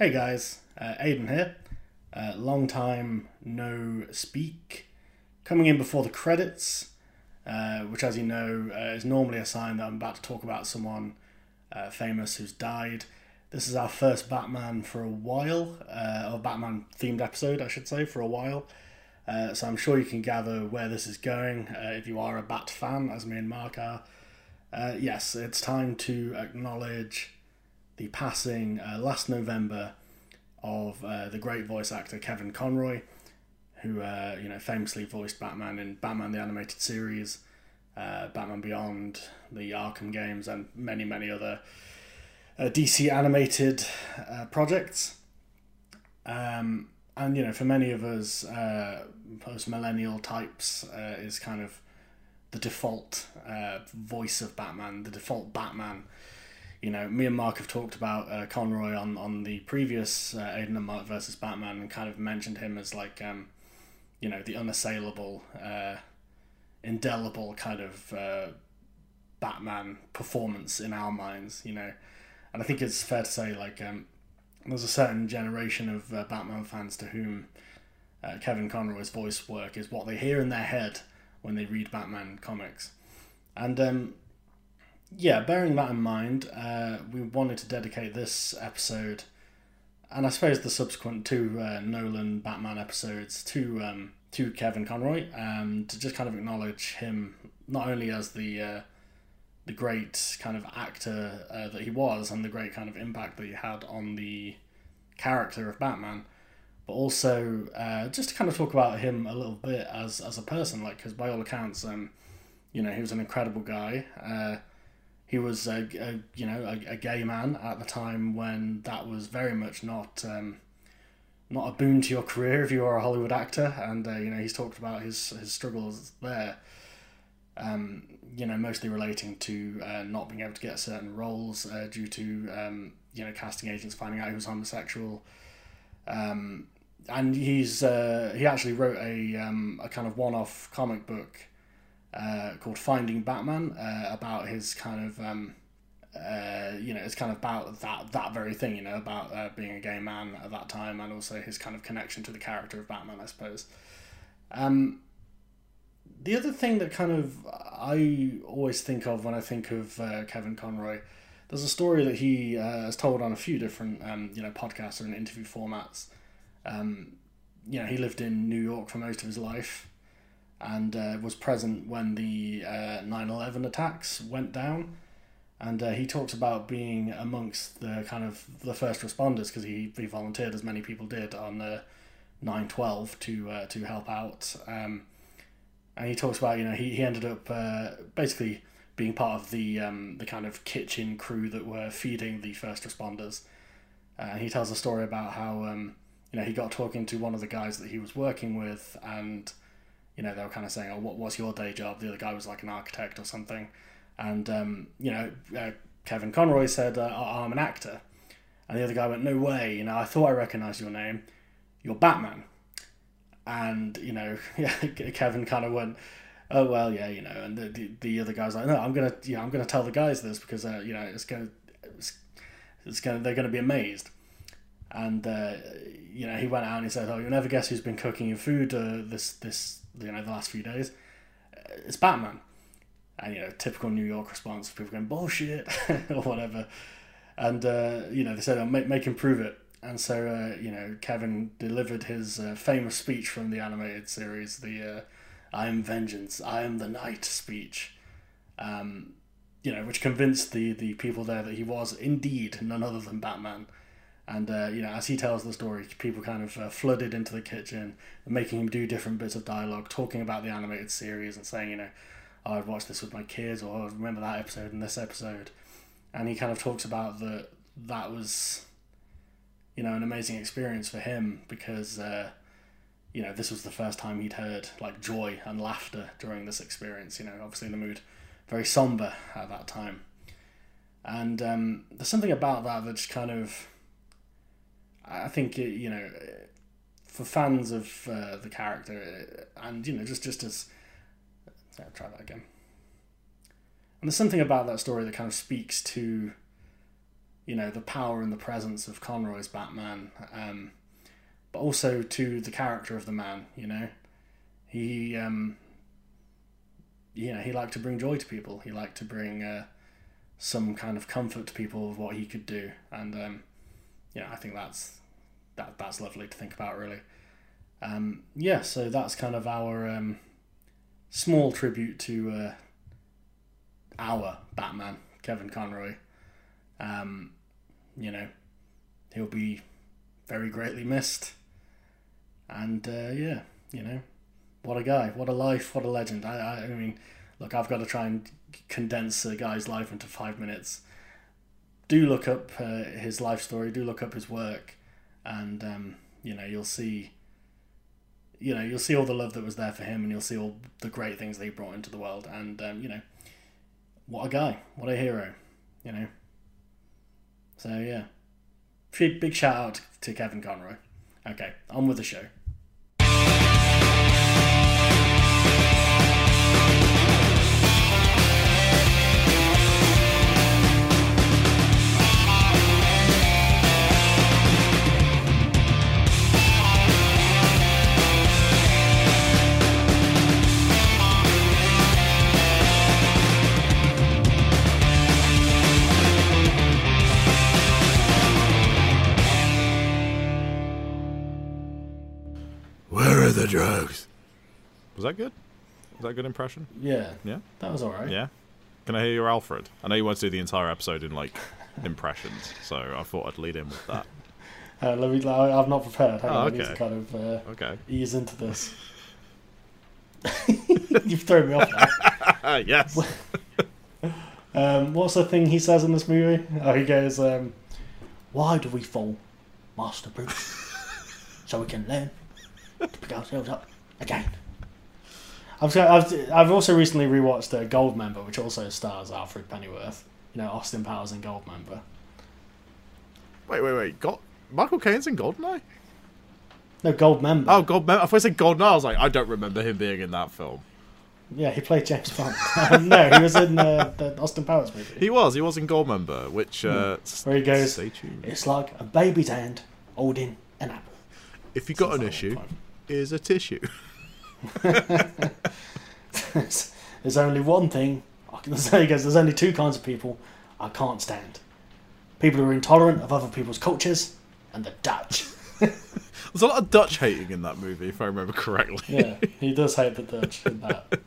Hey guys, uh, Aidan here. Uh, long time no speak. Coming in before the credits, uh, which, as you know, uh, is normally a sign that I'm about to talk about someone uh, famous who's died. This is our first Batman for a while, uh, or Batman themed episode, I should say, for a while. So I'm sure you can gather where this is going if you are a Bat fan, as me and Marc are. Yes, it's time to acknowledge the passing uh, last November of uh, the great voice actor Kevin Conroy, who uh, you know famously voiced Batman in Batman the Animated Series, uh, Batman Beyond, the Arkham games, and many many other uh, DC animated uh, projects. Um, and you know, for many of us post millennial types, is kind of the default voice of Batman, the default Batman. You know, me and Marc have talked about uh, Conroy on, on the previous uh, Aidan and Mark versus Batman and kind of mentioned him as like, um, you know, the unassailable, uh, indelible kind of uh, Batman performance in our minds, you know. And I think it's fair to say, like, um, there's a certain generation of uh, Batman fans to whom uh, Kevin Conroy's voice work is what they hear in their head when they read Batman comics. And um, yeah, bearing that in mind, uh, we wanted to dedicate this episode, and I suppose the subsequent two uh, Nolan Batman episodes to um, to Kevin Conroy, um, to just kind of acknowledge him not only as the uh, the great kind of actor uh, that he was, and the great kind of impact that he had on the character of Batman, but also uh, just to kind of talk about him a little bit as as a person, like because by all accounts, um, you know, he was an incredible guy. He was a, a you know a, a, gay man at the time when that was very much not um, not a boon to your career if you are a Hollywood actor, and uh, you know he's talked about his his struggles there. Um, you know, mostly relating to uh, not being able to get certain roles uh, due to um, you know casting agents finding out he was homosexual. Um, and he's uh, he actually wrote a um, a kind of one off comic book uh, called Finding Batman uh, about his kind of um, uh, you know it's kind of about that that very thing you know about uh, being a gay man at that time and also his kind of connection to the character of Batman I suppose. Um, the other thing that kind of I always think of when I think of uh, Kevin Conroy, there's a story that he uh, has told on a few different um, you know podcasts and interview formats. Um, you know, he lived in New York for most of his life, and uh, was present when the uh, 9-11 attacks went down. And uh, he talks about being amongst the kind of the first responders because he, he volunteered, as many people did, on the 9-12 to uh, to help out. Um, and he talks about you know he, he ended up uh, basically being part of the um, the kind of kitchen crew that were feeding the first responders. Uh, and he tells a story about how um, you know he got talking to one of the guys that he was working with, and you know they were kind of saying, "Oh, what what's your day job?" The other guy was like an architect or something, and um, you know uh, Kevin Conroy said, uh, "I'm an actor," and the other guy went, "No way! You know I thought I recognized your name. You're Batman." and you know yeah, Kevin kind of went oh well yeah you know and the, the, the other guy's like no I'm gonna you know I'm gonna tell the guys this because uh, you know it's gonna it's, it's gonna they're gonna be amazed and uh, you know he went out and he said oh you'll never guess who's been cooking your food uh, this this you know the last few days it's Batman. And you know typical New York response people going bullshit or whatever. And uh, you know they said oh, make, make him prove it. And so uh, you know Kevin delivered his uh, famous speech from the animated series, the uh, "I am vengeance, I am the night" speech, um, you know, which convinced the the people there that he was indeed none other than Batman. And uh, you know, as he tells the story, people kind of uh, flooded into the kitchen, making him do different bits of dialogue, talking about the animated series and saying, you know, oh, I've watched this with my kids, or I remember that episode and this episode, and he kind of talks about that that was you know, an amazing experience for him because, uh, you know, this was the first time he'd heard like joy and laughter during this experience. You know, obviously the mood very somber at that time, and um, there's something about that that just kind of, I think, you know, for fans of uh, the character and you know just just as, I'll try that again. And there's something about that story that kind of speaks to you know the power and the presence of Conroy's Batman, um, but also to the character of the man. You know, he um, you know he liked to bring joy to people. He liked to bring uh, some kind of comfort to people of what he could do, and um, yeah, I think that's that that's lovely to think about, really. Um, yeah, so that's kind of our um, small tribute to uh, our Batman, Kevin Conroy. Um, you know, he'll be very greatly missed, and uh, yeah, you know, what a guy, what a life, what a legend. I, I, I mean, look, I've got to try and condense a guy's life into five minutes. Do look up uh, his life story. Do look up his work, and um, you know you'll see. You know you'll see all the love that was there for him, and you'll see all the great things that he brought into the world. And um, you know, what a guy, what a hero. You know. So yeah, big shout out to Kevin Conroy. Okay, on with the show. The drugs? Was that good? Was that a good impression? Yeah, Yeah. that was alright. Yeah. Can I hear your Alfred? I know you want to do the entire episode in like impressions, so I thought I'd lead in with that. Uh, let me. I- I'm not prepared. Hang Oh, on, I need okay. to kind of uh, Okay. ease into this. You've thrown me off now. yes. Um, what's the thing he says in this movie? Oh, he goes, um, "Why do we fall, Master Bruce? so we can learn to pick ourselves up again." I've, I've, I've also recently rewatched uh, Goldmember, which also stars Alfred Pennyworth. You know, Austin Powers in Goldmember. Wait, wait, wait. Got Michael Caine's in Goldeneye? No, Goldmember. Oh, Goldmember. I thought I said Goldeneye. I was like, I don't remember him being in that film. yeah, he played James Bond. Um, no, he was in uh, the Austin Powers movie. He was. He was in Goldmember, which uh, Where he goes, Stay tuned. It's like a baby's hand holding an apple. If you got an issue, is a tissue. there's, only one thing. I can say guys, There's only two kinds of people I can't stand: people who are intolerant of other people's cultures, and the Dutch. There's a lot of Dutch hating in that movie, if I remember correctly. Yeah, he does hate the Dutch in that.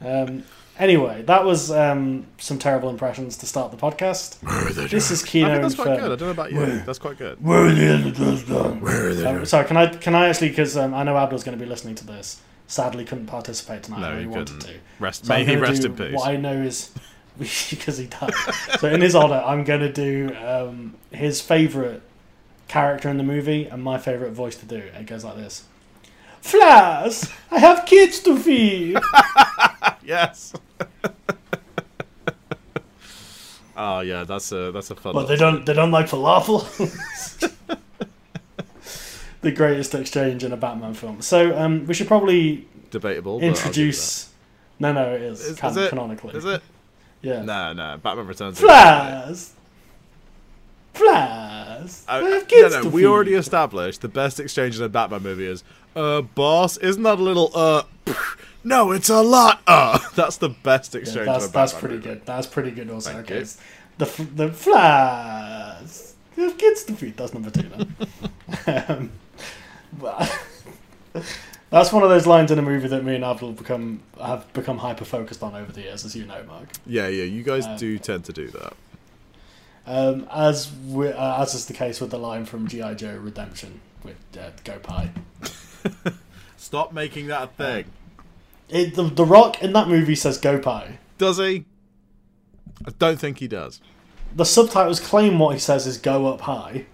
Um, anyway, that was um, some terrible impressions to start the podcast. Where are the This is I Kino think that's quite Inferno. good. I don't know about you. Where? That's quite good. Where are the other drugs? Where are the Um, sorry, can I can I actually because um, I know Abdul's going to be listening to this. Sadly, couldn't participate tonight. No, really he wanted couldn't. to. Rest. So may he rest in peace. What I know is because he died. so in his honor, I'm going to do um, his favorite character in the movie and my favorite voice to do. It goes like this: Flash, I have kids to feed. Yes. oh yeah, that's a that's a fun. but they don't they don't like falafel. the greatest exchange in a Batman film. So um, we should probably debatable. but I'll give you introduce. No, no, it is, Is- is it? canonically. Is it? Yeah. No, no. Batman Returns. Flash! Uh, I have kids no, to we feed. already established the best exchange in a Batman movie is, uh, boss, isn't that a little, uh, no, it's a lot, uh. That's the best Yeah, exchange that's in a that's pretty movie. good. That's pretty good. Also, Thank okay. you. The the Flash. I have kids to feed. That's number two. Then. um, but- that's one of those lines in a movie that me and Abdul become have become hyper focused on over the years, as you know, Marc. Yeah, yeah, you guys Um, do tend to do that. Um, as we, uh, as is the case with the line from GI Joe Redemption with uh, Go Pie. Stop making that a thing. It, the, the Rock in that movie says Go Pie. Does he? I don't think he does. The subtitles claim what he says is Go Up High,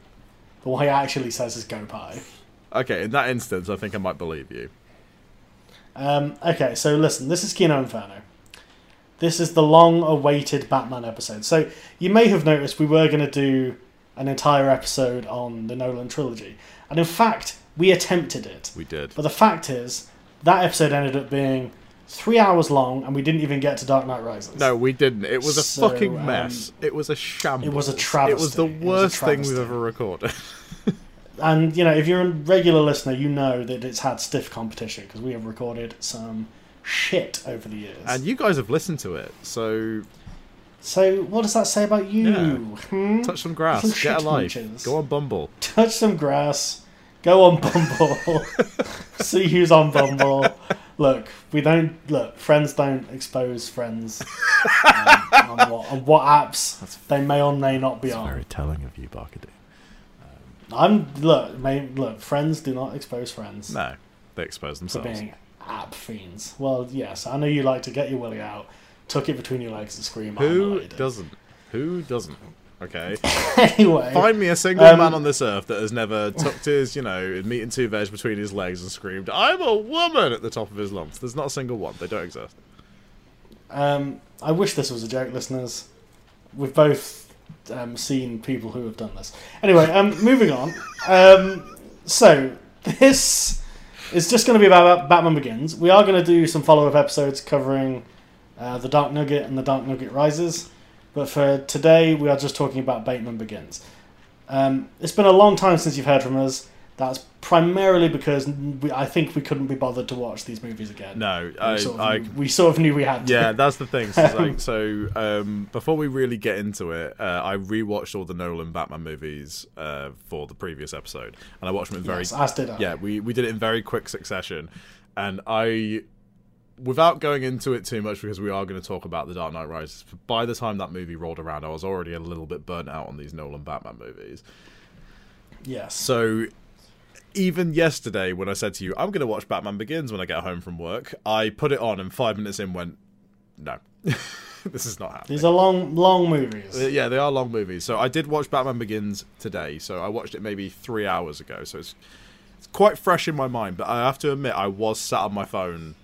but what he actually says is Go Pie. Okay, in that instance, I think I might believe you. Um, okay, so listen, this is Kino Inferno. This is the long awaited Batman episode. So you may have noticed we were going to do an entire episode on the Nolan trilogy. And in fact, we attempted it. We did. But the fact is, that episode ended up being three hours long, and we didn't even get to Dark Knight Rises. No, we didn't. It was a So, fucking um, mess. it was a shambles. it was a It was travesty. the It was a worst thing we've ever recorded. And you know, if you're a regular listener, you know that it's had stiff competition because we have recorded some shit over the years. and you guys have listened to it, so so, what does that say about you? Yeah. Hmm? touch some grass, Some get a life, go on Bumble. Touch some grass. Go on Bumble. See who's on Bumble. Look, we don't look. Friends don't expose friends um, on, what, on what apps they may or may not be on. Very telling of you, Barkady. I'm look, may, look. Friends do not expose friends No, they expose for themselves. being app fiends. Well, yes, I know you like to get your willy out, tuck it between your legs, and scream. Who doesn't? Who doesn't? Okay. anyway, Find me a single Um, man on this earth that has never tucked his, you know, meat and two veg between his legs and screamed, I'm a woman at the top of his lungs. There's not a single one. They don't exist. Um, I wish this was a joke, listeners. We've both um, seen people who have done this. Anyway, um, moving on. Um, so this is just going to be about Batman Begins. We are going to do some follow-up episodes covering uh, the Dark Nugget and the Dark Nugget Rises, but for today we are just talking about Batman Begins. Um, it's been a long time since you've heard from us. That's primarily because we, I think we couldn't be bothered to watch these movies again. No, we, I, sort of, I knew- we sort of knew we had to. yeah, that's the thing. So, like, so um, before we really get into it, uh, I rewatched all the Nolan Batman movies uh, for the previous episode, and I watched them in very Yes, as did I. yeah. We we did it in very quick succession, and I, without going into it too much because we are going to talk about the Dark Knight Rises. By the time that movie rolled around, I was already a little bit burnt out on these Nolan Batman movies. Yes. So even yesterday, when I said to you, I'm going to watch Batman Begins when I get home from work, I put it on and five minutes in went, no, this is not happening. These are long, long movies. Uh, Yeah, they are long movies. So I did watch Batman Begins today. So I watched it maybe three hours ago. So it's it's quite fresh in my mind. But I have to admit, I was sat on my phone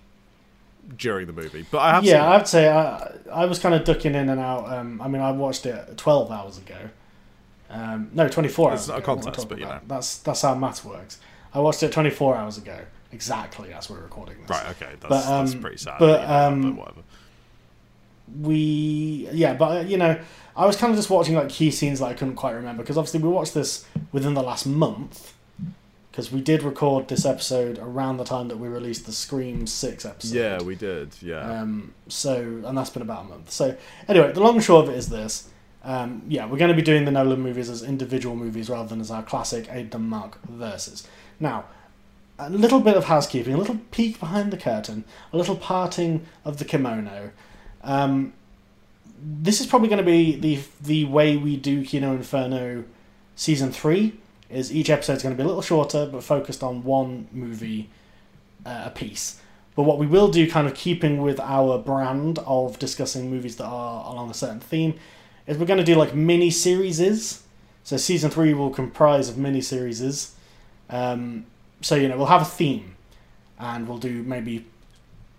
during the movie. But I have yeah, I'd say I, I was kind of ducking in and out. Um, I mean, I watched it 12 hours ago. Um, no, 24 hours It's not a contest, but you about. know. That's, that's how maths works. I watched it 24 hours ago. Exactly, as we're recording this. Right, okay, that's, But, um, that's pretty sad. but, you know, um, but whatever. we yeah but uh, you know i was kind of just watching like key scenes that i couldn't quite remember because obviously we watched this within the last month because we did record this episode around the time that we released the scream 6 episode Yeah, we did. Yeah. um, so and that's been about a month so anyway the long and short of it is this um, yeah we're going to be doing the nolan movies as individual movies rather than as our classic Adam Mark versus now a little bit of housekeeping a little peek behind the curtain a little parting of the kimono um, this is probably going to be the the way we do Kino Inferno season three. Is each episode is going to be a little shorter, but focused on one movie uh, a piece. But what we will do, kind of keeping with our brand of discussing movies that are along a certain theme, is we're going to do like mini series. So season three will comprise of mini series. Um, so you know we'll have a theme, and we'll do maybe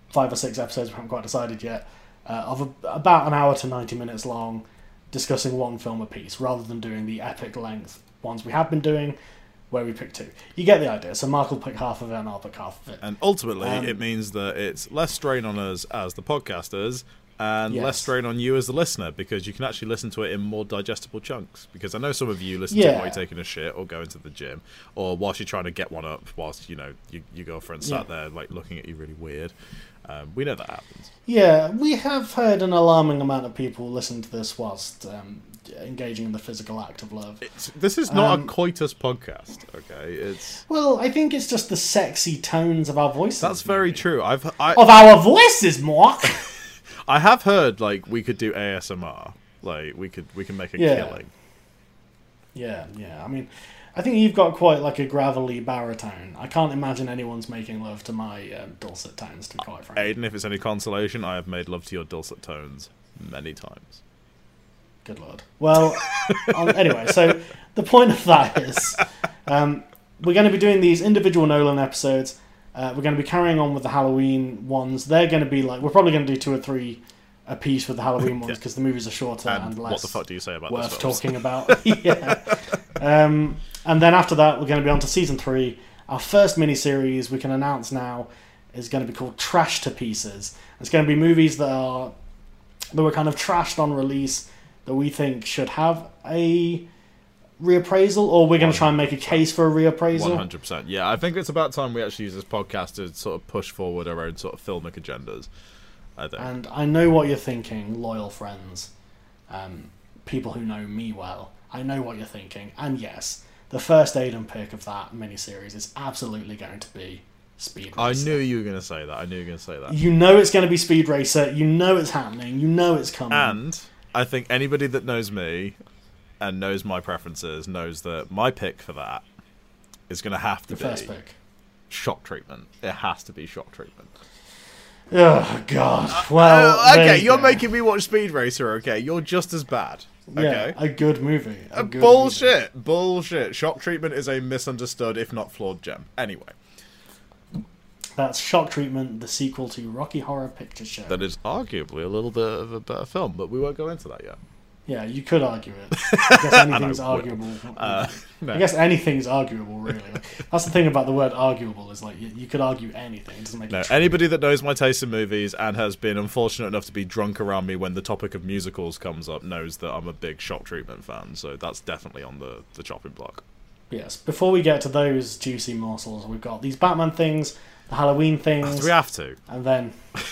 five or six episodes. We haven't quite decided yet uh, of a, about an hour to 90 minutes long, discussing one film a piece, rather than doing the epic length ones we have been doing, where we pick two. You get the idea. So Marc will pick half of it, and I'll pick half of it. And ultimately, Um, it means that it's less strain on us as the podcasters and Yes. less strain on you as the listener because you can actually listen to it in more digestible chunks. Because I know some of you listen to it while you're taking a shit or going to the gym or whilst you're trying to get one up whilst, you know, you, your girlfriend sat Yeah. there like looking at you really weird. Um, we know that happens. Yeah, we have heard an alarming amount of people listen to this whilst um, engaging in the physical act of love. It's, this is not Um, a coitus podcast, okay? It's Well, I think it's just the sexy tones of our voices. that's very maybe. true. I've I, Of our voices, Marc. I have heard like we could do ASMR. Like we could we can make a Yeah. killing. yeah, yeah. I mean, I think you've got quite like a gravelly baritone. I can't imagine anyone's making love to my um, dulcet tones, to be quite frank. Aidan, if it's any consolation, I have made love to your dulcet tones many times. Good lord. Well, um, anyway, so the point of that is um, we're going to be doing these individual Nolan episodes. Uh, we're going to be carrying on with the Halloween ones. They're going to be like, we're probably going to do two or three a piece with the Halloween ones Yeah. because the movies are shorter and, And less what the fuck do you say about worth talking about. yeah. Um, and then after that, we're going to be on to season three. Our first mini series we can announce now is going to be called Trash to Pieces. It's going to be movies that are that were kind of trashed on release that we think should have a reappraisal, or we're going to try and make a case for a reappraisal. hundred percent. Yeah, I think it's about time we actually use this podcast to sort of push forward our own sort of filmic agendas. I think. And I know what you're thinking, loyal friends, um, people who know me well. I know what you're thinking, and yes, the first Aidan pick of that miniseries is absolutely going to be Speed Racer. I knew you were going to say that. I knew you were going to say that. You know it's going to be Speed Racer. You know it's happening. You know it's coming. And I think anybody that knows me and knows my preferences knows that my pick for that is going to have to the be first pick. shock treatment. It has to be shock treatment. Oh God. Well, Uh, okay, you you're go. making me watch Speed Racer. Okay, you're just as bad. Okay. yeah, a good movie. A good movie. Bullshit. Bullshit. Shock treatment is a misunderstood, if not flawed, gem. Anyway, That's Shock Treatment, the sequel to Rocky Horror Picture Show. that is arguably a little bit of a better film, but we won't go into that yet. Yeah, you could argue it. I guess anything's I arguable. Uh, no. I guess anything's arguable, really. That's the thing about the word arguable is like you, you could argue anything. It doesn't make No, anybody that knows my taste in movies and has been unfortunate enough to be drunk around me when the topic of musicals comes up knows that I'm a big shock treatment fan. So that's definitely on the, the chopping block. Yes. Before we get to those juicy morsels, we've got these Batman things, the Halloween things, Do we have to? and then.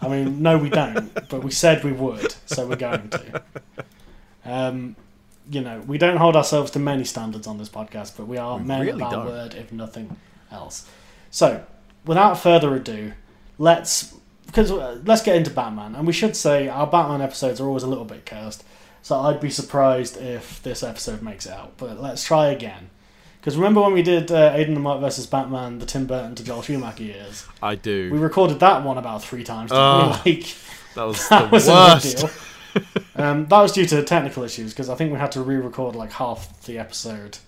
I mean, no, we don't. But we said we would, so we're going to. Um, you know, we don't hold ourselves to many standards on this podcast, but we are We men really of our don't. word, if nothing else. So, without further ado, let's because uh, let's get into Batman, and we should say our Batman episodes are always a little bit cursed. So I'd be surprised if this episode makes it out. But let's try again. Because remember when we did uh, Aidan the Marc versus Batman, the Tim Burton to Joel Schumacher years? I do. We recorded that one about three times. Oh. Like, That was that the was worst. um, that was due to technical issues because I think we had to re-record like half the episode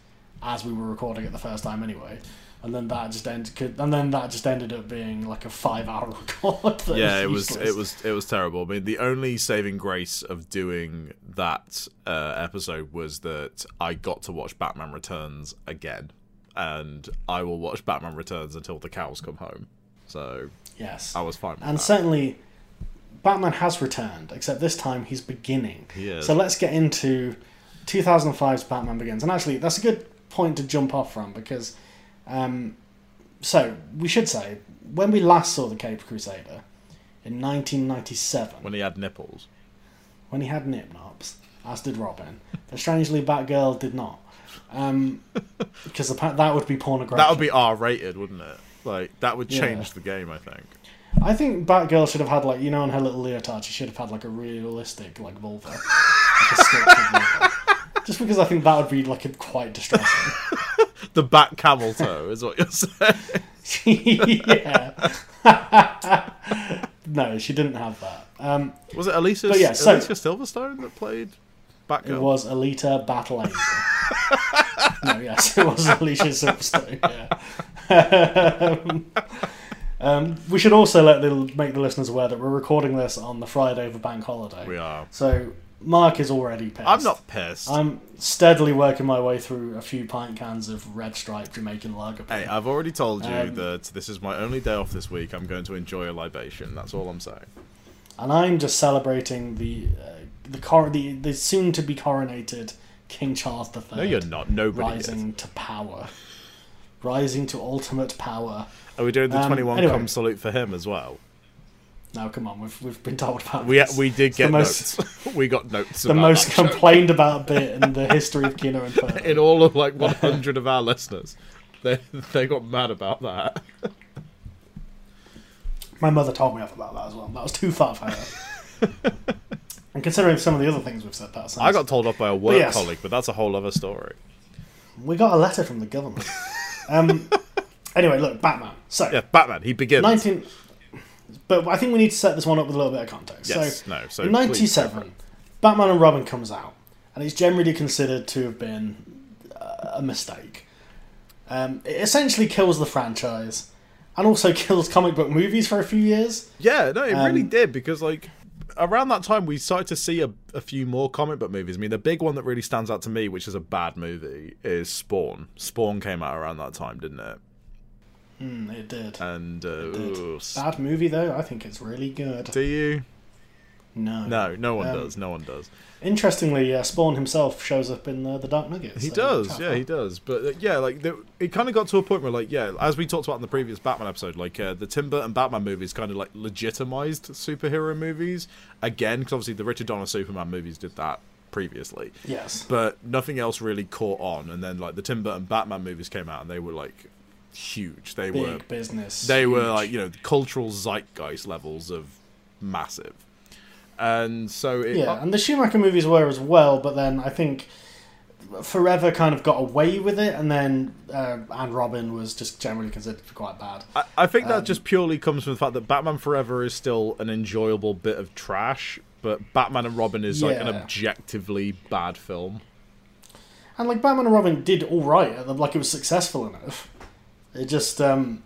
as we were recording it the first time anyway, and then that just ended. And then that just ended up being like a five-hour record. yeah, it was it was it was terrible. I mean, the only saving grace of doing that uh, episode was that I got to watch Batman Returns again, and I will watch Batman Returns until the cows come home. So Yes, I was fine with and that. certainly Batman has returned, except this time he's beginning. He. So let's get into 2005's Batman Begins. And actually, that's a good point to jump off from because, um, so we should say, when we last saw the Cape Crusader in 1997, when he had nipples. when he had nip knobs, as did Robin, but strangely Batgirl did not. Um, because that would be pornographic. That would be R rated, wouldn't it? Like that would Yeah. change the game, I think. I think Batgirl should have had like you know on her little leotard she should have had like a realistic like vulva, like a vulva. Just because I think that would be like a, quite distressing. The back camel toe is what you're saying. yeah. no, she didn't have that. Um, Was it Alicia? Yeah, so- Alicia Silverstone that played Batgirl? it was Alita Battle Angel. no, yes, it was Alicia Silverstone. Yeah. um, um, we should also let the, make the listeners aware that we're recording this on the Friday of a bank holiday. We are. So Marc is already pissed. I'm not pissed. I'm steadily working my way through a few pint cans of Red Stripe Jamaican lager. Hey, I've already told you Um, that this is my only day off this week. I'm going to enjoy a libation. That's all I'm saying. and I'm just celebrating the uh, the, cor- the the soon to be coronated King Charles III. No, you're not. Nobody rising to power, rising to ultimate power. Are we doing the Um, 21 anyway. salute for him as well? Now, come on, we've we've been told about We this. we did the get most- notes. we got notes. the about most show. complained about bit in the history of Kino and Inferno. in all of like 100 of our listeners. They they got mad about that. My mother told me off about that as well. That was too far for her. and considering some of the other things we've said, that sounds I got told off by a work yes. colleague, but that's a whole other story. We got a letter from the government. Um, anyway, look, Batman. So, Yeah, Batman. He begins. 19. But I think we need to set this one up with a little bit of context. Yes. so, no. So in please, 97, Batman and Robin comes out, and it's generally considered to have been uh, a mistake. Um, it essentially kills the franchise, and also kills comic book movies for a few years. Yeah, no, it really Um, did because like around that time we started to see a, a few more comic book movies. I mean, the big one that really stands out to me, which is a bad movie, is Spawn. Spawn came out around that time, didn't it? Mm, it did. and uh, did. ooh, Bad movie though. I think it's really good. do you? No. No, no one Um, does. No one does. Interestingly, uh, Spawn himself shows up in uh, the Dark Nugget. He so does, yeah, he does. But uh, yeah, like the, it kind of got to a point where, like, yeah, as we talked about in the previous Batman episode, like uh, the Tim Burton Batman movies kind of like legitimized superhero movies again, because obviously the Richard Donner Superman movies did that previously, Yes. but nothing else really caught on. And then like the Tim Burton Batman movies came out, and they were like huge. They Big were business. they were like you know cultural zeitgeist levels of massive, and so it, Yeah, and the Schumacher movies were as well, but then I think Forever kind of got away with it, and then uh, and Robin was just generally considered quite bad. I, I think that Um, just purely comes from the fact that Batman Forever is still an enjoyable bit of trash, but Batman and Robin is like an objectively bad film. And like Batman and Robin did all right, like it was successful enough. It just, um,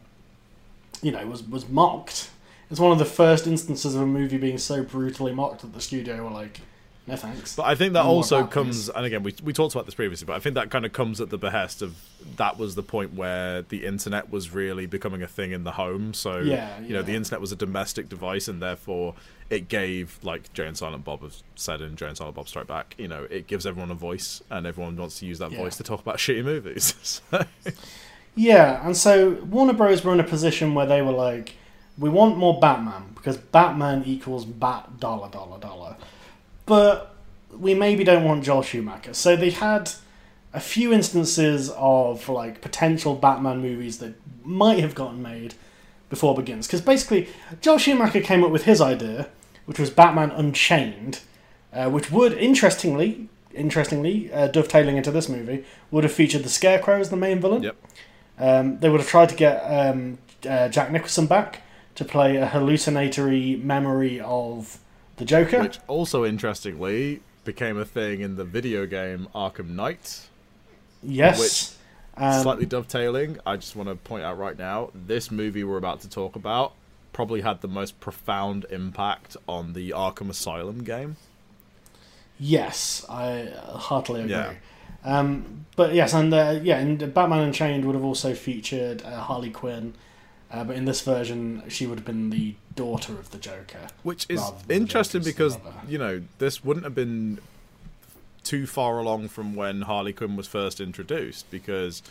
you know, was was mocked. It's one of the first instances of a movie being so brutally mocked that the studio were like, "No thanks." But I think that also comes, and again, we we talked about this previously, but I think that kind of comes at the behest of that was the point where the internet was really becoming a thing in the home. So Yeah, you know, the internet was a domestic device, and therefore it gave, like Jay and Silent Bob have said in Jay and Silent Bob Strike Back, you know, it gives everyone a voice, and everyone wants to use that Yeah. voice to talk about shitty movies. So- Yeah, and so Warner Bros. were in a position where they were like, we want more Batman because Batman equals bat dollar dollar dollar, but we maybe don't want Joel Schumacher. So they had a few instances of like potential Batman movies that might have gotten made before Begins, because basically Joel Schumacher came up with his idea, which was Batman Unchained, uh, which would interestingly. Interestingly, uh, dovetailing into this movie, would have featured the Scarecrow as the main villain. Yep. Um, they would have tried to get um, uh, Jack Nicholson back to play a hallucinatory memory of the Joker. which also interestingly became a thing in the video game Arkham Knight. yes. Um, Slightly dovetailing, I just want to point out right now, this movie we're about to talk about probably had the most profound impact on the Arkham Asylum game. Yes, I uh, heartily agree. Yeah. Um, but yes, and uh, yeah, and Batman Unchained would have also featured uh, Harley Quinn, uh, but in this version, she would have been the daughter of the Joker. Which is Rather than the interesting because, mother. you know, this wouldn't have been too far along from when Harley Quinn was first introduced because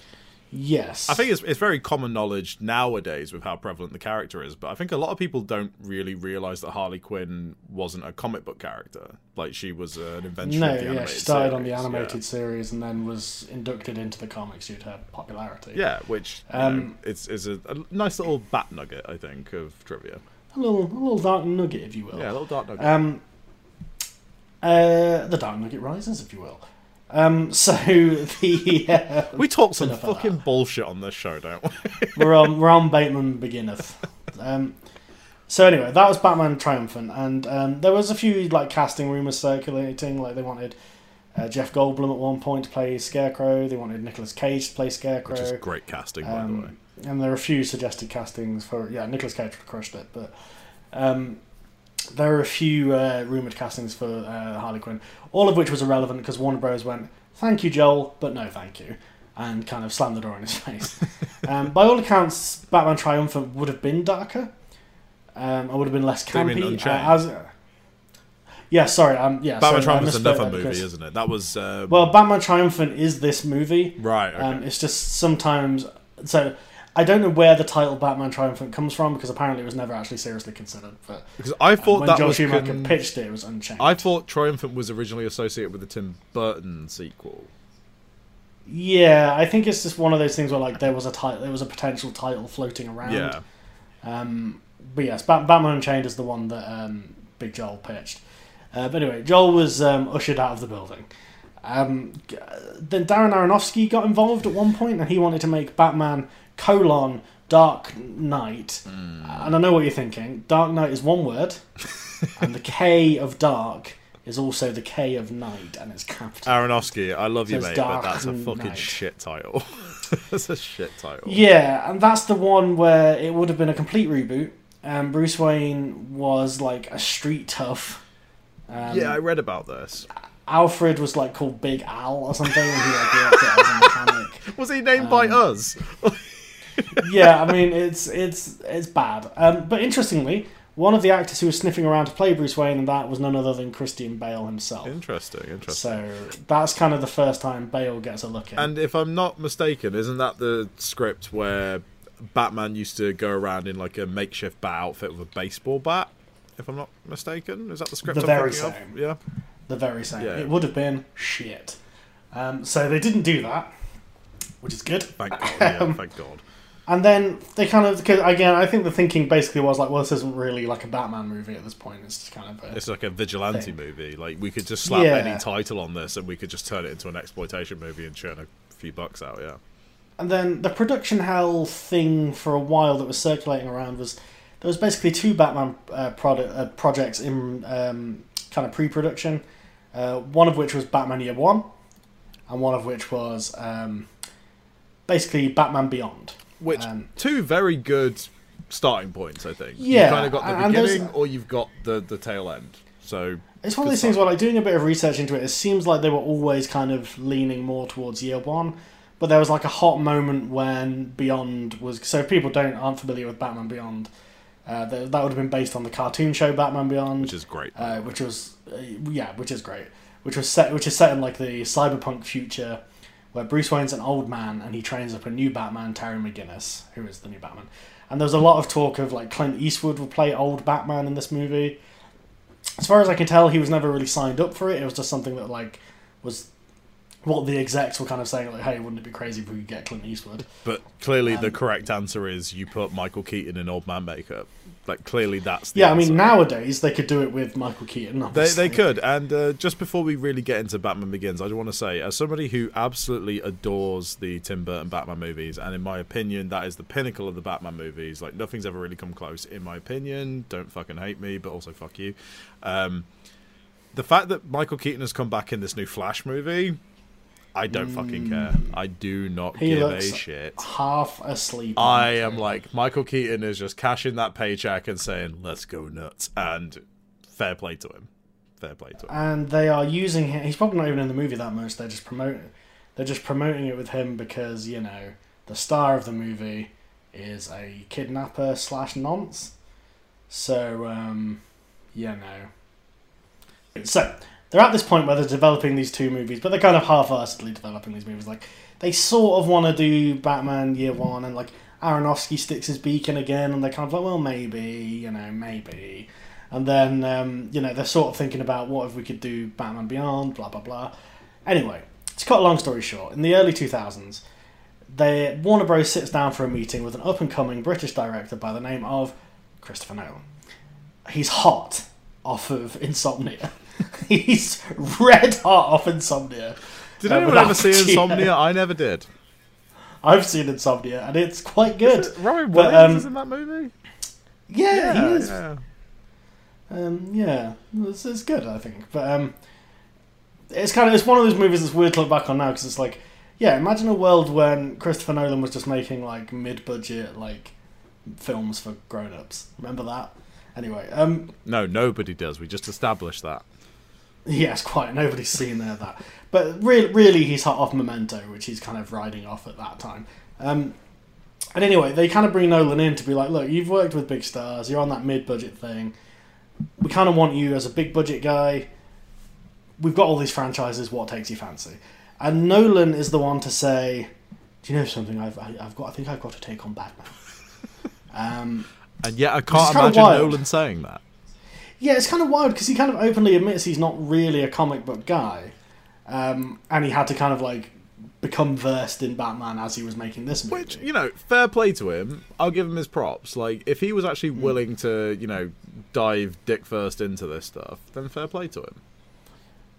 Yes, I think it's, it's very common knowledge nowadays with how prevalent the character is, but I think a lot of people don't really realize that Harley Quinn wasn't a comic book character. Like she was an invention no, of the yeah, animated she started on the series, yeah. animated series and then was inducted into the comics due to her popularity. Yeah, which you Um, know, it's is a, a nice little bat nugget, I think, of trivia. a little, a little dark nugget, if you will. Yeah, a little dark nugget. Um, uh, the Dark Nugget rises, if you will. Um, so the uh, we talk some fucking that. bullshit on this show, don't we? we're on we're on Bateman beginneth. Um, so anyway, that was Batman Triumphant, and um, there was a few like casting rumors circulating. Like they wanted uh, Jeff Goldblum at one point to play Scarecrow. They wanted Nicolas Cage to play Scarecrow. Which is great casting, by the way. Um, and there are a few suggested castings for yeah, Nicolas Cage crushed it, but um, there are a few uh, rumored castings for uh, Harley Quinn, all of which was irrelevant because Warner Bros went, "Thank you, Joel, but no, thank you," and kind of slammed the door in his face. um, by all accounts, Batman Triumphant would have been darker. Um, I would have been less campy. Uh, as, yeah, sorry. Um, yeah, Batman so I Triumphant's misspoke another movie, because- isn't it? That was um, Well, Batman Triumphant is this movie. right. Okay. Um, it's just sometimes so. I don't know where the title Batman Triumphant comes from because apparently it was never actually seriously considered. But because I thought when that Joel was Schumacher con- pitched it, it was Unchained. I thought Triumphant was originally associated with the Tim Burton sequel. yeah, I think it's just one of those things where like there was a title, there was a potential title floating around. Yeah. Um, but yes, Bat- Batman Unchained is the one that um, Big Joel pitched. Uh, but anyway, Joel was um, ushered out of the building. Um, then Darren Aronofsky got involved at one point, and he wanted to make Batman colon Dark Knight. Hmm. And I know what you're thinking. Dark Knight is one word, and the K of dark is also the K of night, and it's capital. Aronofsky, I love you, Says mate, but that's a fucking shit title. that's a shit title. Yeah, and that's the one where it would have been a complete reboot. Um, Bruce Wayne was like a street tough. Um, yeah, I read about this. Alfred was like called Big Al or something, and he like worked as a mechanic. Was he named by um, us? Yeah, I mean it's it's it's bad. Um, but interestingly, one of the actors who was sniffing around to play Bruce Wayne and that was none other than Christian Bale himself. Interesting, interesting. So that's kind of the first time Bale gets a look in. And if I'm not mistaken, isn't that the script where Batman used to go around in like a makeshift bat outfit with a baseball bat? If I'm not mistaken, is that the script? The I'm very same. Of? Yeah. the very same. Yeah. It would have been shit. Um, so they didn't do that, which is good. Thank God. Yeah, Um, thank God. And then they kind of, cause again, I think the thinking basically was like, well, this isn't really like a Batman movie at this point. It's just kind of a, It's like a vigilante thing. movie. Like we could just slap Yeah. any title on this, and we could just turn it into an exploitation movie and churn a few bucks out. Yeah. And then the production hell thing for a while that was circulating around was there was basically two Batman uh, product, uh, projects in um, kind of pre-production. Uh, one of which was Batman Year One, and one of which was um, basically Batman Beyond. Which Um, two very good starting points, I think. Yeah, You've kind of got the beginning, or you've got the the tail end. So It's one of these things where, like, doing a bit of research into it, it seems like they were always kind of leaning more towards year one. But there was like a hot moment when Beyond was. So if people don't aren't familiar with Batman Beyond, uh, that, that would have been based on the cartoon show Batman Beyond, which is great. uh, which was uh, yeah, which is great. Which was set, which is set in like the cyberpunk future, where Bruce Wayne's an old man and he trains up a new Batman, Terry McGinnis, who is the new Batman. And there was a lot of talk of like Clint Eastwood would play old Batman in this movie. As far as I can tell, he was never really signed up for it. It was just something that like was what the execs were kind of saying, like, "Hey, wouldn't it be crazy if we could get Clint Eastwood?" But clearly, the Um, correct answer is you put Michael Keaton in old man makeup. Like clearly, that's the Yeah, I mean nowadays they could do it with Michael Keaton. They, they could. And uh, just before we really get into Batman Begins, I just want to say, as somebody who absolutely adores the Tim Burton Batman movies, and in my opinion, that is the pinnacle of the Batman movies. Like, nothing's ever really come close, in my opinion. Don't fucking hate me, but also fuck you. Um, the fact that Michael Keaton has come back in this new Flash movie, I don't fucking care. I do not Mm. He give a shit. half asleep. I am like Michael Keaton is just cashing that paycheck and saying, "Let's go nuts," and fair play to him. Fair play to him. and they are using him. He's probably not even in the movie that much. They're just promoting. They're just promoting it with him because you know the star of the movie is a kidnapper slash nonce. So um, you know. So they're at this point where they're developing these two movies, but they're kind of half-heartedly developing these movies. Like they sort of want to do Batman Year One, and like Aronofsky sticks his beak in again, and they're kind of like, well, maybe, you know, maybe. And then, um, you know, they're sort of thinking about what if we could do Batman Beyond, blah, blah, blah. Anyway, to cut a long story short, in the early 2000s, they, Warner Bros. sits down for a meeting with an up and coming British director by the name of Christopher Nolan. He's hot off of Insomnia. He's red hot off Insomnia. Did Uh, anyone ever see. Insomnia? I never did. I've seen Insomnia, and it's quite good. Robin But, Williams um, is in that movie. Yeah, he is. yeah. Um, yeah, it's, it's good, I think. But um, it's kind of it's one of those movies that's weird to look back on now because it's like, yeah, imagine a world when Christopher Nolan was just making like mid-budget like films for grown-ups. Remember that? Anyway, um, No, nobody does. We just established that. yes, quite. Nobody's seen there that, but really, really, he's hot off Memento, which he's kind of riding off at that time. Um, and anyway, they kind of bring Nolan in to be like, look, you've worked with big stars, you're on that mid-budget thing. We kind of want you as a big budget guy. We've got all these franchises. What takes you fancy? And Nolan is the one to say, "Do you know something? I've I, I've got. I think I've got to take on Batman." um, And yet, I can't imagine. Nolan saying that. Yeah, it's kind of wild because he kind of openly admits he's not really a comic book guy, um, and he had to kind of like become versed in Batman as he was making this movie. Which, you know, fair play to him. I'll give him his props. Like, if he was actually Hmm. willing to, you know, dive dick first into this stuff, then fair play to him.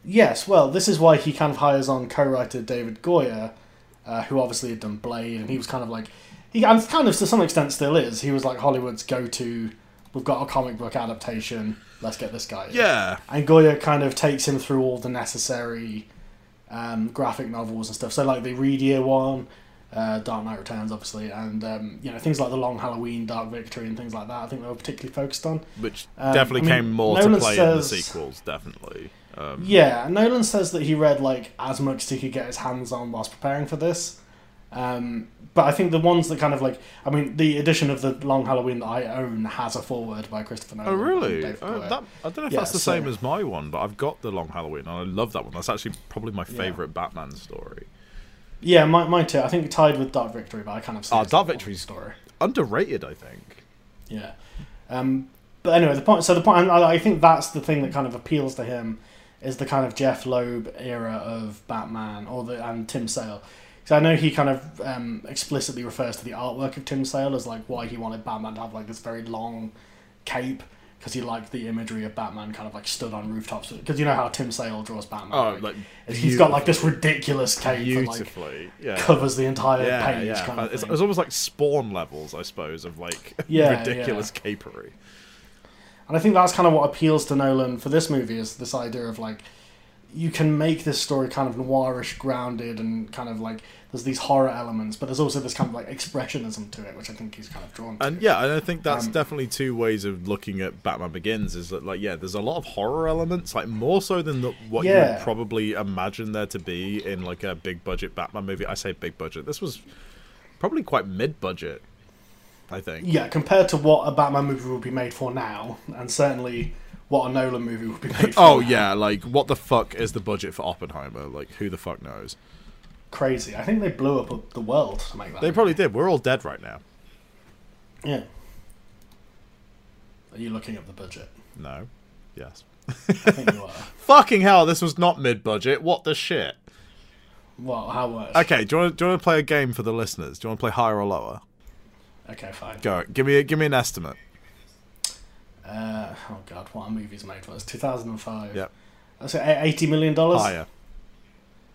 Yes, well, this is why he kind of hires on co-writer David Goyer, uh, who obviously had done Blade, and he was kind of like, he and kind of to some extent still is. He was like Hollywood's go-to. We've got a comic book adaptation. Let's get this guy. in." Yeah. and Goyer kind of takes him through all the necessary um, graphic novels and stuff. So like the Read Year one, uh, Dark Knight Returns, obviously, and um, you know things like the Long Halloween, Dark Victory, and things like that. I think they were particularly focused on. Which Um, definitely I mean, came more Nolan to play in the sequels, definitely. Um, Yeah, Nolan says that he read like as much as he could get his hands on whilst preparing for this. Um, but I think the ones that kind of like, I mean, the edition of the Long Halloween that I own has a foreword by Christopher Nolan. Oh really? Oh, that, I don't know if Yeah, that's the so- same as my one, but I've got the Long Halloween and I love that one. That's actually probably my Yeah. favorite Batman story. Yeah, mine, mine too. I think tied with Dark Victory, but I kind of see Oh, it Dark Victory's- story. Underrated, I think. Yeah. Um, but anyway, the point. So the point. I, I think that's the thing that kind of appeals to him is the kind of Jeph Loeb era of Batman, or the and Tim Sale. Because I know he kind of um, explicitly refers to the artwork of Tim Sale as like why he wanted Batman to have like this very long cape. Because he liked the imagery of Batman kind of like stood on rooftops. Because you know how Tim Sale draws Batman. Oh, like, he's got like this ridiculous cape that like yeah. covers the entire yeah, page. yeah. Kind of It's, it's almost like Spawn levels, I suppose, of like Yeah, ridiculous capery. And I think that's kind of what appeals to Nolan for this movie is this idea of like you can make this story kind of noirish, grounded, and kind of like there's these horror elements, but there's also this kind of like expressionism to it, which I think he's kind of drawn to. And yeah, and I think that's Um, definitely two ways of looking at Batman Begins. Is that like yeah, there's a lot of horror elements, like more so than the, what you would probably imagine there to be in like a big budget Batman movie. I say big budget. This was probably quite mid budget. I think. yeah, compared to what a Batman movie would be made for now, and certainly what a Nolan movie would be made. Oh yeah, like what the fuck is the budget for Oppenheimer? Like who the fuck knows? crazy. I think they blew up the world to make that. They movie. probably did. We're all dead right now. yeah. Are you looking at the budget? No. Yes. I think you are. Fucking hell, this was not mid budget. What the shit? Well, how much? Okay, do you, want to, do you want to play a game for the listeners? Do you want to play higher or lower? Okay, fine. Go. Give me a, give me an estimate. Uh, oh god, what a movie's made was 2005. Yep. I say eighty million dollars. Higher.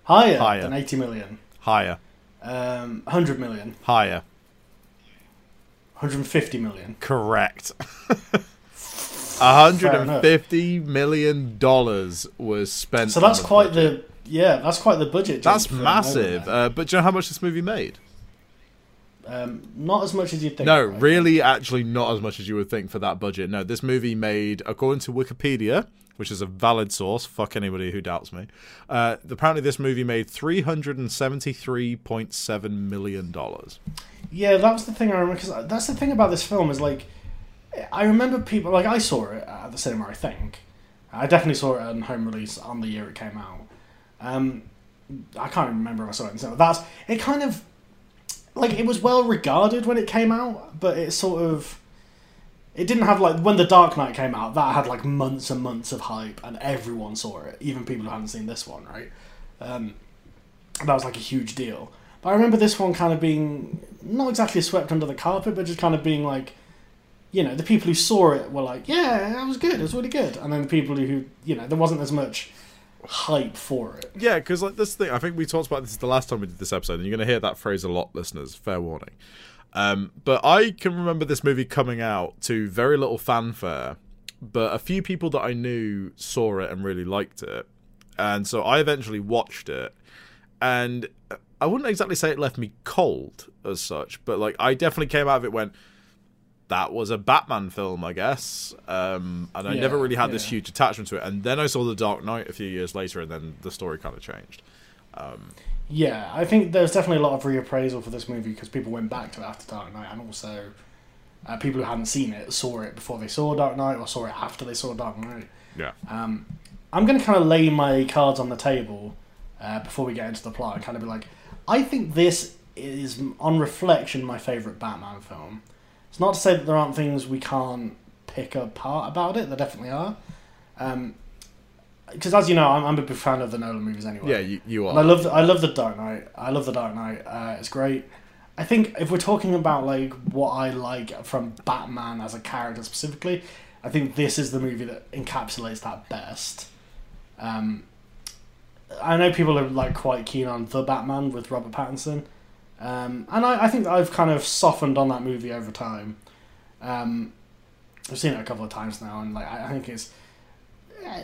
Higher, Higher. than eighty million. Higher. Um, hundred million. Higher. 150 million. Correct. hundred and fifty million dollars was spent. So that's the quite budget. the yeah, that's quite the budget. That's massive. Uh, but do you know how much this movie made? Um, not as much as you'd think. No, really, actually, not as much as you would think for that budget. No, this movie made, according to Wikipedia, which is a valid source. Fuck anybody who doubts me. Uh, apparently, this movie made three hundred and seventy-three point seven million dollars. Yeah, that was the thing I remember because that's the thing about this film is like I remember people like I saw it at the cinema. I think I definitely saw it on home release on the year it came out. Um, I can't remember if I saw it in cinema. That's it. Kind of like it was well regarded when it came out, but it sort of it didn't have like when the Dark Knight came out. That had like months and months of hype, and everyone saw it, even people who hadn't seen this one. Right. Um, that was like a huge deal. But I remember this one kind of being not exactly swept under the carpet, but just kind of being like, you know, the people who saw it were like, yeah, it was good, it was really good. And then the people who, you know, there wasn't as much hype for it. Yeah, because like this thing, I think we talked about this the last time we did this episode, and you're going to hear that phrase a lot, listeners. Fair warning. Um, but I can remember this movie coming out to very little fanfare, but a few people that I knew saw it and really liked it, and so I eventually watched it, and I wouldn't exactly say it left me cold as such, but like I definitely came out of it went. That was a Batman film, I guess, um, and I Yeah, never really had this huge attachment to it. And then I saw The Dark Knight a few years later, and then the story kind of changed. Yeah, I think there's definitely a lot of reappraisal for this movie because people went back to it after Dark Knight, and also uh, people who hadn't seen it saw it before they saw Dark Knight or saw it after they saw Dark Knight. Yeah. Um, I'm going to kind of lay my cards on the table uh, before we get into the plot and kind of be like, I think this is, on reflection, my favourite Batman film. It's not to say that there aren't things we can't pick apart about it, there definitely are. Because as you know, I'm, I'm a big fan of the Nolan movies anyway. Yeah, you, you And I are. love the, I love the Dark Knight. I love the Dark Knight. Uh, it's great. I think if we're talking about like what I like from Batman as a character specifically, I think this is the movie that encapsulates that best. Um, I know people are like quite keen on the Batman with Robert Pattinson, um, and I, I think I've kind of softened on that movie over time. Um, I've seen it a couple of times now, and like I, I think it's uh,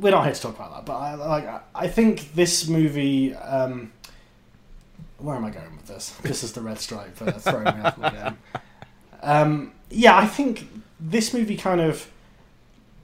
we're not here to talk about that, but I like I- think this movie. Um, where am I going with this? This is the red stripe for throwing me off again. Um, yeah, I think this movie kind of.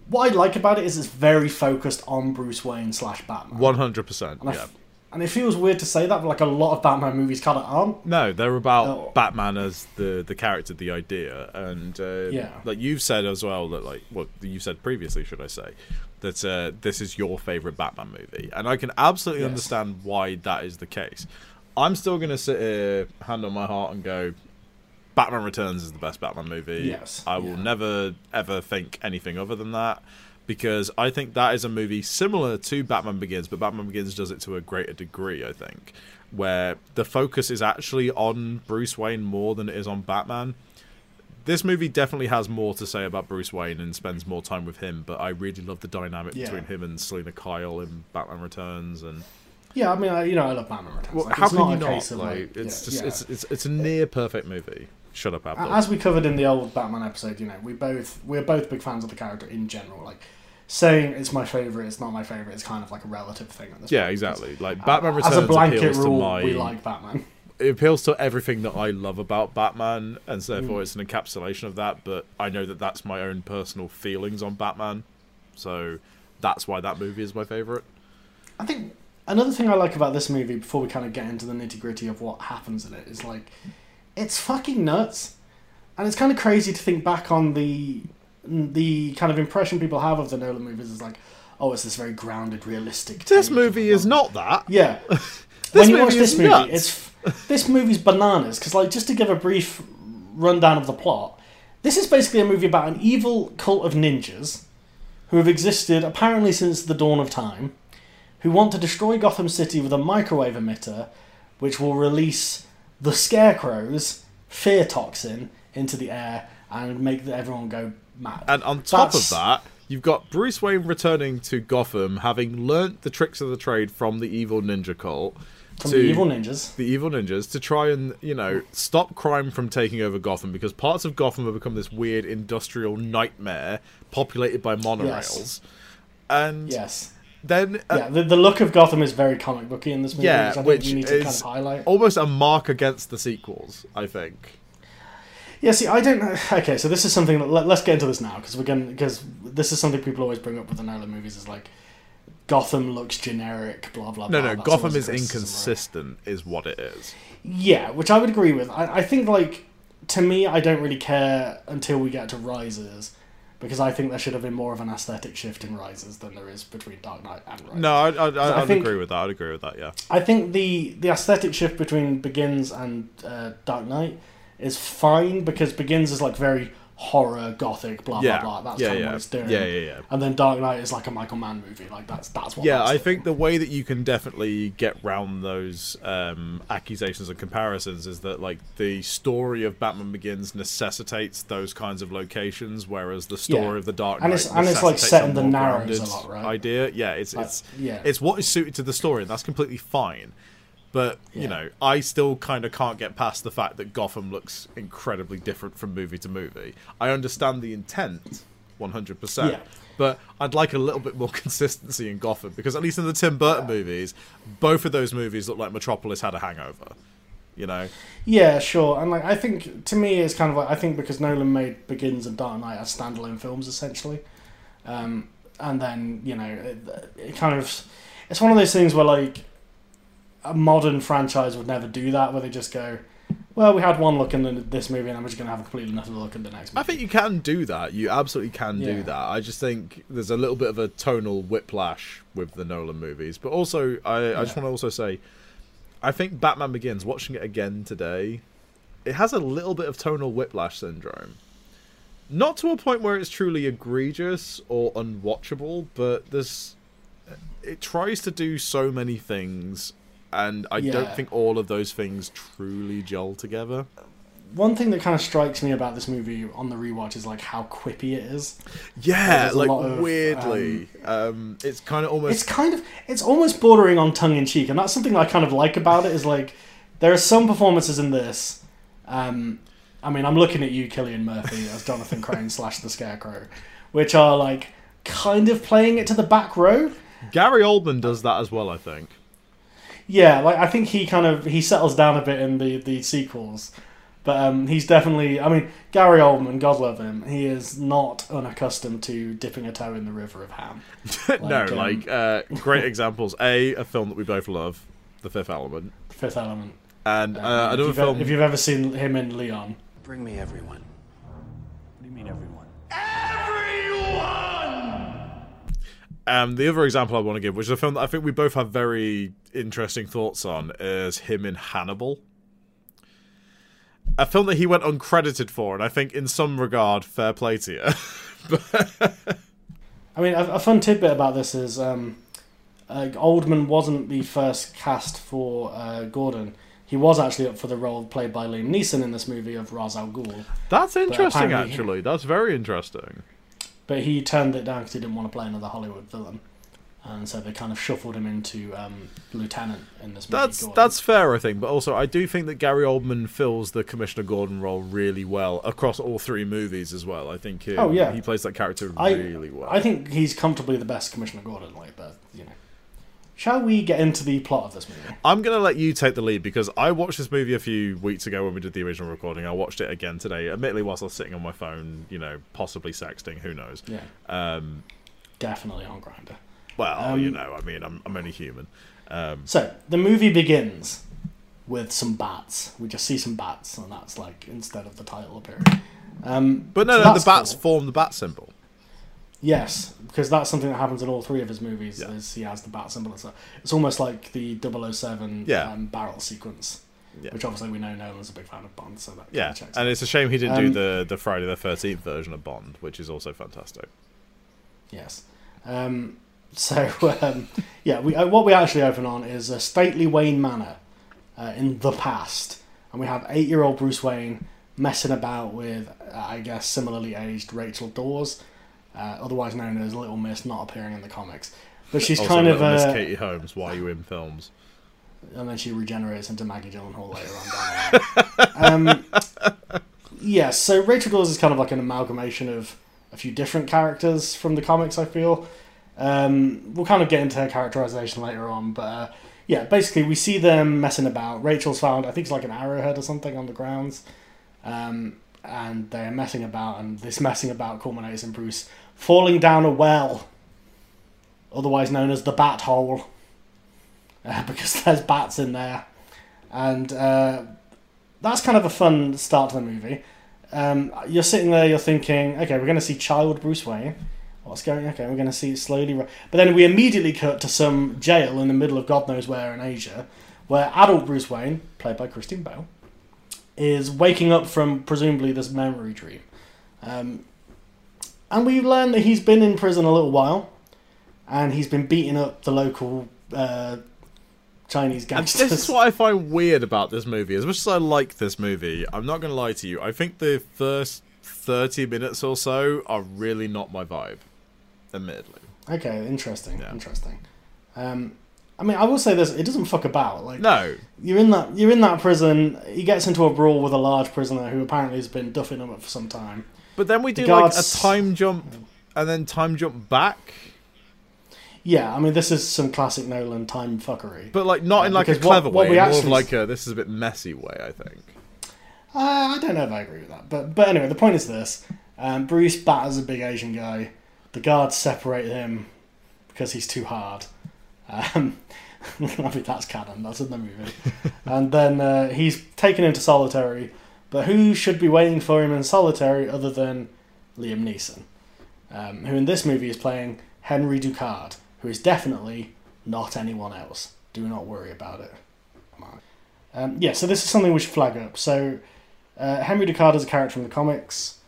What I like about it is it's very focused on Bruce Wayne slash Batman. One hundred percent. Yeah. f- And it feels weird to say that, but like a lot of Batman movies kind of aren't. No, they're about Oh. Batman as the the character, the idea, and uh, Yeah. like you've said as well that like what you said previously, should I say, that uh, this is your favorite Batman movie, and I can absolutely Yes. understand why that is the case. I'm still gonna sit here, hand on my heart, and go. Batman Returns is the best Batman movie. Yes, I will yeah. never ever think anything other than that because I think that is a movie similar to Batman Begins, but Batman Begins does it to a greater degree, I think, where the focus is actually on Bruce Wayne more than it is on Batman. This movie definitely has more to say about Bruce Wayne and spends more time with him, but I really love the dynamic Yeah. between him and Selina Kyle in Batman Returns and Yeah, I mean, I, you know, I love Batman Returns. well, Like, how it's can not you a not? Like, like, it's yeah, just yeah. it's it's it's a near perfect movie. Shut up, Abdul. As we covered in the old Batman episode, you know, we both we're both big fans of the character in general. Like saying it's my favorite, it's not my favorite. It's kind of like a relative thing at this yeah, point. exactly. Like Uh, Batman Returns As a blanket appeals rule, to my we like Batman. it appeals to everything that I love about Batman, and so Mm. therefore it's an encapsulation of that. But I know that that's my own personal feelings on Batman, so that's why that movie is my favorite. I think another thing I like about this movie, before we kind of get into the nitty gritty of what happens in it, is like it's fucking nuts, and it's kind of crazy to think back on the the kind of impression people have of the Nolan movies is like, oh, it's this very grounded, realistic. This movie is not that. Yeah. This when you movie watch is this movie, nuts. it's this movie's bananas because, like, just to give a brief rundown of the plot, this is basically a movie about an evil cult of ninjas who have existed apparently since the dawn of time, who want to destroy Gotham City with a microwave emitter, which will release the scarecrows fear toxin into the air and make everyone go mad. And on top That's- of that, you've got Bruce Wayne returning to Gotham, having learnt the tricks of the trade from the evil ninja cult. From to the evil ninjas. the evil ninjas to try and you know stop crime from taking over Gotham because parts of Gotham have become this weird industrial nightmare populated by monorails, and Yes. then uh, Yeah, the, the look of Gotham is very comic booky in this movie, yeah, which I think which we need to kind is of highlight. almost a mark against the sequels. I think. Yeah, see, I don't know. Okay, so this is something. That, let, let's get into this now because we're going because this is something people always bring up with the Nolan movies is like Gotham looks generic, blah blah. No, blah. no, That's Gotham is criticism, right? inconsistent, is what it is. Yeah, which I would agree with. I, I think like to me, I don't really care until we get to Rises. Because I think there should have been more of an aesthetic shift in Rises than there is between Dark Knight and Rises. No, I, I, I, I I'd think- agree with that. I'd agree with that. Yeah. I think the the aesthetic shift between Begins and uh, Dark Knight is fine because Begins is like very horror, gothic, blah Yeah. blah blah. That's yeah, kind of yeah. what it's doing. yeah, yeah, yeah. And then Dark Knight is like a Michael Mann movie. Like that's that's what. Yeah, that's I doing. think the way that you can definitely get round those um, accusations and comparisons is that like the story of Batman Begins necessitates those kinds of locations, whereas the story Yeah. of the Dark Knight And it's- and it's, like, set in the Narrows a lot, right? Idea, yeah, it's Like, it's yeah. it's what is suited to the story, and that's completely fine. But you know, I still kind of can't get past the fact that Gotham looks incredibly different from movie to movie. I understand the intent, one hundred percent. But I'd like a little bit more consistency in Gotham because at least in the Tim Burton movies, both of those movies look like Metropolis had a hangover. You know, Yeah, sure. And like I think to me it's kind of like I think because Nolan made Begins and Dark Knight as standalone films essentially, um, and then you know it, it kind of it's one of those things where like a modern franchise would never do that where they just go, well we had one look in the, this movie and then we're just gonna have a completely another look in the next. Movie. I think you can do that. You absolutely can Yeah. do that. I just think there's a little bit of a tonal whiplash with the Nolan movies. But also, I, I just want to also say, I think Batman Begins, watching it again today, it has a little bit of tonal whiplash syndrome. Not to a point where it's truly egregious or unwatchable, but there's it tries to do so many things and I don't think all of those things truly gel together. one thing that kind of strikes me about this movie on the rewatch is like how quippy it is. Yeah, a like of, weirdly, um, it's kind of almost. It's kind of it's almost bordering on tongue in cheek, and that's something I kind of like about it. Is like there are some performances in this. Um, I mean, I'm looking at you, Cillian Murphy, as Jonathan Crane slash the Scarecrow, which are like kind of playing it to the back row. Gary Oldman does that as well. I think. Yeah, like I think he kind of he settles down a bit in the the sequels, but um, he's definitely. I mean, Gary Oldman, God love him, he is not unaccustomed to dipping a toe in the river of ham. no, um, like uh, great examples. A, a film that we both love, The Fifth Element. Fifth Element. And Um, uh, if, another you've, e- film. if you've ever seen him in Leon, Bring me everyone. Um, the other example I want to give, which is a film that I think we both have very interesting thoughts on, is him in Hannibal. A film that he went uncredited for, and I think in some regard, fair play to you. I mean, a, a fun tidbit about this is um, uh, Oldman wasn't the first cast for uh, Gordon. He was actually up for the role played by Liam Neeson in this movie of Ra's al Ghul, That's interesting, apparently- actually. That's very interesting. But he turned it down because he didn't want to play another Hollywood villain, and so they kind of shuffled him into um, Lieutenant in this movie. That's Gordon. that's fair, I think. But also, I do think that Gary Oldman fills the Commissioner Gordon role really well across all three movies as well. I think he, Oh, yeah. he plays that character I- really well. I think he's comfortably the best Commissioner Gordon, like, but you know. Shall we get into the plot of this movie? I'm going to let you take the lead because I watched this movie a few weeks ago when we did the original recording. I watched it again today, admittedly, whilst I was sitting on my phone, you know, possibly sexting, who knows. Yeah, Um, definitely on Grindr. well, Um, you know, I mean, I'm, I'm only human. Um, So the movie begins with some bats. We just see some bats, and that's like instead of the title appearing. Um, but no, so no, the bats cool. form the bat symbol. Yes, because that's something that happens in all three of his movies. Yeah. Is he has the bat symbol? It's, it's almost like the 007 Yeah. um, barrel sequence, Yeah. which obviously we know Nolan's a big fan of Bond, so that Yeah, checks and out. it's a shame he didn't do Um, the, the Friday the 13th version of Bond, which is also fantastic. Yes. Um, so um, yeah, we uh, what we actually open on is a stately Wayne Manor uh, in the past, and we have eight-year-old Bruce Wayne messing about with, uh, I guess, similarly aged Rachel Dawes, uh, otherwise known as Little Miss, not appearing in the comics. But she's also, kind of, Miss uh, Katie Holmes, why are you in films? and then she regenerates into Maggie Gyllenhaal later on. Um, yes, so Rachel Dawes is kind of like an amalgamation of a few different characters from the comics. I feel um, we'll kind of get into her characterization later on, but uh, yeah, basically we see them messing about. Rachel's found, I think it's like an arrowhead or something on the grounds, um, and they're messing about, and this messing about culminates in Bruce falling down a well, otherwise known as the Bat Hole uh, because there's bats in there, and uh, that's kind of a fun start to the movie. Um, you're sitting there, you're thinking, okay, we're going to see child Bruce Wayne. What's going? Okay, we're going to see it slowly, but then we immediately cut to some jail in the middle of God knows where in Asia, where adult Bruce Wayne, played by Christian Bale, is waking up from presumably this memory dream. Um, and we learn that he's been in prison a little while, and he's been beating up the local uh, Chinese And gangsters. this is what I find weird about this movie. As much as I like this movie, I'm not going to lie to you. I think the first 30 minutes or so are really not my vibe, admittedly. Okay, interesting, Yeah. interesting. Um, I mean, I will say this: it doesn't fuck about. Like, No, you're in that you're in that prison. He gets into a brawl with a large prisoner who apparently has been duffing him up for some time. but then we do The like a time jump and then time jump back, Yeah, I mean, this is some classic Nolan time fuckery. but like not in like a Because what- clever what way, we more actually- like a this is a bit messy way. I think. Uh, I don't know if I agree with that, but but anyway, the point is this: um, Bruce batters a big Asian guy. The guards separate him because he's too hard. Um, I mean, that's canon. That's in the movie. and then uh, he's taken into solitary. But who should be waiting for him in solitary other than Liam Neeson, um, who in this movie is playing Henry Ducard, who is definitely not anyone else. Do not worry about it. Um, yeah, so this is something we should flag up. So uh, Henry Ducard is a character from the comics,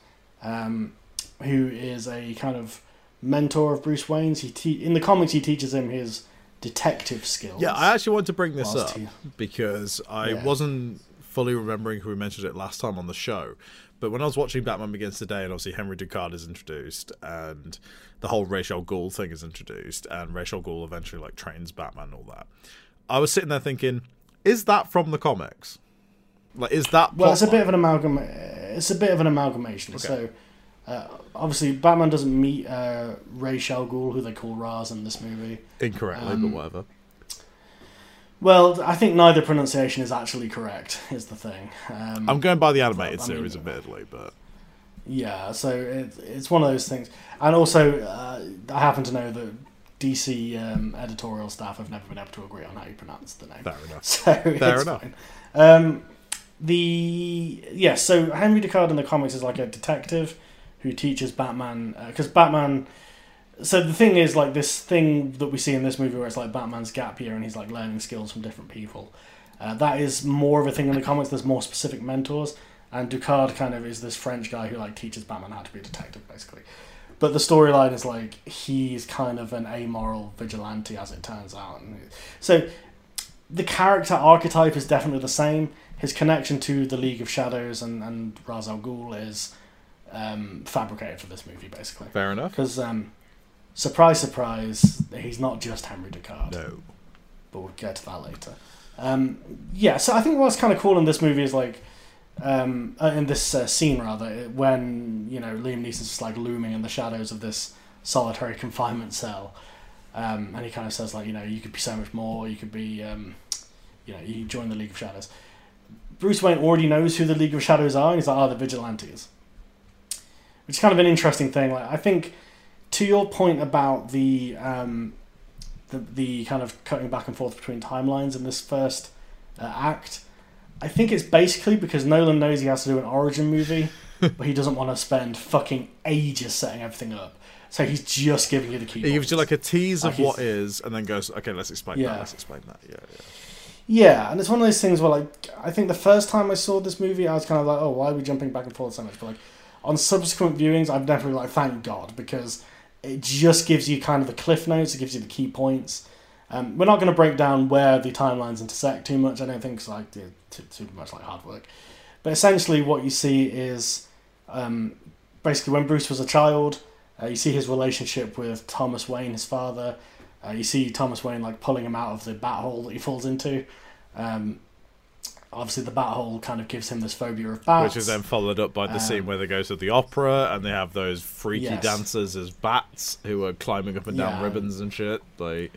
um, who is a kind of mentor of Bruce Wayne's. He te- in the comics he teaches him his detective skills. Yeah, I actually want to bring this up he- because I Yeah. wasn't fully remembering who we mentioned it last time on the show. But when I was watching Batman Begins today, and obviously Henry Ducard is introduced, and the whole Ra's al Ghul thing is introduced, and Ra's al Ghul eventually like trains Batman and all that, I was sitting there thinking, is that from the comics? Like, is that Well, it's a bit of an amalgam. It's a bit of an amalgamation. So, uh, obviously, Batman doesn't meet uh, Ra's al Ghul, who they call Raz in this movie. incorrectly, um, but whatever. Well, I think neither pronunciation is actually correct. Is the thing. Um, I'm going by the animated I mean- series, admittedly, but Yeah, so it, it's one of those things. And also, uh, I happen to know that DC um, editorial staff have never been able to agree on how you pronounce the name. Fair enough. So Fair it's enough. fine. Um, the yeah, so Henry Ducard in the comics is like a detective who teaches Batman because Batman. So the thing is like this thing that we see in this movie where it's like Batman's gap year and he's like learning skills from different people. Uh, that is more of a thing in the comics. There's more specific mentors, and Ducard kind of is this French guy who like teaches Batman how to be a detective, basically. But the storyline is like he's kind of an amoral vigilante, as it turns out. And so the character archetype is definitely the same. His connection to the League of Shadows and, and Ra's al Ghul is um, fabricated for this movie, basically. Fair enough. Because, um, surprise, surprise, he's not just Henry Ducard No. but we'll get to that later. Um, yeah, so I think what's kind of cool in this movie is like, um, uh, in this uh, scene rather, when you know Liam Neeson's just like looming in the shadows of this solitary confinement cell, um, and he kind of says like, you know, you could be so much more. You could be, um, you know, you join the League of Shadows. Bruce Wayne already knows who the League of Shadows are, and he's like, oh, the vigilantes, which is kind of an interesting thing. Like, I think to your point about the um, the, the kind of cutting back and forth between timelines in this first uh, act. I think it's basically because Nolan knows he has to do an origin movie, but he doesn't want to spend fucking ages setting everything up. So he's just giving you the key. He gives you like a tease Like of what is, and then goes, "Okay, let's explain Yeah. that. Let's explain that." Yeah, yeah. Yeah, and it's one of those things where like I think the first time I saw this movie, I was kind of like, oh, why are we jumping back and forth so much? But like on subsequent viewings, I've definitely like thank God because it just gives you kind of the cliff notes. It gives you the key points. Um, we're not going to break down where the timelines intersect too much. I don't think it's like too, too much like hard work. But essentially, what you see is um, basically when Bruce was a child, uh, you see his relationship with Thomas Wayne, his father. Uh, you see Thomas Wayne like pulling him out of the bat hole that he falls into. Um, obviously, the bat hole kind of gives him this phobia of bats. Which is then followed up by the scene Um, where they go to the opera and they have those freaky Yes. dancers as bats who are climbing up and down Yeah. ribbons and shit. Like,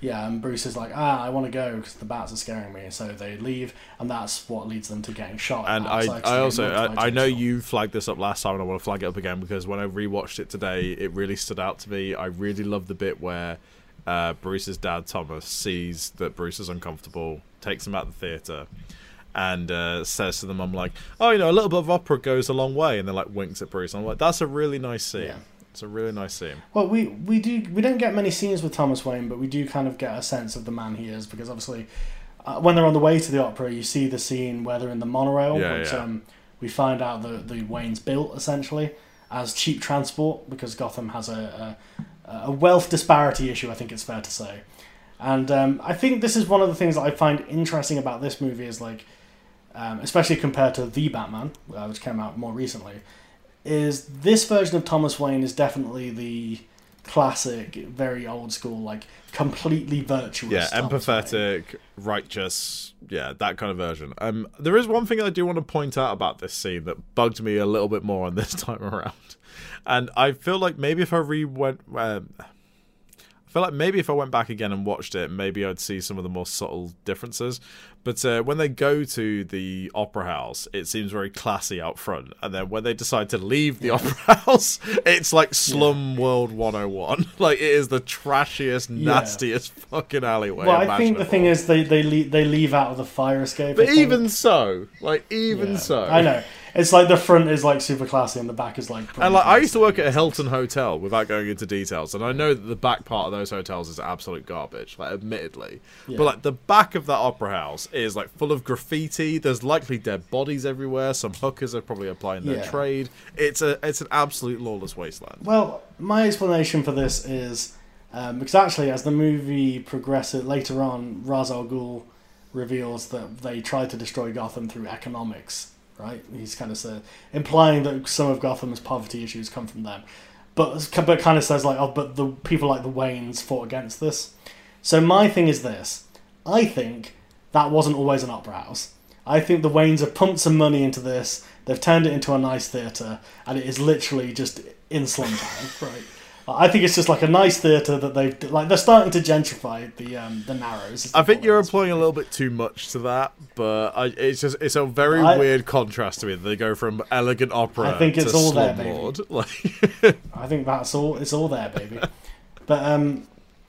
Yeah, and Bruce is like, ah, I want to go because the bats are scaring me. So they leave, and that's what leads them to getting shot. and I, I also, I, I know you flagged this up last time, and I want to flag it up again because when I rewatched it today, it really stood out to me. I really love the bit where uh, Bruce's dad Thomas sees that Bruce is uncomfortable, takes him out of the theater, and uh, says to them, "I'm like, oh, you know, a little bit of opera goes a long way," and then like winks at Bruce. I'm like, that's a really nice scene. Yeah. It's a really nice scene. Well, we we do we don't get many scenes with Thomas Wayne, but we do kind of get a sense of the man he is because obviously, uh, when they're on the way to the opera, you see the scene where they're in the monorail, Yeah, which yeah. Um, we find out that the Wayne's built essentially as cheap transport because Gotham has a a, a wealth disparity issue. I think it's fair to say, and um, I think this is one of the things that I find interesting about this movie is like, um, especially compared to the Batman, uh, which came out more recently is this version of Thomas Wayne is definitely the classic, very old school, like completely virtuous. yeah, Thomas Wayne. empathetic, righteous, yeah, that kind of version. Um, there is one thing I do want to point out about this scene that bugged me a little bit more on this time around, and I feel like maybe if I re went, um, I feel like maybe if I went back again and watched it, maybe I'd see some of the more subtle differences. But uh, when they go to the opera house, it seems very classy out front, and then when they decide to leave the opera house, it's like Slum World 101. like it is the trashiest, Yeah. nastiest fucking alleyway. Well, I think the thing is they they leave, they leave out of the fire escape. But even so, like even Yeah. so, I know it's like the front is like super classy and the back is like. And like I used to work at a Hilton hotel without going into details, and I know that the back part of those hotels is absolute garbage, like admittedly. Yeah. But like the back of that opera house is like full of graffiti. There's likely dead bodies everywhere. Some hookers are probably applying their Yeah. trade. It's a it's an absolute lawless wasteland. Well, my explanation for this is um, because actually, as the movie progresses later on, Ra's al Ghul reveals that they tried to destroy Gotham through economics. Right? He's kind of said, implying that some of Gotham's poverty issues come from them, but but kind of says like, oh, but the people like the Waynes fought against this. So my thing is this: I think that wasn't always an opera house. I think the Waynes have pumped some money into this. They've turned it into a nice theatre, and it is literally just in Slumtown, right? I think it's just like a nice theatre that they like. They're starting to gentrify the um, the Narrows. I think you're applying a little bit too much to that, but I, it's just it's a very I- weird contrast to me. that They go from elegant opera I think it's to all there, baby. Like, I think that's all. It's all there, baby. but um,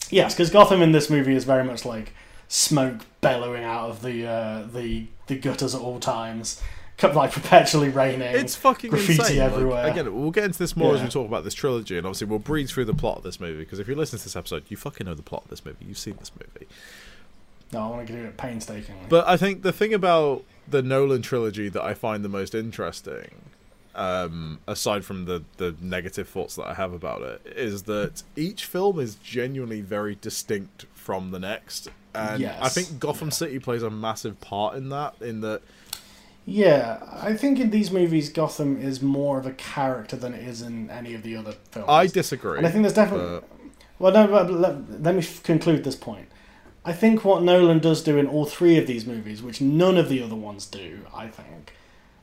Yes, because Gotham in this movie is very much like smoke bellowing out of the uh, the the gutters at all times, like perpetually raining. It's fucking graffiti insane. Like, everywhere. again, we'll get into this more as we talk about this trilogy, and obviously we'll breeze through the plot of this movie. Because if you listen to this episode, you fucking know the plot of this movie. You've seen this movie. no, I want to do it painstakingly. But I think the thing about the Nolan trilogy that I find the most interesting, um, aside from the the negative thoughts that I have about it, is that each film is genuinely very distinct from the next, and I think Gotham City plays a massive part in that. In that, yeah, I think in these movies, Gotham is more of a character than it is in any of the other films. I disagree. And I think there's definitely. but- Well, no, but let, let me f- conclude this point. I think what Nolan does do in all three of these movies, which none of the other ones do, I think,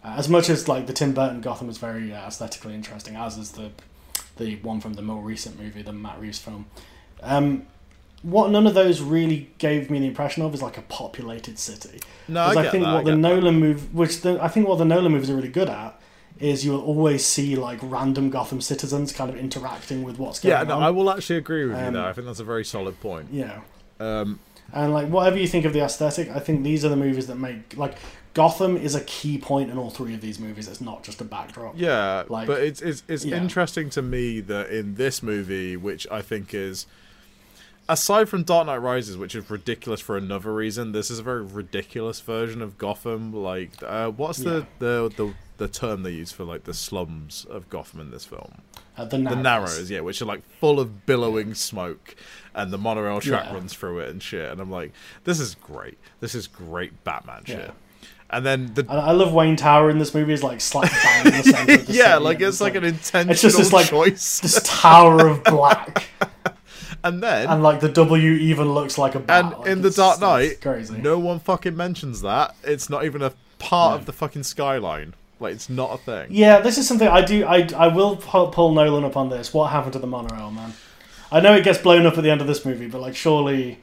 uh, as much as like the Tim Burton Gotham is very uh, aesthetically interesting, as is the the one from the more recent movie, the Matt Reeves film. Um, what none of those really gave me the impression of is like a populated city. no, I I, think that, I what the get that. Nolan move, which the, I think what the Nolan movies are really good at, is you'll always see like random Gotham citizens kind of interacting with what's going on. Yeah, no, on. I will actually agree with you Um, there. I think that's a very solid point. Yeah. Um, And like whatever you think of the aesthetic, I think these are the movies that make like Gotham is a key point in all three of these movies. It's not just a backdrop. Yeah, Like- but it's it's it's yeah. interesting to me that in this movie, which I think is aside from Dark Knight Rises, which is ridiculous for another reason, this is a very ridiculous version of Gotham. Like, uh, what's the, the the the term they use for like the slums of Gotham in this film? Uh, the narrows. The Narrows, yeah, which are like full of billowing smoke, and the monorail track Yeah. runs through it and shit. And I'm like, this is great. This is great Batman shit. Yeah. And then the I love Wayne Tower in this movie is like slap bang in the center. Of the yeah, like and it's like an intentional it's just this like choice. this tower of black, and then and like the W even looks like a bat. and Like, in the Dark Knight, crazy. no one fucking mentions that. It's not even a part No. of the fucking skyline. Like it's not a thing. Yeah, this is something I do. I, I will pull, pull Nolan up on this. What happened to the monorail, man? I know it gets blown up at the end of this movie, but like surely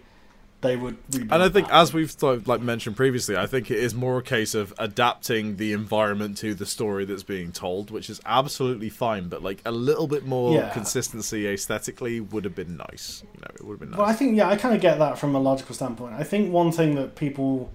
they would. rebuild And I think, that. as we've sort of, like mentioned previously, I think it is more a case of adapting the environment to the story that's being told, which is absolutely fine. But like a little bit more Yeah. consistency aesthetically would have been nice. You know, it would have been nice. Well, I think yeah, I kind of get that from a logical standpoint. I think one thing that people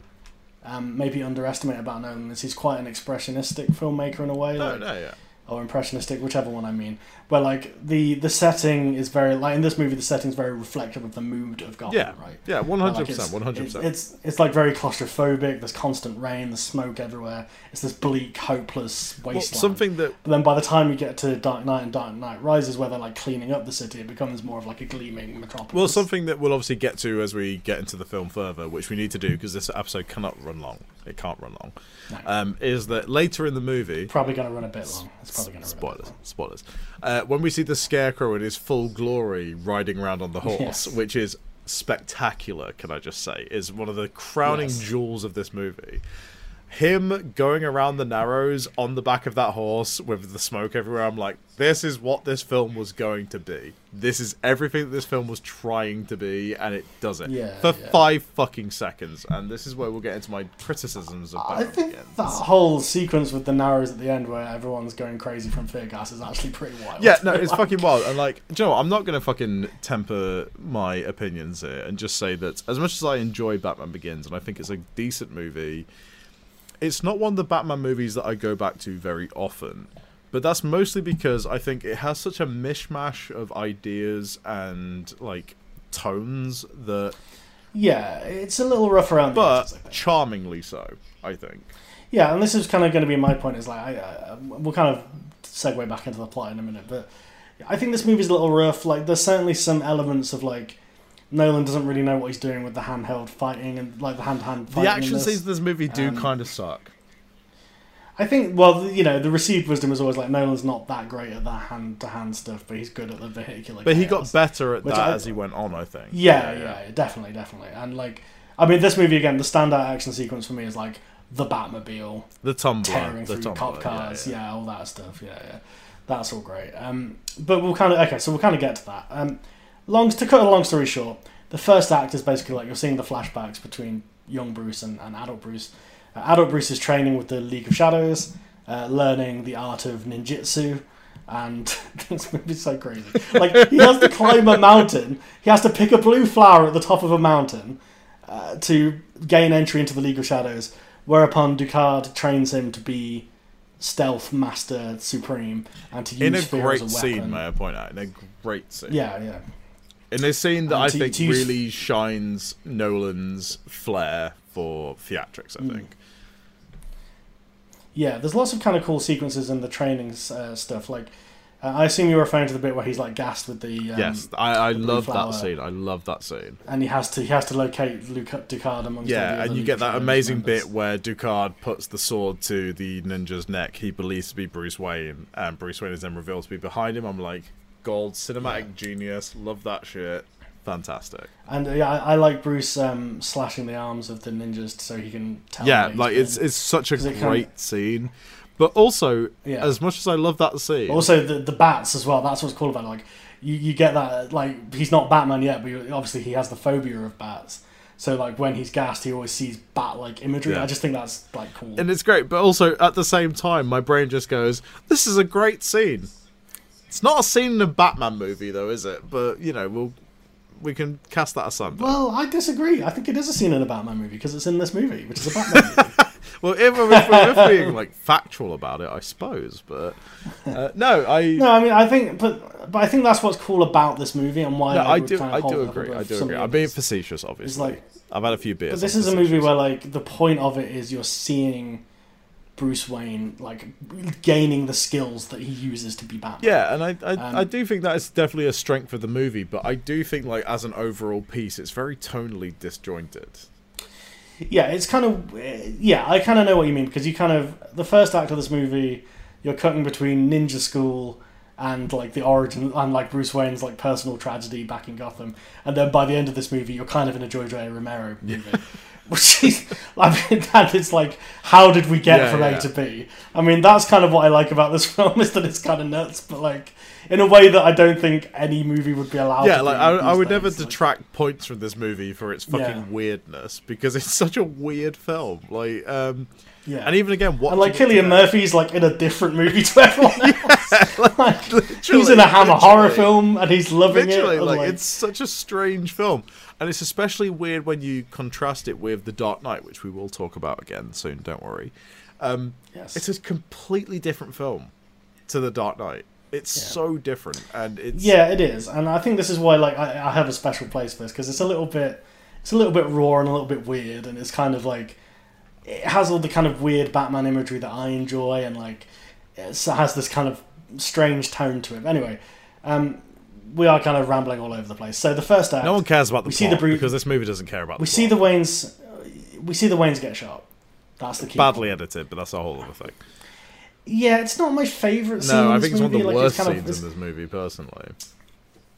um, maybe underestimate about Nolan is he's quite an expressionistic filmmaker in a way, no, like, no, yeah. Or impressionistic, whichever one I mean. Where like the the setting is very like in this movie, the setting is very reflective of the mood of Gotham, Yeah, right? yeah, hundred it's- percent, one hundred percent. it's it's like very claustrophobic. There's constant rain. There's smoke everywhere. It's this bleak, hopeless wasteland. Well, something that But then by the time you get to Dark Knight and Dark Knight Rises, where they're like cleaning up the city, it becomes more of like a gleaming metropolis. Well, something that we'll obviously get to as we get into the film further, which we need to do because this episode cannot run long. It can't run long. No. Um, is that later in the movie? probably going to run a bit long. It's probably going to run a bit Spoilers, long. spoilers. Uh, when we see the Scarecrow in his full glory riding around on the horse, Yes. which is spectacular, can I just say, is one of the crowning Yes. jewels of this movie. Him going around the Narrows on the back of that horse with the smoke everywhere, I'm like, this is what this film was going to be. This is everything that this film was trying to be, and it does it Yeah, for yeah. five fucking seconds. And this is where we'll get into my criticisms of I think Begins. that whole sequence with the Narrows at the end, where everyone's going crazy from fear gas, is actually pretty wild. Yeah, no, it's fucking wild. And like, you know what? I'm not going to fucking temper my opinions here and just say that as much as I enjoy Batman Begins and I think it's a decent movie, it's not one of the Batman movies that I go back to very often. But that's mostly because I think it has such a mishmash of ideas and like tones that, yeah, it's a little rough around the but edges. I charmingly so. I think. Yeah, and this is kind of going to be my point. Is like I, uh, we'll kind of segue back into the plot in a minute, but I think this movie's a little rough. Like, there's certainly some elements of like Nolan doesn't really know what he's doing with the handheld fighting and like the hand-to-hand. The fighting in action scenes in this movie do Um, kind of suck. I think, well, you know, the received wisdom is always like Nolan's not that great at the hand-to-hand stuff, but he's good at the vehicular. But he got better at that I- as he went on, I think. Yeah, yeah, definitely, definitely. And like, I mean, this movie again, the standout action sequence for me is like the Batmobile The tumbler. tearing the through tumbler, cop cars, yeah, yeah, yeah. all that stuff. Yeah, yeah, that's all great. Um, but we'll kind of okay, so we'll kind of get to that. Um, long to cut a long story short, the first act is basically like you're seeing the flashbacks between young Bruce and, and adult Bruce. Uh, adult Bruce is training with the League of Shadows, uh, learning the art of ninjutsu. And this movie's so crazy. Like he has to climb a mountain. He has to pick a blue flower at the top of a mountain uh, to gain entry into the League of Shadows. Whereupon Ducard trains him to be stealth master supreme and to use In a fear great as a scene, weapon. may I point out? In a great scene. Yeah, yeah. In a scene that I to- think to really shines Nolan's flair for theatrics. I think. Yeah, there's lots of kind of cool sequences in the training uh, stuff. Like, uh, I assume you're referring to the bit where he's like gassed with the um, yes, I, I love that scene. I love that scene. and he has to he has to locate Luke Ducard amongst Yeah, and you get that amazing members. bit where Ducard puts the sword to the ninja's neck. He believes to be Bruce Wayne, and Bruce Wayne is then revealed to be behind him. I'm like, gold, cinematic genius. Love that shit. Fantastic. And uh, yeah, I, I like Bruce um, slashing the arms of the ninjas so he can tell. yeah, like it's it's such a it kinda- great scene. But also, Yeah. as much as I love that scene, also the the bats as well. That's what's cool about it. like you you get that like he's not Batman yet, but obviously he has the phobia of bats. So like when he's gassed, he always sees bat like imagery. Yeah. I just think that's like cool. and it's great. But also at the same time, my brain just goes, "This is a great scene." It's not a scene in a Batman movie, though, is it? But you know, we'll we can cast that aside. well, I disagree. I think it is a scene in a Batman movie because it's in this movie, which is a Batman movie. Well, if, if, if we're being like factual about it, I suppose. But uh, no, I No, I mean I think, but but I think that's what's cool about this movie and why no, I do, kind I of hold do agree. I do agree. I'm being facetious, obviously. It's like, I've had a few beers. but this is a movie where like the point of it is you're seeing Bruce Wayne like gaining the skills that he uses to be Batman. Yeah, and I I, Um, I do think that is definitely a strength of the movie, but I do think like as an overall piece, it's very tonally disjointed. yeah, it's kind of yeah. I kind of know what you mean because you kind of the first act of this movie, you're cutting between Ninja School and like the origin and like Bruce Wayne's like personal tragedy back in Gotham, and then by the end of this movie, you're kind of in a A. Romero movie. Which is, I mean, that is like, how did we get Yeah, from yeah. A to B? I mean, that's kind of what I like about this film is that it's kind of nuts, but like in a way that I don't think any movie would be allowed. yeah, like I, I would never. Like, detract points from this movie for its fucking Yeah. weirdness because it's such a weird film. Like, um, yeah, and even again, what and like Cillian Murphy's like in a different movie to everyone else. like, he's in a Hammer horror film and he's loving it. like, like, it's such a strange film, and it's especially weird when you contrast it with The Dark Knight, which we will talk about again soon. Don't worry. Um, yes. it's a completely different film to The Dark Knight. It's Yeah. so different, and it's yeah, it is, and I think this is why like I, I have a special place for this because it's a little bit, it's a little bit raw and a little bit weird, and it's kind of like it has all the kind of weird Batman imagery that I enjoy, and like it has this kind of strange tone to it. Anyway, um, we are kind of rambling all over the place. So the first act, No one cares about the We see the bru- because this movie doesn't care about. we the see the. Waynes, we see the Waynes get shot. That's the key. badly edited, but that's a whole other thing. Yeah, it's not my favorite scene. No, I think it's one of the like, worst of- scenes in this movie, personally.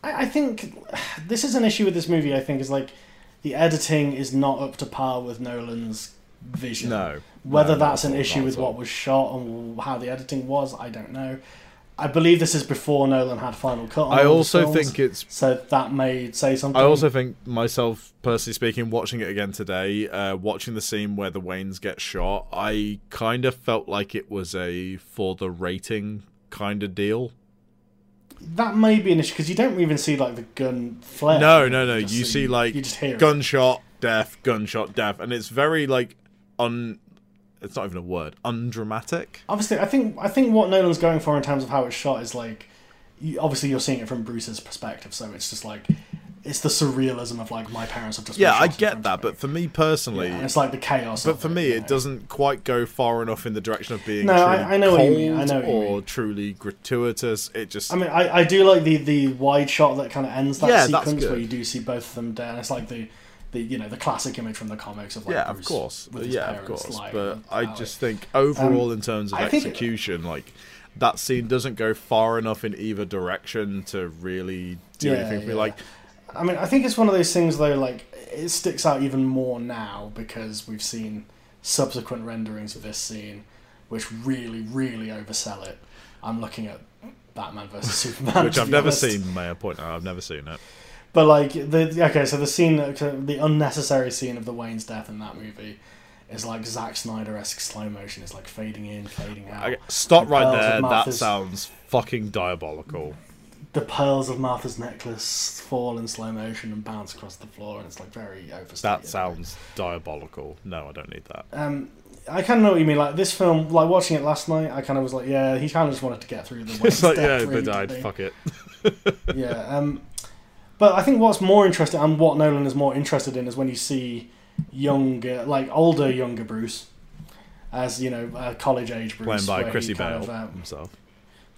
I, I think this is an issue with this movie. I think is like the editing is not up to par with Nolan's vision. No, Whether no, that's an issue with what was shot and how the editing was, I don't know. I believe this is before Nolan had Final Cut. On I also films, think it's so that may say something. I also think myself personally speaking, watching it again today, uh, watching the scene where the Waynes get shot, I kind of felt like it was a for the rating kind of deal. that may be an issue because you don't even see like the gun flare. No, no, no. You see like you just hear it. gunshot, death, gunshot, death, and it's very like un. It's not even a word. Undramatic. obviously i think i think what nolan's going for in terms of how it's shot is like you, obviously you're seeing it from bruce's perspective so it's just like it's the surrealism of like my parents have just been Yeah, I get that, but for me personally. Yeah, it's like the chaos But for me, you it know. doesn't quite go far enough in the direction of being No, I- I know what you mean, I know or truly gratuitous. It just I mean, I, I do like the, the wide shot that kind of ends that Yeah, sequence where you do see both of them dead. And it's like the, the you know the classic image from the comics of like yeah, of course, yeah, of parents course. lying But I just think overall, in terms of I execution, like that scene doesn't go far enough in either direction to really do Yeah, anything for me. yeah. Like, I mean, I think it's one of those things though. Like it sticks out even more now because we've seen subsequent renderings of this scene, which really, really oversell it. I'm looking at Batman versus Superman, which I've never honest. seen. May I point out, I've never seen it. But like the okay, so the scene, the unnecessary scene of the Wayne's death in that movie, is like Zack Snyder esque slow motion. It's like fading in, fading out. Okay, stop The right there. That sounds fucking diabolical. The pearls of Martha's necklace fall in slow motion and bounce across the floor, and it's like very overstated. That sounds diabolical. No, I don't need that. Um, I kind of know what you mean. Like this film, like watching it last night, I kind of was like, yeah, he kind of just wanted to get through the. It's like, yeah, they died. Fuck it. yeah. Um, but I think what's more interesting and what Nolan is more interested in is when you see younger, like older, younger Bruce, as you know, uh, college age Bruce, Playing by Chrissy Bale of, um, himself.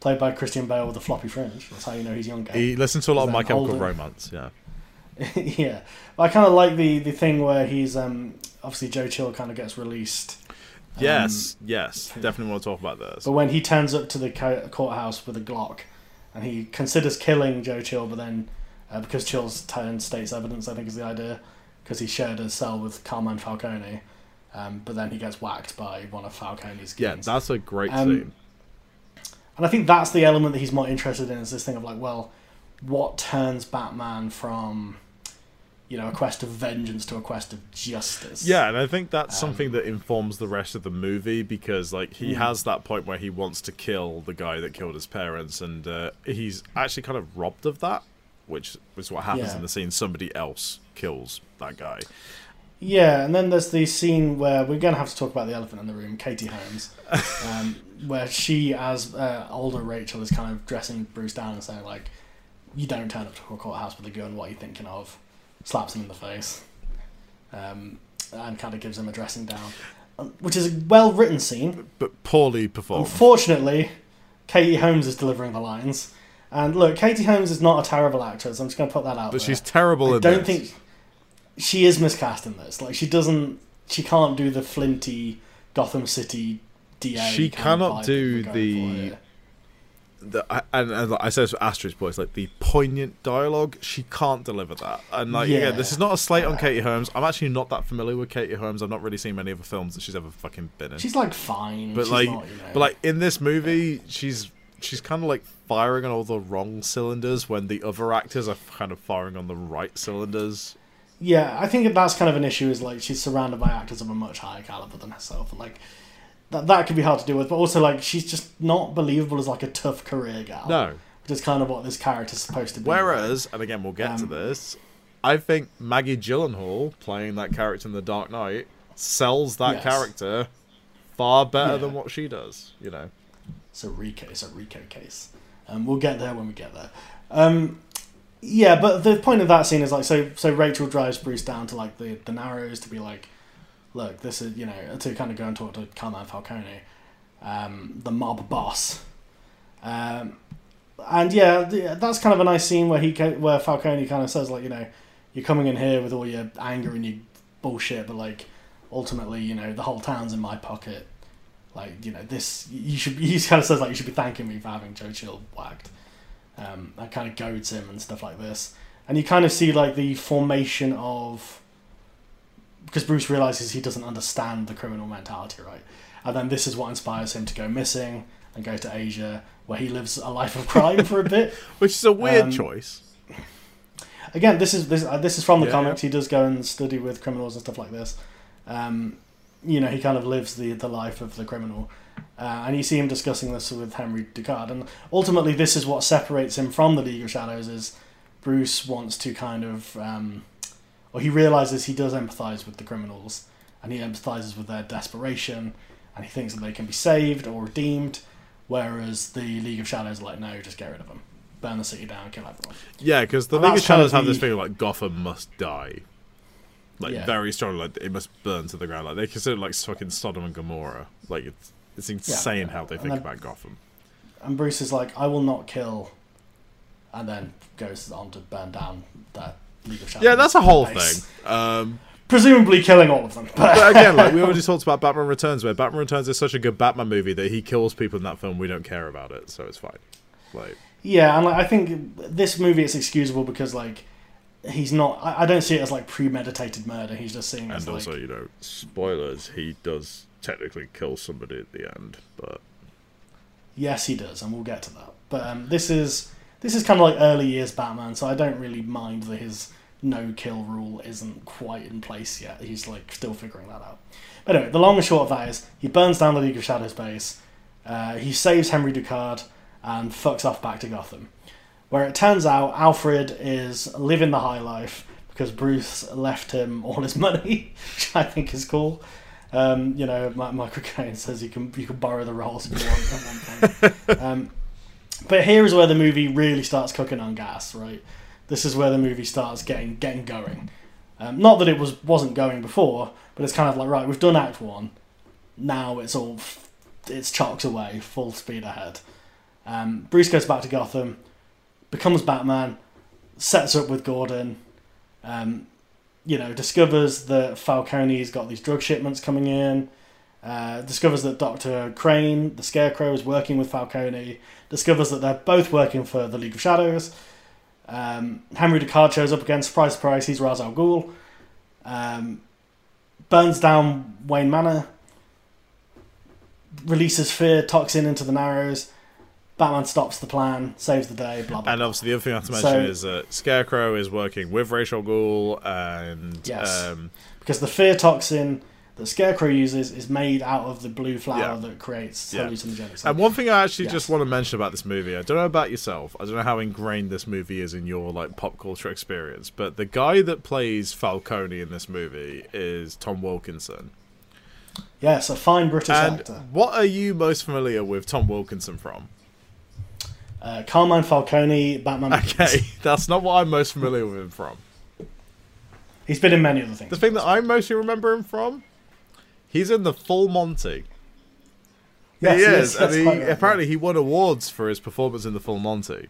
played by Christian Bale with a floppy fringe. That's how you know he's younger. He listened to a lot of My that Chemical older? Romance. Yeah. yeah, but I kind of like the the thing where he's um obviously Joe Chill kind of gets released. Um, Yes. yes. Definitely want to talk about this. But when he turns up to the courthouse with a Glock, and he considers killing Joe Chill, but then uh, because Chill's turned state's evidence, I think is the idea, because he shared a cell with Carmine Falcone, um, but then he gets whacked by one of Falcone's Yeah, that's a great Um, scene. and I think that's the element that he's more interested in is this thing of like, well, what turns Batman from, you know, a quest of vengeance to a quest of justice? Yeah, and I think that's um, something that informs the rest of the movie because, like, he Hmm. has that point where he wants to kill the guy that killed his parents, and uh, he's actually kind of robbed of that, which is what happens Yeah. in the scene. Somebody else kills that guy. Yeah, and then there's the scene where we're going to have to talk about the elephant in the room, Katie Holmes, um, where she, as uh, older Rachel, is kind of dressing Bruce down and saying, like, you don't turn up to a courthouse with a gun, what are you thinking of? Slaps him in the face, um, and kind of gives him a dressing down, um, which is a well written scene. But poorly performed. Unfortunately, Katie Holmes is delivering the lines. And look, Katie Holmes is not a terrible actress. I'm just going to put that out but there. she's terrible I don't this. think she is miscast in this. Like she doesn't, she can't do the flinty Gotham City DA. She cannot do that we're going for the- the, I- and, and I said for asterisk boys, like the poignant dialogue, she can't deliver that. And like Yeah. again, this is not a slate on Katie Holmes. I'm actually not that familiar with Katie Holmes. I've not really seen many of the films that she's ever fucking been in. She's like fine, but she's like, not, you know. but like in this movie, she's she's kind of like firing on all the wrong cylinders when the other actors are kind of firing on the right cylinders. yeah, I think that's kind of an issue. Is like she's surrounded by actors of a much higher caliber than herself, and like that that could be hard to deal with. But also like she's just not believable as like a tough career gal. No. which is kind of what this character's supposed to be. Whereas, and again, we'll get to Um, this. I think Maggie Gyllenhaal playing that character in The Dark Knight sells that Yes. character far better Yeah. than what she does. You know. It's a Rico. It's a Rico case. Um, we'll get there when we get there. Um, yeah, but the point of that scene is like so. So Rachel drives Bruce down to like the the Narrows to be like, look, this is you know to kind of go and talk to Carmine Falcone, um, the mob boss. Um, and yeah, that's kind of a nice scene where he where Falcone kind of says like you know, you're coming in here with all your anger and your bullshit, but like ultimately you know the whole town's in my pocket like you know this you should he kind of says like you should be thanking me for having Joe Chill whacked um, that kind of goads him and stuff like this and you kind of see like the formation of because Bruce realizes he doesn't understand the criminal mentality right and then this is what inspires him to go missing and go to Asia where he lives a life of crime for a bit Which is a weird Um, choice. again, this is this uh, this is from the Yeah, comics. He does go and study with criminals and stuff like this. Um, you know, he kind of lives the the life of the criminal, uh, and you see him discussing this with Henry Ducard. And ultimately, this is what separates him from the League of Shadows. Is Bruce wants to kind of, um, or he realizes he does empathize with the criminals, and he empathizes with their desperation, and he thinks that they can be saved or redeemed. Whereas the League of Shadows are like, no, just get rid of them, burn the city down, kill everyone. Yeah, because the and League of that's kind Shadows of have this the- thing like Gotham must die. Like Yeah. very strongly, like it must burn to the ground. Like they consider like fucking Sodom and Gomorrah. Like it's it's insane how they think then- about Gotham. And Bruce is like, I will not kill, and then goes on to burn down that League of Shadows. Yeah, that's a whole base. thing. Um, Presumably killing all of them. But, but again, like we already talked about Batman Returns, where Batman Returns is such a good Batman movie that he kills people in that film. We don't care about it, so it's fine. Like yeah, and like, I think this movie is excusable because like he's not. I, I don't see it as like premeditated murder. He's just seeing it as and like, also, you know, spoilers. He does technically kill somebody at the end, but yes, he does, and we'll get to that. But um, this is this is kind of like early years Batman, so I don't really mind that his no kill rule isn't quite in place yet. He's like still figuring that out. But anyway, the long and short of that is he burns down the League of Shadows base. Uh, he saves Henry Ducard and fucks off back to Gotham, where it turns out Alfred is living the high life because Bruce left him all his money, which I think is cool. Um, you know, Michael Caine says you can you can borrow the rolls if you want at one point. Um, but here is where the movie really starts cooking on gas, right? This is where the movie starts getting getting going. Um, not that it was wasn't going before, but it's kind of like right, we've done Act One. Now it's all it's chalks away, full speed ahead. Um, Bruce goes back to Gotham, becomes Batman, sets up with Gordon. Um, you know, discovers that Falcone's got these drug shipments coming in. Uh, discovers that Doctor Crane, the Scarecrow, is working with Falcone. Discovers that they're both working for the League of Shadows. Um, Henry Ducard shows up again. Surprise, surprise, he's Ra's al Ghul. Um, burns down Wayne Manor. Releases fear toxin into the Narrows. Batman stops the plan, saves the day. Blah blah. And obviously, the other thing I have to mention So- is that Scarecrow is working with Ra's al Ghul, and Yes. um, because the fear toxin that Scarecrow uses is made out of the blue flower Yeah. that creates Yeah. hallucinogenics. and one thing I actually Yes. just want to mention about this movie, I don't know about yourself, I don't know how ingrained this movie is in your like pop culture experience, but the guy that plays Falcone in this movie is Tom Wilkinson. yes, a fine British And actor. what are you most familiar with Tom Wilkinson from? Uh, Carmine Falcone, Batman. Okay, that's not what I'm most familiar with him from. He's been in many other things. The thing that I mostly remember him from, he's in the Full Monty. Yes, he is, that's and he, right, apparently he won awards for his performance in the Full Monty.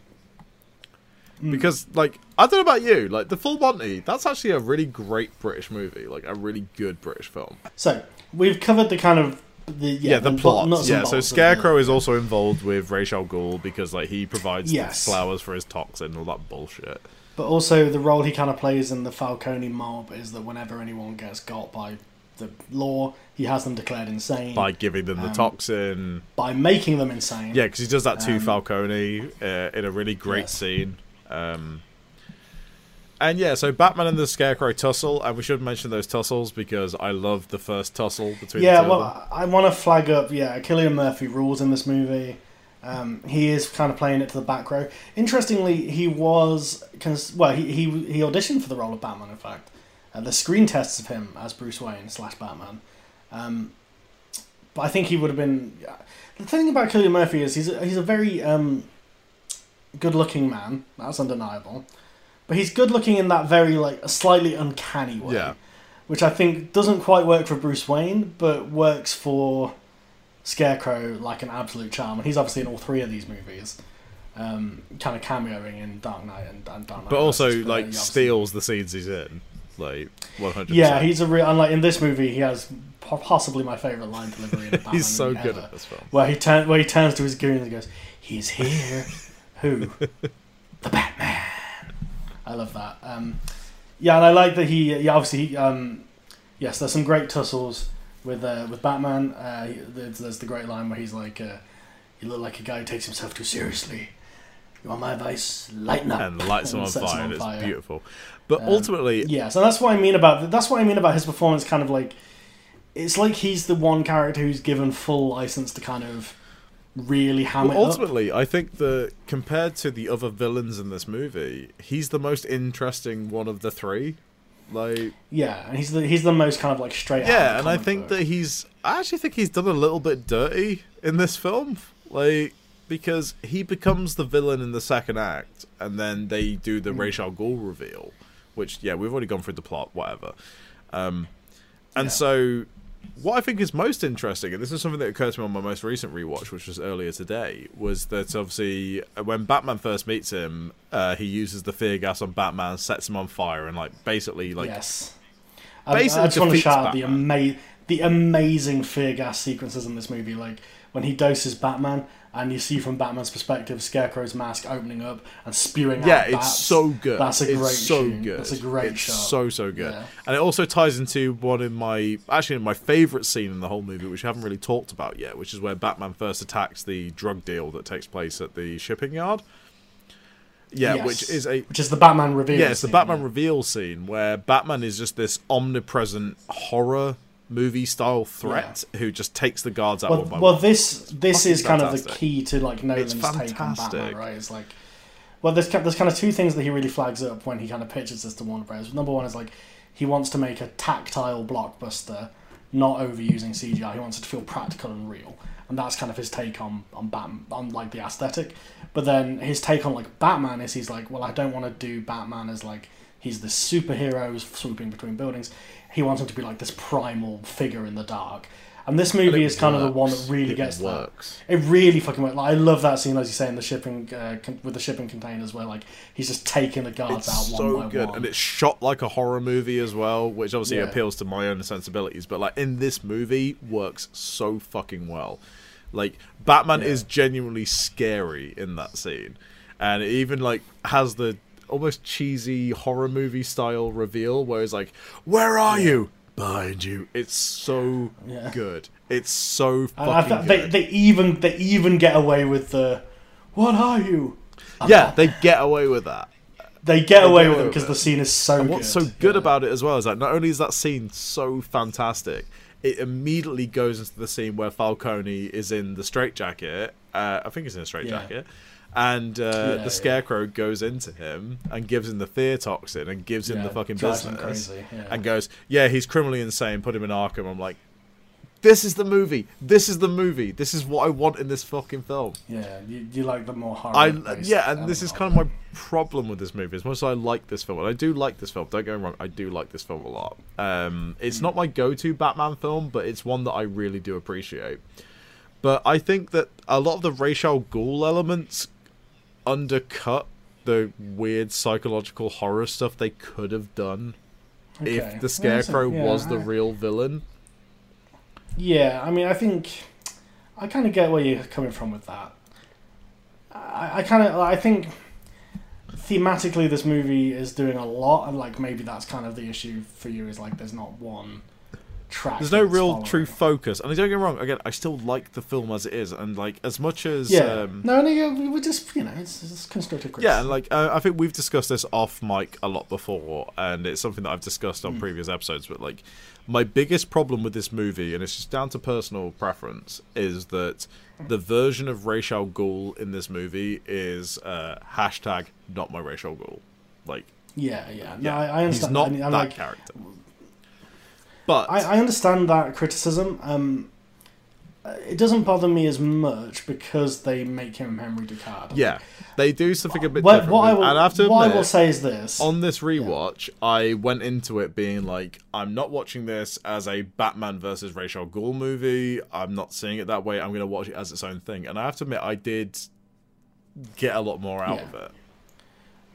Hmm. Because, like, I don't know about you, like the Full Monty, that's actually a really great British movie, like a really good British film. So we've covered the kind of the yeah, Yeah, the, plot. nuts Yeah, so Scarecrow is also involved with Ra's al Ghul because, like, he provides Yes. the flowers for his toxin and all that bullshit. But also the role he kind of plays in the Falcone mob is that whenever anyone gets got by the law, he has them declared insane By giving them the Um, toxin. by making them insane. Yeah, because he does that to Um, Falcone uh, in a really great Yes. scene. Um, and yeah, so Batman and the Scarecrow tussle, and we should mention those tussles because I love the first tussle between Yeah, the two well. I want to flag up. Yeah, Cillian Murphy rules in this movie. Um, he is kind of playing it to the back row. Interestingly, he was cons- well. He, he he auditioned for the role of Batman. In fact, uh, the screen tests of him as Bruce Wayne slash Batman. Um, but I think he would have been. The thing about Cillian Murphy is he's a, he's a very um, good-looking man. That's undeniable. But he's good-looking in that very like a slightly uncanny way Yeah. which I think doesn't quite work for Bruce Wayne, but works for Scarecrow like an absolute charm. And he's obviously in all three of these movies, um, kind of cameoing in Dark Knight and, and Dark Knight. But also, Rises, like, steals the scenes he's in. Like, 100%. Yeah, he's a real. Unlike in this movie, he has possibly my favorite line delivery in a Batman He's so movie good ever, at this film. Where he turn, where he turns to his goons and goes, "He's here." Who? the Batman. I love that. Um, yeah, and I like that he. Yeah, obviously, um, yes, there's some great tussles with uh, with Batman. Uh, he- there's, there's the great line where he's like, uh, "You look like a guy who takes himself too seriously." You want my advice? Lighten up. And the lights him on sets fire, and it's fire. beautiful. But Um, ultimately, Yeah, so that's what I mean about that's what I mean about his performance. Kind of like, it's like he's the one character who's given full license to kind of really ham Well, it up. ultimately, I think that compared to the other villains in this movie, he's the most interesting one of the three. Like, Yeah, and he's the he's the most kind of like straight. yeah, and I think book. that he's. I actually think he's done a little bit dirty in this film. Like, because he becomes the villain in the second act, and then they do the Ra's al Ghul reveal, which yeah, we've already gone through the plot, whatever. Um, and Yeah. so, what I think is most interesting, and this is something that occurred to me on my most recent rewatch, which was earlier today, was that obviously uh, when Batman first meets him, uh, he uses the fear gas on Batman, sets him on fire, and like basically like yes. I, I just want to shout out the Batman. ama- the amazing fear gas sequences in this movie, like when he doses Batman, and you see from Batman's perspective Scarecrow's mask opening up and spewing Yeah, out it's bats. so good. That's a it's great so tune. good. That's a great it's shot. so so good. Yeah. And it also ties into one of my actually my favorite scene in the whole movie, which I haven't really talked about yet, which is where Batman first attacks the drug deal that takes place at the shipping yard. Yeah, Yes. which is a which is the Batman reveal. yeah, it's the Batman yeah. reveal scene where Batman is just this omnipresent horror movie style threat who just takes the guards out Well, one by well, one. this this is kind of the key to like Nolan's take on. Batman, right? It's like, well, there's there's kind of two things that he really flags up when he kind of pitches this to Warner Bros. Number one is like he wants to make a tactile blockbuster, not overusing CGI. He wants it to feel practical and real, and that's kind of his take on on Batman, on like the aesthetic. But then his take on like Batman is he's like, well, I don't want to do Batman as like he's the superhero swooping between buildings. He wants him to be like this primal figure in the dark. And this movie is kind of the one that really It gets that. It really fucking works. Like, I love that scene, as you say, in the shipping uh, con- with the shipping containers, where like he's just taking the guards It's out one so by good, one. and it's shot like a horror movie as well, which obviously Yeah. appeals to my own sensibilities. But like in this movie, works so fucking well. Like Batman Yeah. is genuinely scary in that scene, and it even like has the almost cheesy horror movie style reveal where it's like, "Where are you?" Behind you. It's so Yeah. good. It's so And I fucking they good. they even they even get away with the, what are you? yeah, they get away with that. They get away get with it because the scene is so And good. what's so good Yeah. about it as well is that not only is that scene so fantastic, it immediately goes into the scene where Falcone is in the straitjacket. Uh, I think he's in a straitjacket. And uh, Yeah, yeah. the scarecrow goes into him and gives him the fear toxin and gives him Yeah, the fucking business yeah. and goes, "Yeah, he's criminally insane. Put him in Arkham." I'm like, "This is the movie. This is the movie. This is what I want in this fucking film." Yeah, you, you like the more horror. I yeah, and this is kind of my problem with this movie. As much as I like this film, and I do like this film. Don't get me wrong, I do like this film a lot. Um, it's not my go-to Batman film, but it's one that I really do appreciate. But I think that a lot of the Ra's al Ghul elements undercut the weird psychological horror stuff they could have done Okay. if the Scarecrow yeah, was the I- real villain. Yeah, I mean, I think I kind of get where you're coming from with that. I, I kind of, I think thematically, this movie is doing a lot, and like maybe that's kind of the issue for you is like there's not one track. There's no real true focus, and don't get me wrong. Again, I still like the film as it is, and like as much as Yeah, um, no, no, yeah, we were just you know, it's, it's constructive criticism. Yeah, and like uh, I think we've discussed this off mic a lot before, and it's something that I've discussed on previous episodes. But like, my biggest problem with this movie, and it's just down to personal preference, is that the version of Ra's al Ghul in this movie is uh, hashtag not my Ra's al Ghul. Like, yeah, yeah. No, yeah, I, I understand. he's not and, and, that like, character. But I, I understand that criticism. Um, uh, it doesn't bother me as much because they make him Henry Ducard. yeah, they do something a bit What, different. what I will, and I have to what I will say is this: on this rewatch, I went into it being like, I'm not watching this as a Batman versus Ra's al Ghul movie. I'm not seeing it that way. I'm going to watch it as its own thing. And I have to admit, I did get a lot more out Yeah. of it.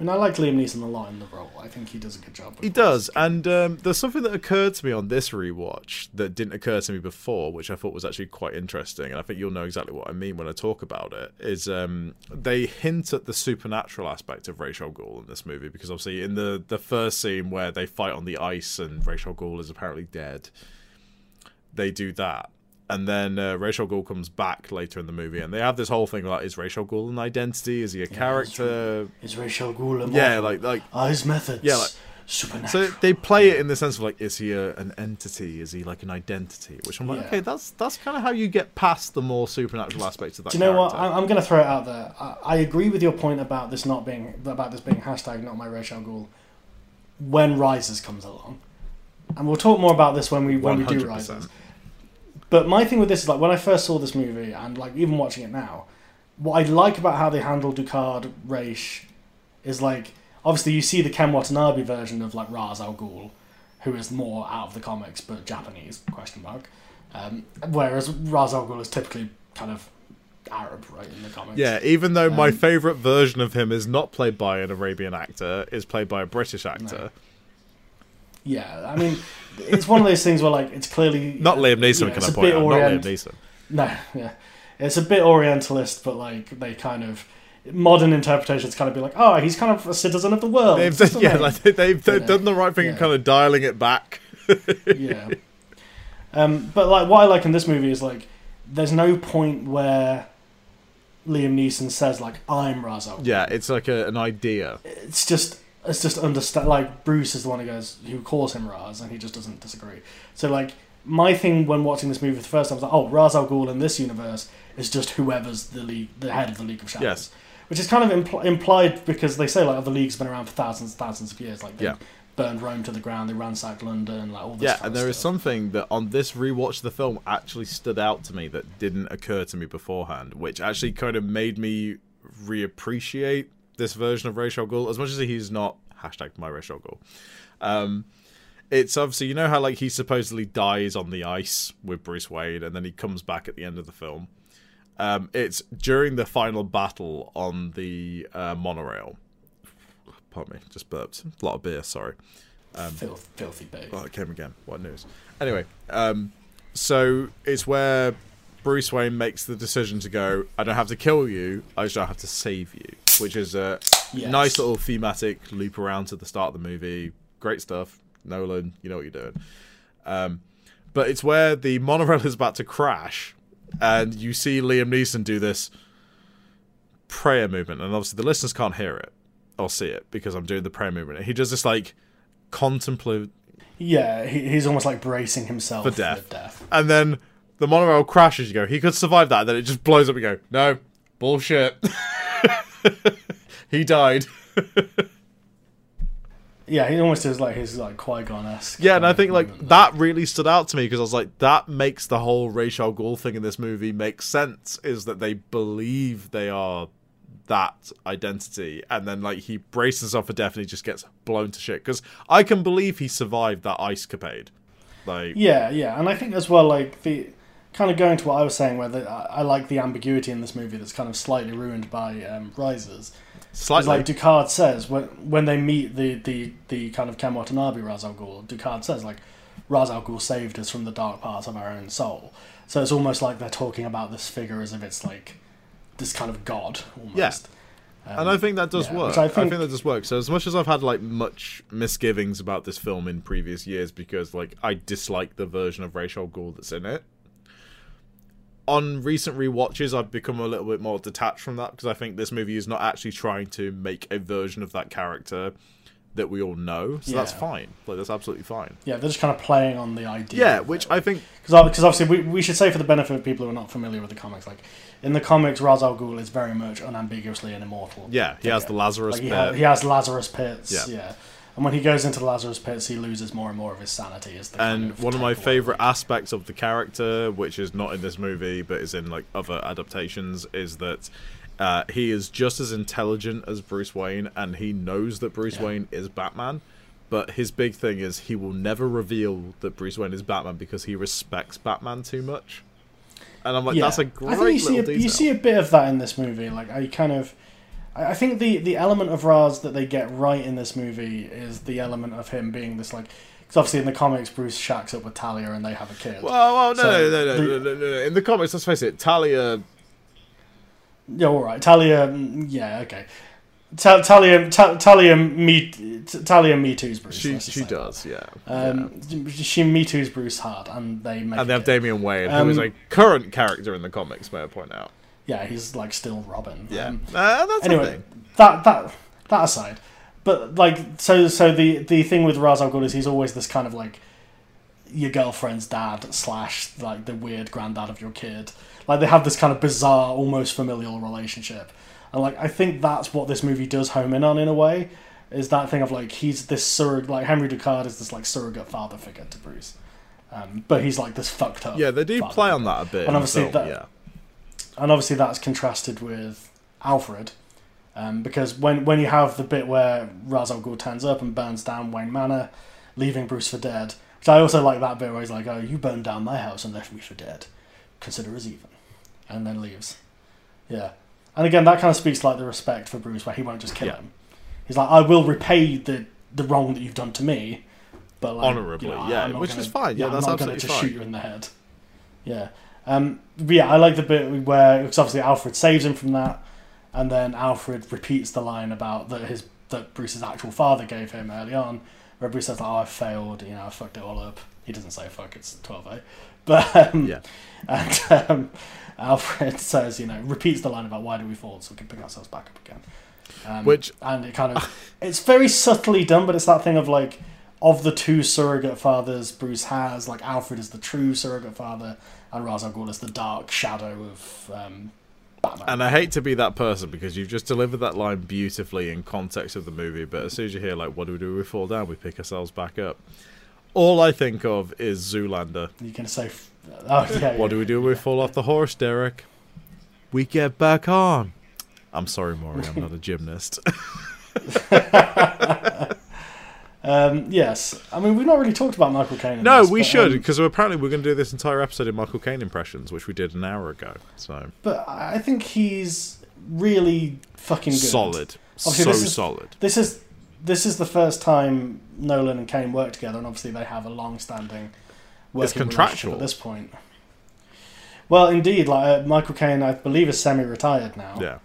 I mean, I like Liam Neeson a lot in the role. I think he does a good job. With He does, and um, there's something that occurred to me on this rewatch that didn't occur to me before, which I thought was actually quite interesting, and I think you'll know exactly what I mean when I talk about it. Is um, they hint at the supernatural aspect of Ra's al Ghul in this movie because obviously in the the first scene where they fight on the ice and Ra's al Ghul is apparently dead, they do that. And then uh, Ra's al Ghul comes back later in the movie, and they have this whole thing like: is Ra's al Ghul an identity? Is he a character? Is Ra's al Ghul immortal? Yeah, like like Are his methods Yeah, like- supernatural? so they play it in the sense of like, is he a, an entity? Is he like an identity? Which I'm like, Yeah. okay, that's that's kind of how you get past the more supernatural aspects of that. Do you know what? character. I- I'm going to throw it out there. I, I agree with your point about this not being about this being hashtag not my Ra's al Ghul. When Rises comes along, and we'll talk more about this when we when we do Rises. But my thing with this is like when I first saw this movie and like even watching it now, what I like about how they handle Ducard Raish is like obviously you see the Ken Watanabe version of like Ra's al Ghul, who is more out of the comics but Japanese question mark, um, whereas Ra's al Ghul is typically kind of Arab right in the comics. Yeah, even though my Um, favorite version of him is not played by an Arabian actor, is played by a British actor. Yeah, I mean, it's one of those things where like it's clearly Not Liam Neeson, you know, can it's I a point out? orient- Not Liam Neeson. No, yeah, it's a bit Orientalist, but like they kind of modern interpretations kind of be like, oh, he's kind of a citizen of the world. They've, just yeah, amazing. like, they've, they've done the right thing in Yeah. kind of dialing it back. yeah. Um, but like what I like in this movie is like there's no point where Liam Neeson says like I'm Ra's al Ghul. Yeah, it's like a, an idea. It's just it's just understand like Bruce is the one who goes who calls him Raz and he just doesn't disagree. So like my thing when watching this movie for the first time was like, oh, Ra's al Ghul in this universe is just whoever's the league, the head of the League of Shadows. Yes. Which is kind of impl- implied because they say like oh, the league's been around for thousands and thousands of years. Like they Yeah. burned Rome to the ground, they ransacked London, like all this. Yeah, and there is something that on this rewatch of the film actually stood out to me that didn't occur to me beforehand, which actually kind of made me reappreciate this version of Ra's al Ghul as much as he's not hashtag my Ra's al Ghul. Um, it's obviously you know how like he supposedly dies on the ice with Bruce Wayne, and then he comes back at the end of the film. Um, it's during the final battle on the uh, monorail. Pardon me, just burped. A lot of beer. Sorry. Filth, filthy pig. Oh, it came again. What news? Anyway, um, so it's where Bruce Wayne makes the decision to go. I don't have to kill you. I just don't have to save you, which is a Yes. nice little thematic loop around to the start of the movie. Great stuff, Nolan. You know what you're doing. Um, but it's where the monorail is about to crash, and you see Liam Neeson do this prayer movement, and obviously the listeners can't hear it or see it because I'm doing the prayer movement. And he does this like contemplative Yeah, he, he's almost like bracing himself For death. death. and then the monorail crashes. You go, he could survive that. Then it just blows up. You go, no, bullshit. he died. Yeah, he almost is like his like Qui Gon esque. Yeah, and I think like that really stood out to me because I was like, that makes the whole Ra's al Ghul thing in this movie make sense. Is that they believe they are that identity, and then like he braces himself for death and he just gets blown to shit. Because I can believe he survived that ice capade. Like, Yeah, yeah, and I think as well, like the kind of going to what I was saying, where the, I I like the ambiguity in this movie that's kind of slightly ruined by um, Rises. Slightly. like Ducard says, when when they meet the the the kind of Ken Watanabe Ra's al Ghul, Ducard says like Ra's al Ghul saved us from the dark parts of our own soul. So it's almost like they're talking about this figure as if it's like this kind of god almost. Yeah. and I think that does yeah, work. I I think... think- that does work. So as much as I've had like much misgivings about this film in previous years because like I dislike the version of Ra's al Ghul that's in it. On recent rewatches, I've become a little bit more detached from that because I think this movie is not actually trying to make a version of that character that we all know. So that's fine. Like that's absolutely fine. Yeah, they're just kind of playing on the idea. Yeah, which. I think because obviously we, we should say for the benefit of people who are not familiar with the comics, like in the comics, Ra's al Ghul is very much unambiguously an immortal. yeah, he has figure. the Lazarus Like he, pit. ha- he has Lazarus pits. Yeah. Yeah. And when he goes into the Lazarus pits, he loses more and more of his sanity. As the kind and of one of my favorite aspects of the character which is not in this movie but is in like other adaptations is that uh, he is just as intelligent as bruce wayne and he knows that bruce Yeah. wayne is batman but his big thing is he will never reveal that bruce wayne is batman because he respects batman too much and i'm like Yeah. that's a great I think you see a, detail you see a bit of that in this movie. Like I kind of, I think the the element of Raz that they get right in this movie is the element of him being this like. Because obviously in the comics, Bruce shacks up with Talia and they have a kid. well, well no, So, no, no, no, the- no, no, no. In the comics, let's face it, Talia. Yeah, all right. Talia, mm, yeah, okay. Ta- Talia, Ta- Talia, me, Talia, me too's Bruce. She she does, yeah. Um, she me too's Bruce hard, and they make. and they have. Damian Wayne, Um, who is a current character in the comics, may I point out. Yeah, he's like still Robin. Yeah, Um, uh, that's anyway, that that that aside, but like so so the the thing with Ra's al Ghul is he's always this kind of like your girlfriend's dad slash like the weird granddad of your kid. Like they have this kind of bizarre, almost familial relationship, and like I think that's what this movie does home in on in a way. Is that thing of like he's this surrogate, like Henry Ducard is this like surrogate father figure to Bruce, um, but he's like this fucked up. Yeah, they do play on that a bit. And obviously film, that- yeah. And obviously that's contrasted with Alfred, um, because when when you have the bit where Ra's al Ghul turns up and burns down Wayne Manor, leaving Bruce for dead, which I also like that bit where he's like, "Oh, you burned down my house and left me for dead. Consider us even," and then leaves. Yeah, and again that kind of speaks like the respect for Bruce, where he won't just kill Yeah. him. He's like, "I will repay the the wrong that you've done to me." But like, Honourably, you know, yeah, I'm not which gonna- is fine. Yeah, I'm that's not gonna just fine. shoot you in the head. Yeah. Um, but yeah, I like the bit where because obviously Alfred saves him from that, and then Alfred repeats the line about that his that Bruce's actual father gave him early on, where Bruce says like, "Oh, I failed. You know, I fucked it all up." He doesn't say "fuck." It's twelve A, but um, Yeah. and um, Alfred says, you know, repeats the line about why do we fall so we can pick ourselves back up again. Um, Which- and it kind of it's very subtly done, but it's that thing of like of the two surrogate fathers Bruce has, like Alfred is the true surrogate father, and Ra's al Ghul is the dark shadow of um, Batman. And I hate to be that person because you've just delivered that line beautifully in context of the movie, but as soon as you hear like, "What do we do? We fall down. We pick ourselves back up." All I think of is Zoolander. you can say, f- oh yeah. What do we do? when We fall off the horse, Derek. We get back on. I'm sorry, Maury. I'm not a gymnast. Um, yes, I mean we've not really talked about Michael Caine. no, this, we but, should um, because apparently we're going to do this entire episode in Michael Caine impressions, which we did an hour ago. So but I think he's really fucking good. solid, Obviously, so this is- solid. This is this is the first time Nolan and Caine work together, and obviously they have a long-standing working contractual. relationship at this point. Well, indeed, like uh, Michael Caine, I believe is semi-retired now. Yeah.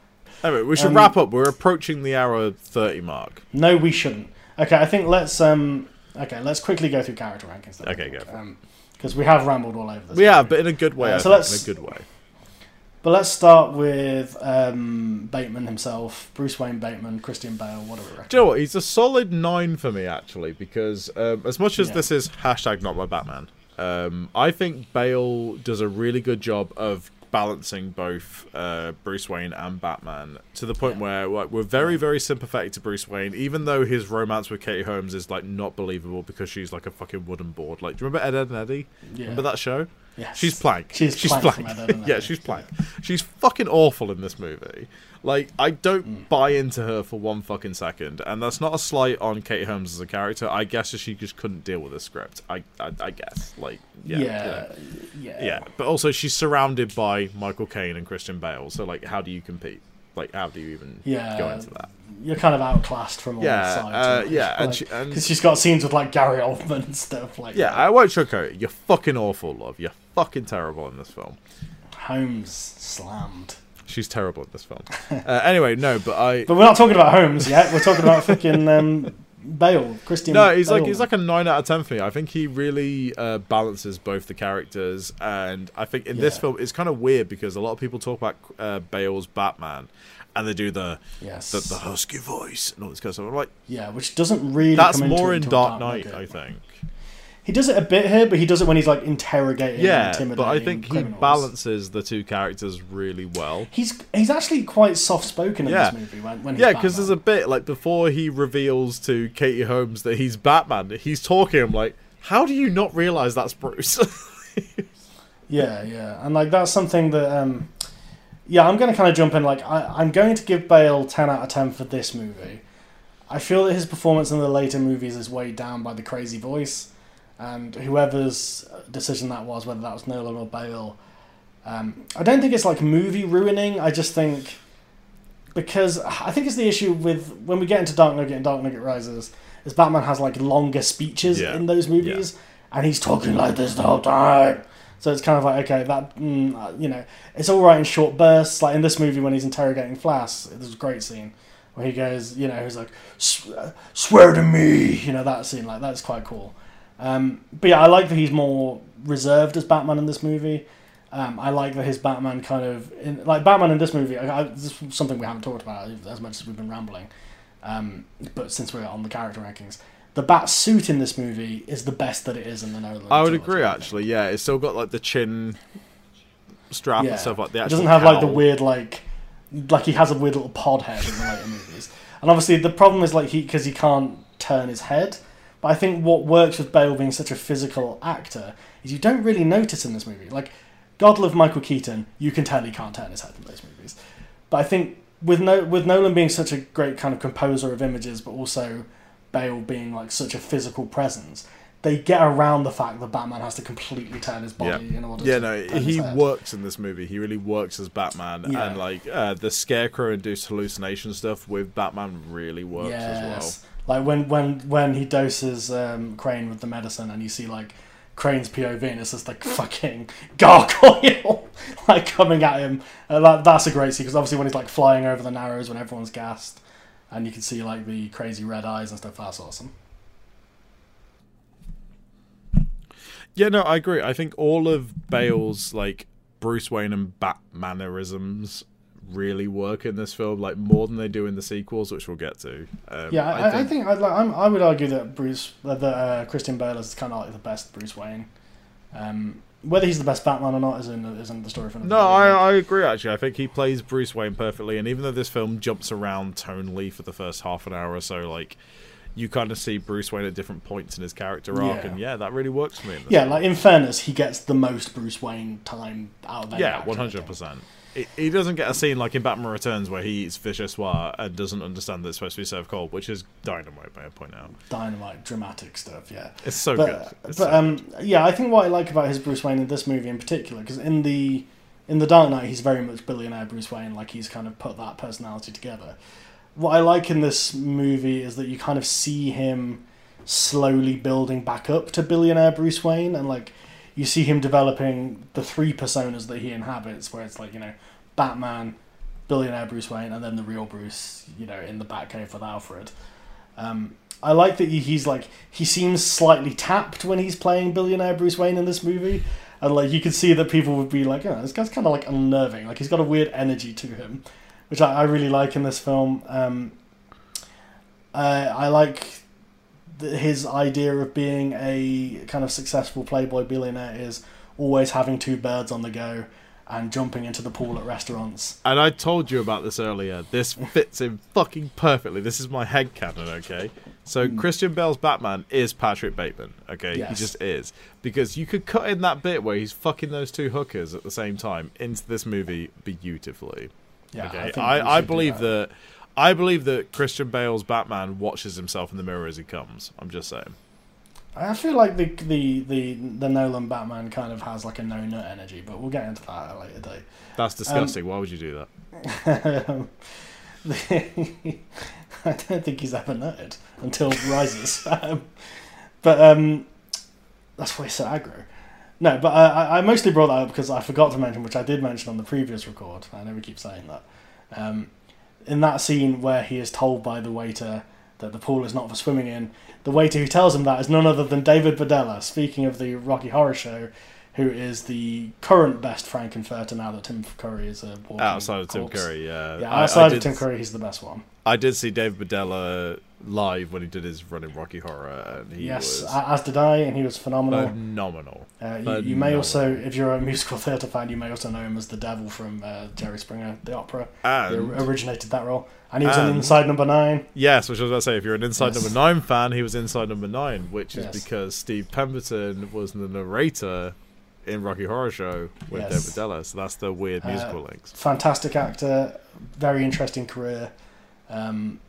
Anyway, we should Um, wrap up. We're approaching the hour thirty mark. No, we shouldn't. Okay, I think let's um. Okay, let's quickly go through character rankings. then. Okay, go it. Um, because we have rambled all over this. We have, but in a good way. Uh, so let's- in a good way. But let's start with um, Bateman himself, Bruce Wayne Bateman, Christian Bale. What do we reckon? Do you know what? He's a solid nine for me, actually, because um, as much as Yeah. this is hashtag not my Batman, um, I think Bale does a really good job of balancing both uh, Bruce Wayne and Batman to the point Yeah. where like, we're very, very sympathetic to Bruce Wayne, even though his romance with Katie Holmes is like not believable because she's like a fucking wooden board. Like, do you remember Ed, Ed and Eddie? Yeah. Remember that show? Yes. She's plank. She's she's Plank plank. from Ed, Ed and yeah, she's plank. She's fucking awful in this movie. Like, I don't Mm. buy into her for one fucking second, and that's not a slight on Kate Holmes as a character. I guess she just couldn't deal with the script. I, I, I guess. Like, yeah, Yeah, you know. yeah, yeah. But also, she's surrounded by Michael Caine and Christian Bale. So, like, how do you compete? Like, how do you even Yeah. go into that? You're kind of outclassed from all Yeah, sides. uh, yeah, and she- and- because she's got scenes with like Gary Oldman and stuff. Like Yeah, I won't sugarcoat it. You're fucking awful, love. You're fucking terrible in this film. Holmes slammed. She's terrible at this film. Uh, anyway, no, but I. But we're not talking about Holmes yet. We're talking about fucking um, Bale, Christian. No, he's like he's like a nine out of ten for me. I think he really uh, balances both the characters, and I think in this film it's kind of weird because a lot of people talk about uh, Bale's Batman, and they do the, yes, the the husky voice and all this kind of stuff. I'm like, yeah, which doesn't really. that's more in Dark Knight, Knight. I think. He does it a bit here, but he does it when he's like interrogating. Yeah, and but I intimidating think he balances the two characters really well. He's he's actually quite soft spoken in Yeah. this movie when, when he's Yeah, because there's a bit like before he reveals to Katie Holmes that he's Batman. He's talking. I'm like, how do you not realize that's Bruce? Yeah, yeah, and like that's something that um, yeah, I'm going to kind of jump in. Like I, I'm going to give Bale ten out of ten for this movie. I feel that his performance in the later movies is weighed down by the crazy voice, and whoever's decision that was, whether that was Nolan or Bale. Um, I don't think it's like movie ruining. I just think because I think it's the issue with when we get into Dark Nugget and Dark Nugget Rises, is Batman has like longer speeches Yeah. in those movies, and he's talking like this the whole time. So it's kind of like okay, that mm, uh, you know, it's all right in short bursts. Like in this movie when he's interrogating Flash, there's a great scene where he goes, you know, he's like, "S- uh, "Swear to me," you know that scene. Like that's quite cool. Um, but yeah, I like that he's more reserved as Batman in this movie. Um, I like that his Batman kind of in, like Batman in this movie. I, I, this is something we haven't talked about as much as we've been rambling. Um, but since we're on the character rankings, the bat suit in this movie is the best that it is in the Nolan. I would agree, actually. Yeah, it's still got like the chin strap Yeah, and stuff like the it doesn't have like the weird like like he has a weird little pod head in the later movies. And obviously the problem is like he because he can't turn his head. But I think what works with Bale being such a physical actor is you don't really notice in this movie. Like God love Michael Keaton, you can tell he can't turn his head in those movies. But I think with no with Nolan being such a great kind of composer of images, but also Bale being like such a physical presence, they get around the fact that Batman has to completely turn his body in order to Yeah, no, he works in this movie. He really works as Batman, Yeah. and like uh, the Scarecrow induced hallucination stuff with Batman really works as Like when when when he doses um, Crane with the medicine, and you see like Crane's POV, and it's just like fucking gargoyle like coming at him. Uh, that, that's a great scene because obviously when he's like flying over the Narrows when everyone's gassed, and you can see like the crazy red eyes and stuff. That's awesome. Yeah, no, I agree. I think all of Bale's like Bruce Wayne and Batmanerisms really work in this film, like more than they do in the sequels, which we'll get to. Um, Yeah, I, I think, I'd like, I'm, I would argue that Bruce, that uh, Christian Bale is kind of like the best Bruce Wayne. Um, whether he's the best Batman or not isn't isn't the story for No. I, I agree. Actually, I think he plays Bruce Wayne perfectly, and even though this film jumps around tonally for the first half an hour or so, like you kind of see Bruce Wayne at different points in his character arc, Yeah. and yeah, that really works for me. Yeah, film. like in fairness, he gets the most Bruce Wayne time out of any yeah, I one think. hundred percent. He doesn't get a scene like in Batman Returns where he eats fish Vichyssoise and doesn't understand that it's supposed to be served cold, which is dynamite, may I point out. Dynamite, dramatic stuff. Yeah, It's so but good. but so um, yeah, I think what I like about his Bruce Wayne in this movie in particular, because in the in the Dark Knight, he's very much billionaire Bruce Wayne, like he's kind of put that personality together. What I like in this movie is that you kind of see him slowly building back up to billionaire Bruce Wayne, and like you see him developing the three personas that he inhabits, where it's like you know Batman, billionaire Bruce Wayne, and then the real Bruce, you know, in the Batcave with Alfred. Um, I like that he's like he seems slightly tapped when he's playing billionaire Bruce Wayne in this movie, and like you can see that people would be like, "Oh, this guy's kind of like unnerving." Like he's got a weird energy to him, which I, I really like in this film. Um, uh, I like his idea of being a kind of successful playboy billionaire is always having two birds on the go and jumping into the pool at restaurants. And I told you about this earlier. This fits in fucking perfectly. This is my head canon, okay? So hmm. Christian Bale's Batman is Patrick Bateman, okay? He just is. Because you could cut in that bit where he's fucking those two hookers at the same time into this movie beautifully. Yeah, okay. I, I, do believe that. I believe that Christian Bale's Batman watches himself in the mirror as he comes. I'm just saying. I feel like the the the the Nolan Batman kind of has like a no nut energy, but we'll get into that at a later date. That's disgusting. Why would you do that? I don't think he's ever nutted until Rises, um, but um, that's why he's so aggro. No, but I, I- I mostly brought that up because I forgot to mention, which I did mention on the previous record. I know we keep saying that. In that scene where he is told by the waiter that the pool is not for swimming in, the waiter who tells him that is none other than David Bedella, speaking of the Rocky Horror Show, who is the current best Frank-N-Furter now that Tim Curry is a walking Outside of Tim. Curry, yeah. Yeah, I- I outside did- of Tim Curry, he's the best one. I did see David Bedella live when he did his run in Rocky Horror, and he yes, was as did I, and he was phenomenal. phenomenal. Uh, you, But you may also, if you're a musical theatre fan, you may also know him as the devil from uh, Jerry Springer, the opera. He originated that role. And he was in Inside Number Nine. yes, which I was about to say, if you're an Inside Yes. Number Nine fan, he was Inside Number Nine, which is Yes. because Steve Pemberton was the narrator in Rocky Horror Show with Yes. David Bedella. So that's the weird Uh, musical links. Fantastic actor, very interesting career. Um,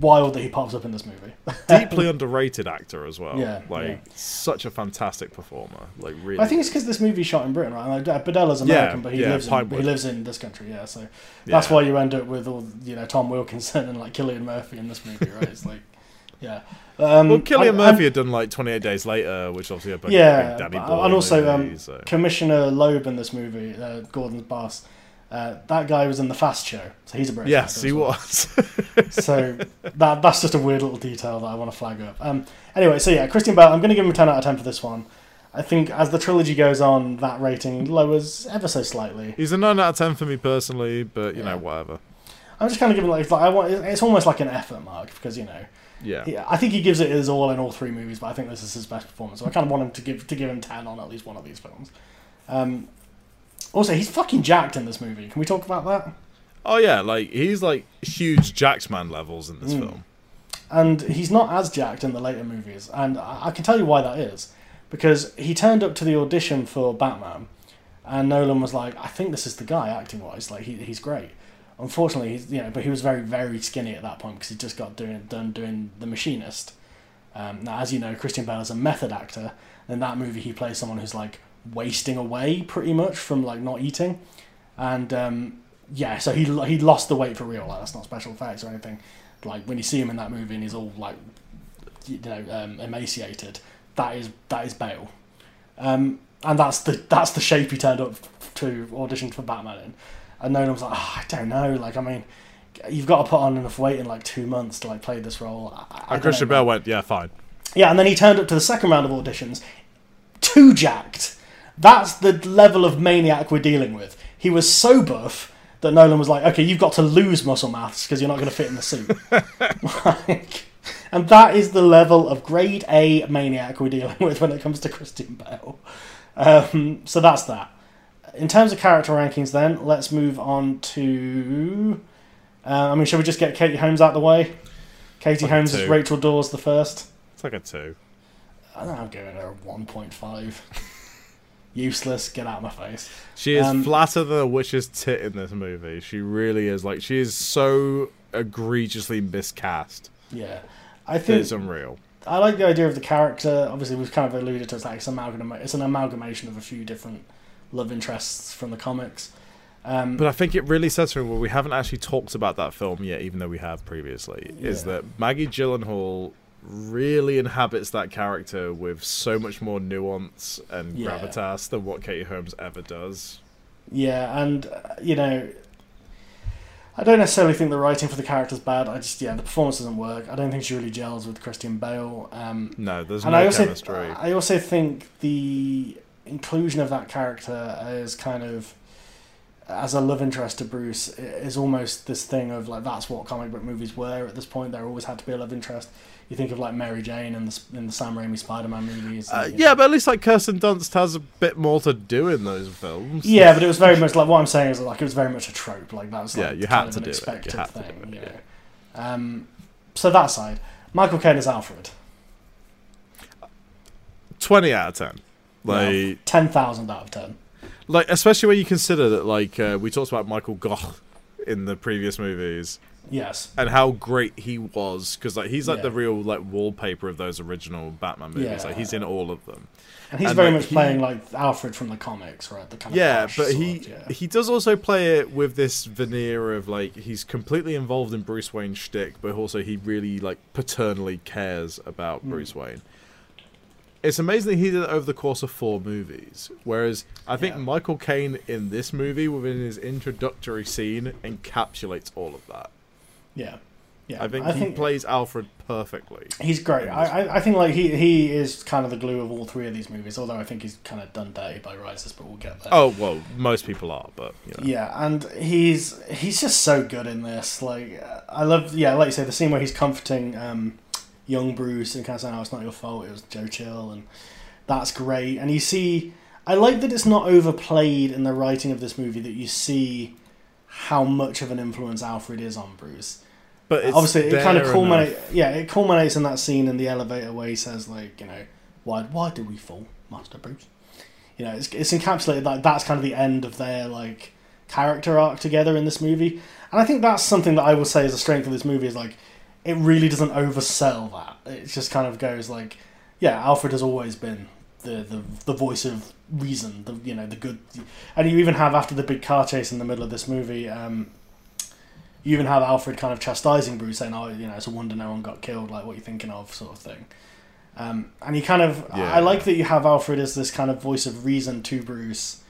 wild that he pops up in this movie. Deeply underrated actor as well. Yeah, like yeah. such a fantastic performer. Like really. I think it's because this movie's shot in Britain, right? Like, Bedella's American, but he yeah, lives in he lives in this country, yeah. So that's Yeah. why you end up with all you know Tom Wilkinson and like Cillian Murphy in this movie, right? It's like, yeah. Um, Well, Cillian I- I'm- Murphy had done like 28 Days Later, which obviously a big, Yeah, big Danny and also, movie, um, so. Commissioner Loeb in this movie, uh, Gordon's boss. Uh, that guy was in the Fast Show, so he's a British. Yes, actor he well. was. So that that's just a weird little detail that I want to flag up. Um, anyway, so yeah, Christian Bale. I'm going to give him a 10 out of 10 for this one. I think as the trilogy goes on, that rating lowers ever so slightly. He's a 9 out of 10 for me personally, but you Yeah. know, whatever. I'm just kind of giving like, like I want. It's almost like an effort mark because you know, Yeah. he, I think he gives it his all in all three movies, but I think this is his best performance. So I kind of want him to give to give him 10 on at least one of these films. Um, also, he's fucking jacked in this movie. Can we talk about that? Oh yeah, like he's like huge Jacksman levels in this Mm. film. and he's not as jacked in the later movies, and I I can tell you why that is, because he turned up to the audition for Batman, and Nolan was like, "I think this is the guy acting wise. Like he, he's great." Unfortunately, he's you know, but he was very very skinny at that point because he just got doing done doing The Machinist. Um, now, as you know, Christian Bale is a method actor. In that movie, he plays someone who's like wasting away pretty much from like not eating, and um, yeah, so he he lost the weight for real. Like that's not special effects or anything. Like when you see him in that movie and he's all like, you know, um, emaciated. That is that is Bale, um, and that's the that's the shape he turned up to audition for Batman in. And Nolan was like, oh, I don't know. Like I mean, you've got to put on enough weight in like two months to like play this role. I, I And Christian know, Bale went, yeah, fine. Yeah, and then he turned up to the second round of auditions, too jacked. That's the level of maniac we're dealing with. He was so buff that Nolan was like, okay, you've got to lose muscle mass because you're not going to fit in the suit. like, and that is the level of grade A maniac we're dealing with when it comes to Christian Bale. Um, so that's that. In terms of character rankings, then let's move on to. Uh, I mean, should we just get Katie Holmes out of the way? Katie Like Holmes is. Rachel Dawes the first. It's like a two. I don't know, I'm giving her a 1.5. Useless, get out of my face. She is Um, flatter than a witch's tit in this movie. She really is. Like she is so egregiously miscast. Yeah. I think. It's unreal. I like the idea of the character. Obviously, we've kind of alluded to it's like it's, amalgama- it's an amalgamation of a few different love interests from the comics. Um, But I think it really says something. Well, we haven't actually talked about that film yet, even though we have previously. Is that Maggie Gyllenhaal really inhabits that character with so much more nuance and Yeah. gravitas than what Katie Holmes ever does. yeah, and uh, you know, I don't necessarily think the writing for the character's bad. I just yeah, the performance doesn't work. I don't think she really gels with Christian Bale. Um, No, there's and no I also chemistry. I also think the inclusion of that character as kind of as a love interest to Bruce is almost this thing of like that's what comic book movies were at this point. There always had to be a love interest. You think of like Mary Jane and the in the Sam Raimi Spider-Man movies. Uh, yeah, know. but at least like Kirsten Dunst has a bit more to do in those films. yeah, but it was very much like what I'm saying is like it was very much a trope. Like that was like Yeah, you had to an do it. You expected had to thing. do it, you know. Um, so that side, Michael Caine is Alfred. twenty out of ten. Like, ten thousand out of ten. like especially when you consider that, like uh, we talked about Michael Gough in the previous movies Yes. and how great he was because like he's like Yeah. the real like wallpaper of those original Batman movies. Yeah. Like he's in all of them. And he's And, very like, much he- playing like Alfred from the comics, right? The kind of Yeah, harsh but sort he yeah. he does also play it with this veneer of like he's completely involved in Bruce Wayne's shtick, but also he really like paternally cares about Hmm. Bruce Wayne. It's amazing that he did it over the course of four movies, whereas I think Yeah. Michael Caine in this movie, within his introductory scene, encapsulates all of that. Yeah, yeah. I think he plays Alfred perfectly. he's great. I, I I think like he he is kind of the glue of all three of these movies. Although I think he's kind of done dirty by Rises, but we'll get there. Oh well, most people are, but you know. Yeah, and he's he's just so good in this. Like I love, yeah, like you say, the scene where he's comforting um, young Bruce and kind of saying, "Oh, it's not your fault. It was Joe Chill," and that's great. And you see, I like that it's not overplayed in the writing of this movie. That you see how much of an influence Alfred is on Bruce. But it's Obviously, it kind of culminates. Yeah, it culminates in that scene in the elevator where he says, like, you know, why why did we fall, Master Bruce? You know, it's, it's encapsulated like that's kind of the end of their like character arc together in this movie, and I think that's something that I will say is a strength of this movie is like it really doesn't oversell that. It just kind of goes like, yeah, Alfred has always been the the, the voice of reason, the you know the good, and you even have after the big car chase in the middle of this movie. Um, you even have Alfred kind of chastising Bruce, saying, "Oh, you know, it's a wonder no one got killed. Like, what are you thinking of?" sort of thing. Um, and you kind of, Yeah. I like that you have Alfred as this kind of voice of reason to Bruce.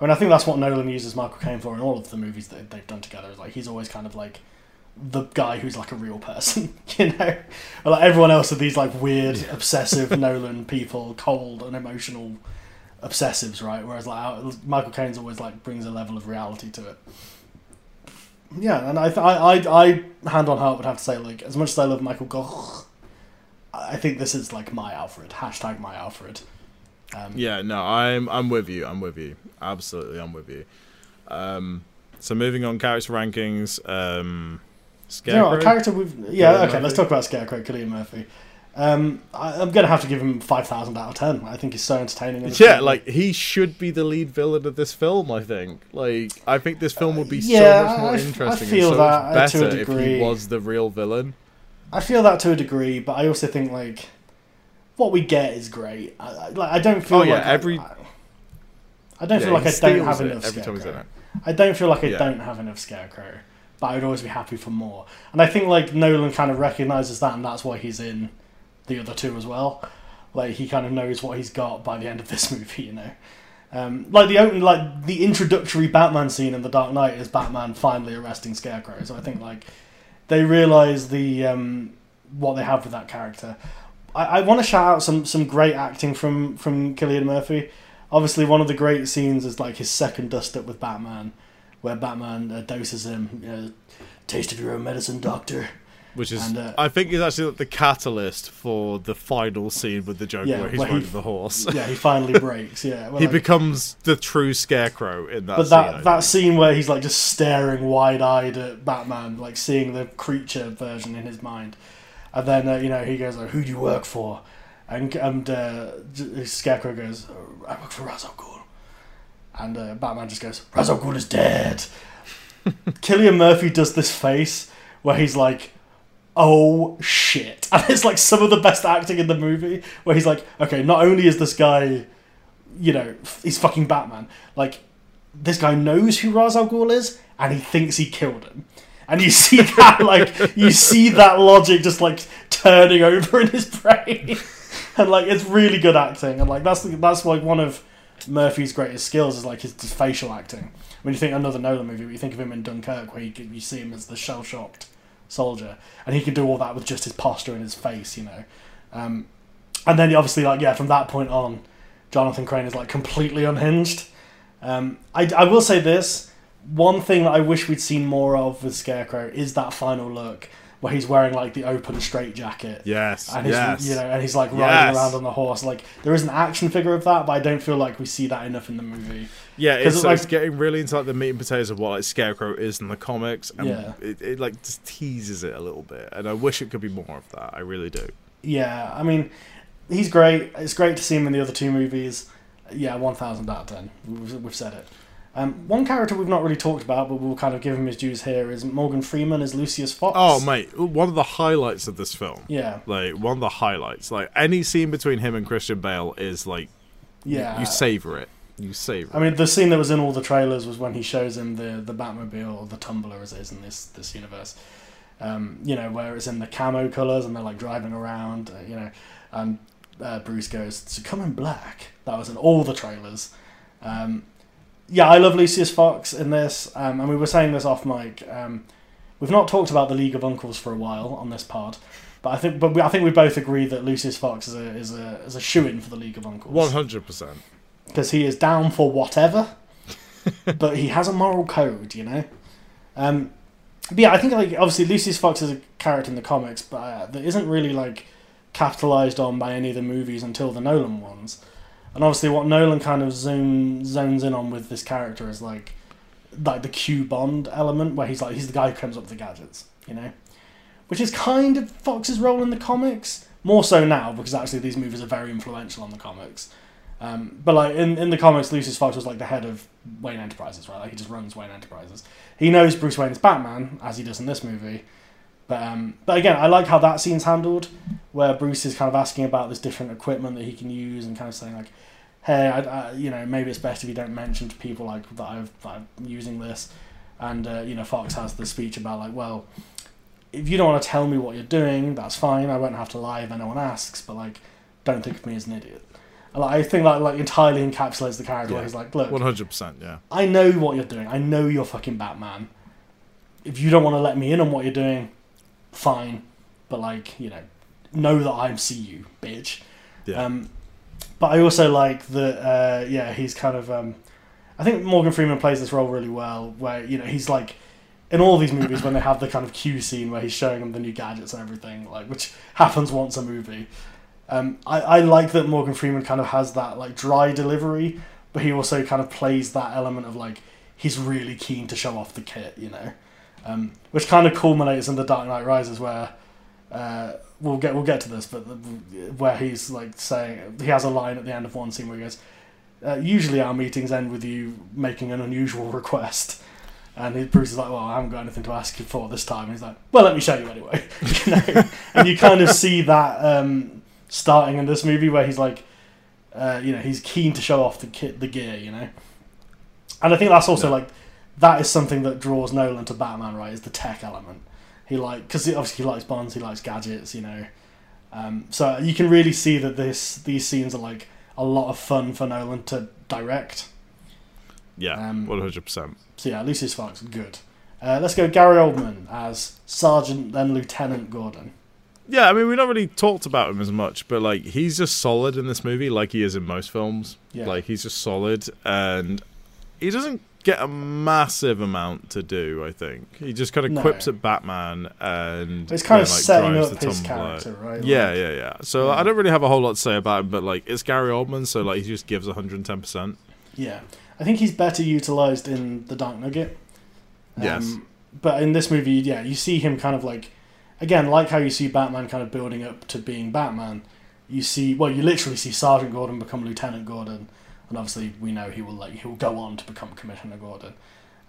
I mean, I think that's what Nolan uses Michael Caine for in all of the movies that they've done together. Is like he's always kind of like the guy who's like a real person, you know. Like everyone else are these like weird, obsessive Nolan people, cold and emotional obsessives, right? Whereas like Michael Caine's always like brings a level of reality to it. Yeah, and I, th- I, I, I, hand on heart would have to say, like, as much as I love Michael Gough, I think this is like my Alfred. Hashtag my Alfred. Um, Yeah, no, I'm I'm with you. I'm with you. Absolutely, I'm with you. Um, so moving on, character rankings. Um, You know, a character we've yeah Cillian okay. Let's talk about Scarecrow, Cillian Murphy. Um, I, I'm gonna have to give him five thousand out of ten. I think he's so entertaining. yeah, like he should be the lead villain of this film. I think. Like, I think this film would be yeah, so much more I f- I interesting feel and so that, much uh, to a better if he was the real villain. I feel that to a degree, but I also think like what we get is great. I, like I don't feel Oh, yeah, like every- I, I don't Yeah, feel like I don't have enough every time he's in Scarecrow. it. I don't feel like I Yeah. don't have enough Scarecrow, but I'd always be happy for more. And I think like Nolan kind of recognizes that, and that's why he's in the other two as well. Like he kind of knows what he's got by the end of this movie, you know. Um, like the open, like the introductory Batman scene in The Dark Knight is Batman finally arresting Scarecrow. So I think like they realize the um, what they have with that character. I, I want to shout out some some great acting from from Cillian Murphy. obviously one of the great scenes is like his second dust up with Batman, where Batman uh, doses him. You know, Taste of your own medicine, Doctor. Which is, And, uh, I think, is actually the catalyst for the final scene with the Joker Yeah, where he's where he- riding the horse. Yeah, he finally breaks. Yeah, well, he like- becomes the true scarecrow in that But scene. that I that think. scene where he's like just staring wide eyed at Batman, like seeing the creature version in his mind, and then uh, you know he goes, like, "Who do you work for?" And and uh, Scarecrow goes, "Oh, "I work for Ra's al Ghul," and uh, Batman just goes, "Ra's al Ghul is dead." Cillian Murphy does this face where he's like, "Oh shit!" and it's like some of the best acting in the movie, where he's like, "Okay, not only is this guy." You know, he's fucking Batman. Like, this guy knows who Ra's al Ghul is, and he thinks he killed him. And you see that, like, you see that logic just like turning over in his brain, and like it's really good acting, and like that's that's like one of Murphy's greatest skills is like his, facial acting. When you think another Nolan movie, you think of him in Dunkirk, where you you see him as the shell shocked soldier, and he can do all that with just his posture and his face, you know. Um, and then obviously, like yeah, from that point on, Jonathan Crane is like completely unhinged. Um, I, I will say this one thing that I wish we'd seen more of with Scarecrow is that final look where he's wearing like the open straight jacket. Yes. And he's, yes. you know, and he's like riding Yes. around on the horse. Like there is an action figure of that, but I don't feel like we see that enough in the movie. Yeah, it's, it's like- it's getting really into like the meat and potatoes of what like Scarecrow is in the comics, and Yeah. it, it like just teases it a little bit, and I wish it could be more of that. I really do. Yeah, I mean, he's great. It's great to see him in the other two movies. Yeah, one thousand out of ten. We've, we've said it. Um, one character we've not really talked about, but we'll kind of give him his dues here, is Morgan Freeman as Lucius Fox. Oh mate, one of the highlights of this film, Yeah, like one of the highlights, like any scene between him and Christian Bale is like yeah. you savor it, you savor. I mean, the scene that was in all the trailers was when he shows him the the Batmobile or the Tumbler, as it is in this this universe. Um, you know, where it's in the camo colors and they're like driving around. Uh, you know, and uh, Bruce goes to come in black. That was in all the trailers. Um, yeah, I love Lucius Fox in this. Um, and we were saying this off mic. Um, we've not talked about the League of Uncles for a while on this pod. But I think, but we, I think we both agree that Lucius Fox is a is a is a shoe in for the League of Uncles One hundred percent. Because he is down for whatever, but he has a moral code, you know. Um, but yeah, I think like obviously Lucius Fox is a character in the comics, but uh, that isn't really like capitalized on by any of the movies until the Nolan ones. And obviously, what Nolan kind of zoom, zones in on with this character is like like the Q Bond element, where he's like he's the guy who comes up with the gadgets, you know, which is kind of Fox's role in the comics. More so now because actually these movies are very influential on the comics. Um, but like in, in the comics, Lucius Fox was like the head of Wayne Enterprises, right? Like he just runs Wayne Enterprises. He knows Bruce Wayne is Batman, as he does in this movie. But um, but again, I like how that scene's handled, where Bruce is kind of asking about this different equipment that he can use, and kind of saying like, "Hey, I, I, you know, maybe it's best if you don't mention to people like that, I've, that I'm using this." And uh, you know, Fox has the speech about like, "Well, if you don't want to tell me what you're doing, that's fine. I won't have to lie if anyone asks. But like, don't think of me as an idiot." Like, I think that like entirely encapsulates the character. Yeah. he's like, "Look, One hundred percent. Yeah. I know what you're doing. I know you're fucking Batman. If you don't want to let me in on what you're doing, fine. But like, you know, know that I see you, bitch. Yeah. Um, but I also like that. Uh, yeah, he's kind of. Um, I think Morgan Freeman plays this role really well. Where you know he's like. In all these movies, when they have the kind of Q scene where he's showing them the new gadgets and everything, like which happens once a movie, um, I, I like that Morgan Freeman kind of has that like dry delivery, but he also kind of plays that element of like he's really keen to show off the kit, you know, um, which kind of culminates in the Dark Knight Rises where uh, we'll get we'll get to this, but the, where he's like saying he has a line at the end of one scene where he goes, uh, "Usually our meetings end with you making an unusual request." And Bruce is like, "Well, I haven't got anything to ask you for this time." And he's like, "Well, let me show you anyway." you know? and you kind of see that um, starting in this movie where he's like, uh, you know, he's keen to show off the kit, the gear, you know. And I think that's also Yeah. like that is something that draws Nolan to Batman, right? Is the tech element. He like because obviously he likes bonds, he likes gadgets, you know. Um, so you can really see that this these scenes are like a lot of fun for Nolan to direct. Yeah. Um, One hundred percent. So yeah, Lucius Fox, good. Uh, let's go Gary Oldman as Sergeant then Lieutenant Gordon. Yeah, I mean, we not really talked about him as much, but like he's just solid in this movie, like he is in most films. Yeah. Like he's just solid, and he doesn't get a massive amount to do. I think he just kind of No. quips at Batman, and It's kind yeah, of like, setting up his Tumblr. character, right? Yeah, Like, yeah, yeah. So Yeah. I don't really have a whole lot to say about him, but like it's Gary Oldman, so like he just gives 110. percent yeah. I think he's better utilized in The Dark Nugget. Um, Yes. But in this movie, yeah, you see him kind of like, again, like how you see Batman kind of building up to being Batman. You see, well, you literally see Sergeant Gordon become Lieutenant Gordon, and obviously we know he will like he will go on to become Commissioner Gordon.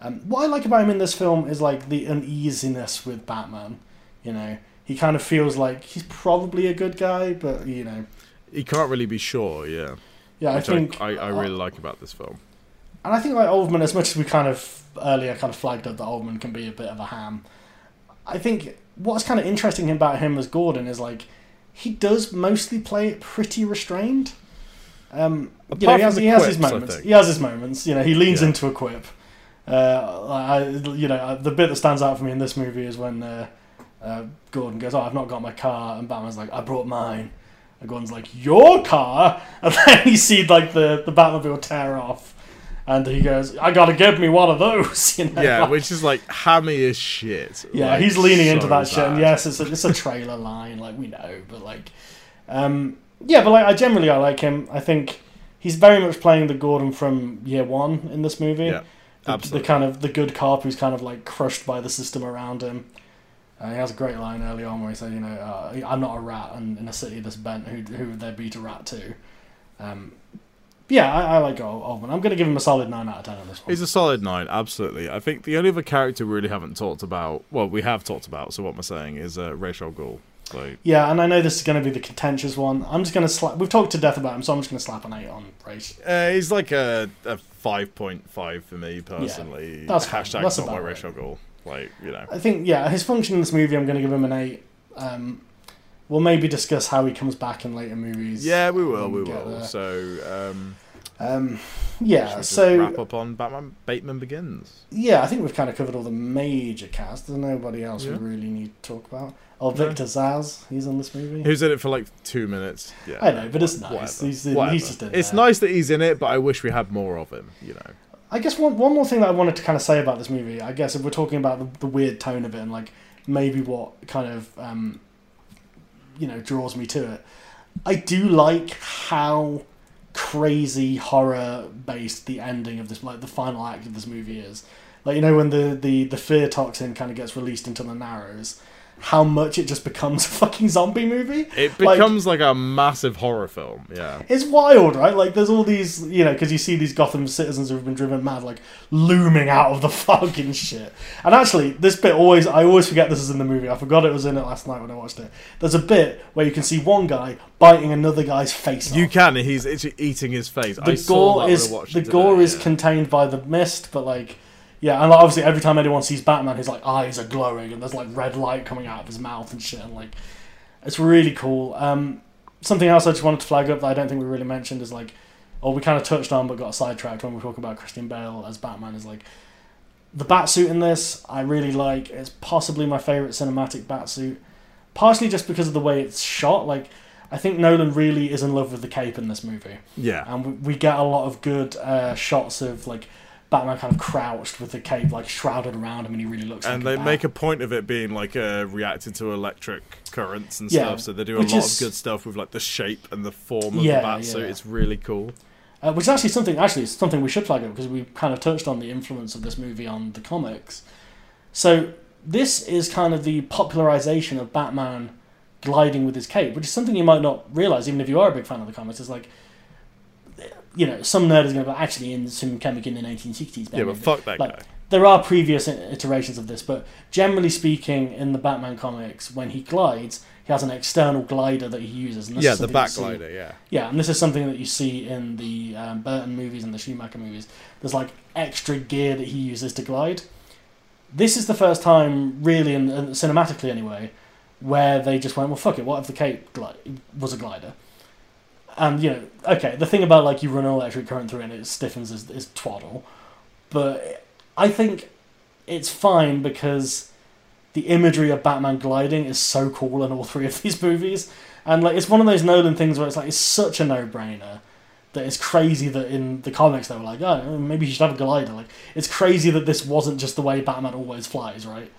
Um, what I like about him in this film is like the uneasiness with Batman. You know, he kind of feels like he's probably a good guy, but you know, He can't really be sure. Yeah, yeah, which I think I, I, really like about this film. And I think like Oldman, as much as we kind of earlier kind of flagged up that Oldman can be a bit of a ham, I think what's kind of interesting about him as Gordon is like he does mostly play it pretty restrained. Um, you know, he has, he the has his quips, moments. He has his moments. You know, he leans Yeah. into a quip. Uh, I, you know, the bit that stands out for me in this movie is when uh, uh, Gordon goes, "Oh, I've not got my car," and Batman's like, "I brought mine." And Gordon's like, "Your car?" And then you see like the the Batmobile tear off, and he goes, "I gotta give me one of those." You know, Yeah, like- which is like hammy as shit. yeah, Like, he's leaning into so that shit. And yes, it's a, it's a trailer line, like we know, but like, um, yeah, but like I generally I like him. I think he's very much playing the Gordon from Year One in this movie. Yeah, the, absolutely. the kind of the good cop who's kind of like crushed by the system around him. Uh, he has a great line early on where he says, "You know, uh, I'm not a rat, and in a city this bent, who who would there be to rat to?" Um, yeah, I, I like Ol- Oldman. I'm going to give him a solid nine out of ten on this one. He's a solid nine, absolutely. I think the only other character we really haven't talked about, well, we have talked about, so what am I saying, is uh, Ra's al Ghul. Like, yeah, and I know this is going to be the contentious one. I'm just going to slap. We've talked to death about him, so I'm just going to slap an eight on Ra's. uh, he's like a, a 5.5 for me, personally. that's fine. Hashtag That's not my. Ra's al Ghul. Like, you know. I think yeah, his function in this movie, I'm going to give him an eight. Um, we'll maybe discuss how he comes back in later movies. Yeah, we will, we will. there. So, um, Um, yeah, so wrap up on Batman Bateman Begins. yeah, I think we've kind of covered all the major cast. There's nobody else Yeah. we really need to talk about. Oh. Victor Zsasz, he's in this movie. Who's in it for like two minutes? Yeah, I know, but it's nice. whatever, He's in- whatever. he's just in It's there. nice that he's in it, but I wish we had more of him. You know. I guess one one more thing that I wanted to kind of say about this movie. I guess if we're talking about the, the weird tone of it and like maybe what kind of um, you know draws me to it, I do like how crazy horror based the ending of this like the final act of this movie is. Like you know when the the the fear toxin kind of gets released into the Narrows, how much it just becomes a fucking zombie movie. It becomes like, a massive horror film. Yeah. It's wild, right? Like, there's all these, you know, because you see these Gotham citizens who've been driven mad, like, looming out of the fucking shit. And actually, this bit always, I always forget this is in the movie. I forgot it was in it last night when I watched it. There's a bit where you can see one guy biting another guy's face You off. can. He's eating his face. I The saw gore when I is the gore today, is yeah. contained by the mist, but like, yeah, and like, obviously every time anyone sees Batman, his like eyes are glowing and there's like red light coming out of his mouth and shit, and like, it's really cool. Um, something else I just wanted to flag up that I don't think we really mentioned is like, or we kind of touched on but got sidetracked when we were talking about Christian Bale as Batman is like, the batsuit in this I really like. It's possibly my favorite cinematic batsuit, partially just because of the way it's shot. Like, I think Nolan really is in love with the cape in this movie Yeah. and we, we get a lot of good uh, shots of like Batman kind of crouched with the cape like shrouded around him, and he really looks. And like they make a point of it being like uh, reacting to electric currents and Yeah, stuff. So they do a lot is- of good stuff with like the shape and the form of Yeah, the bat suit. yeah. It's really cool. uh, which is actually something actually it's something we should flag up because we kind of touched on the influence of this movie on the comics. So this is kind of the popularization of Batman gliding with his cape, which is something you might not realize even if you are a big fan of the comics. It's like. You know, some nerd is going to be actually in some comic in the 1960s. Yeah, but fuck that like, guy. there are previous iterations of this, but generally speaking, in the Batman comics, when he glides, he has an external glider that he uses. And this Yeah, is the back glider. Yeah. Yeah, and this is something that you see in the um, Burton movies and the Schumacher movies. There's like extra gear that he uses to glide. This is the first time, really, in, in cinematically anyway, where they just went, well, fuck it. What if the cape gli- was a glider? And you know, okay, the thing about like you run an electric current through it and it stiffens is, is twaddle, but I think it's fine because the imagery of Batman gliding is so cool in all three of these movies, and like it's one of those Nolan things where it's like it's such a no brainer that it's crazy that in the comics they were like, oh, maybe you should have a glider. Like it's crazy that this wasn't just the way Batman always flies, right?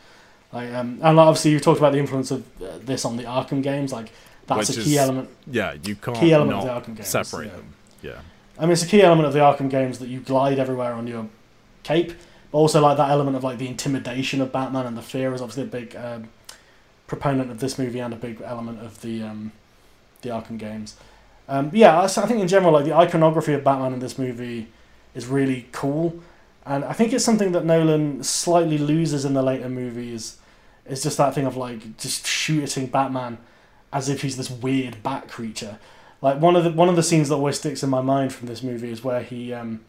Like, um, and like, obviously you talked about the influence of uh, this on the Arkham games, like that's Which a key is- element. Yeah, you can't Key element of the Arkham games, separate yeah. them. Yeah. I mean, it's a key element of the Arkham games that you glide everywhere on your cape, but also like that element of like the intimidation of Batman and the fear is obviously a big um, proponent of this movie and a big element of the um, the Arkham games. Um, yeah, I think in general, like the iconography of Batman in this movie is really cool, and I think it's something that Nolan slightly loses in the later movies. It's just that thing of like just shooting Batman as if he's this weird bat creature. Like one of the one of the scenes that always sticks in my mind from this movie is where he, um,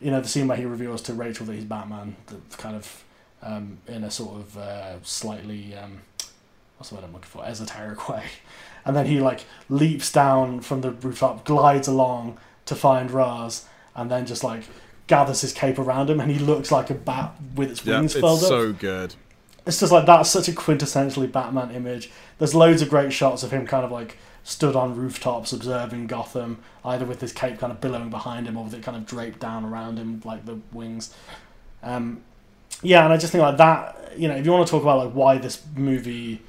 you know, the scene where he reveals to Rachel that he's Batman, the kind of um, in a sort of uh, slightly um, what's the word I'm looking for, esoteric way, and then he like leaps down from the rooftop, glides along to find Ra's, and then just like gathers his cape around him, and he looks like a bat with its wings Yeah, it's so good. It's just like that's such a quintessentially Batman image. There's loads of great shots of him kind of like stood on rooftops observing Gotham, either with his cape kind of billowing behind him or with it kind of draped down around him like the wings. Um, yeah, and I just think like that. You know, if you want to talk about like why this movie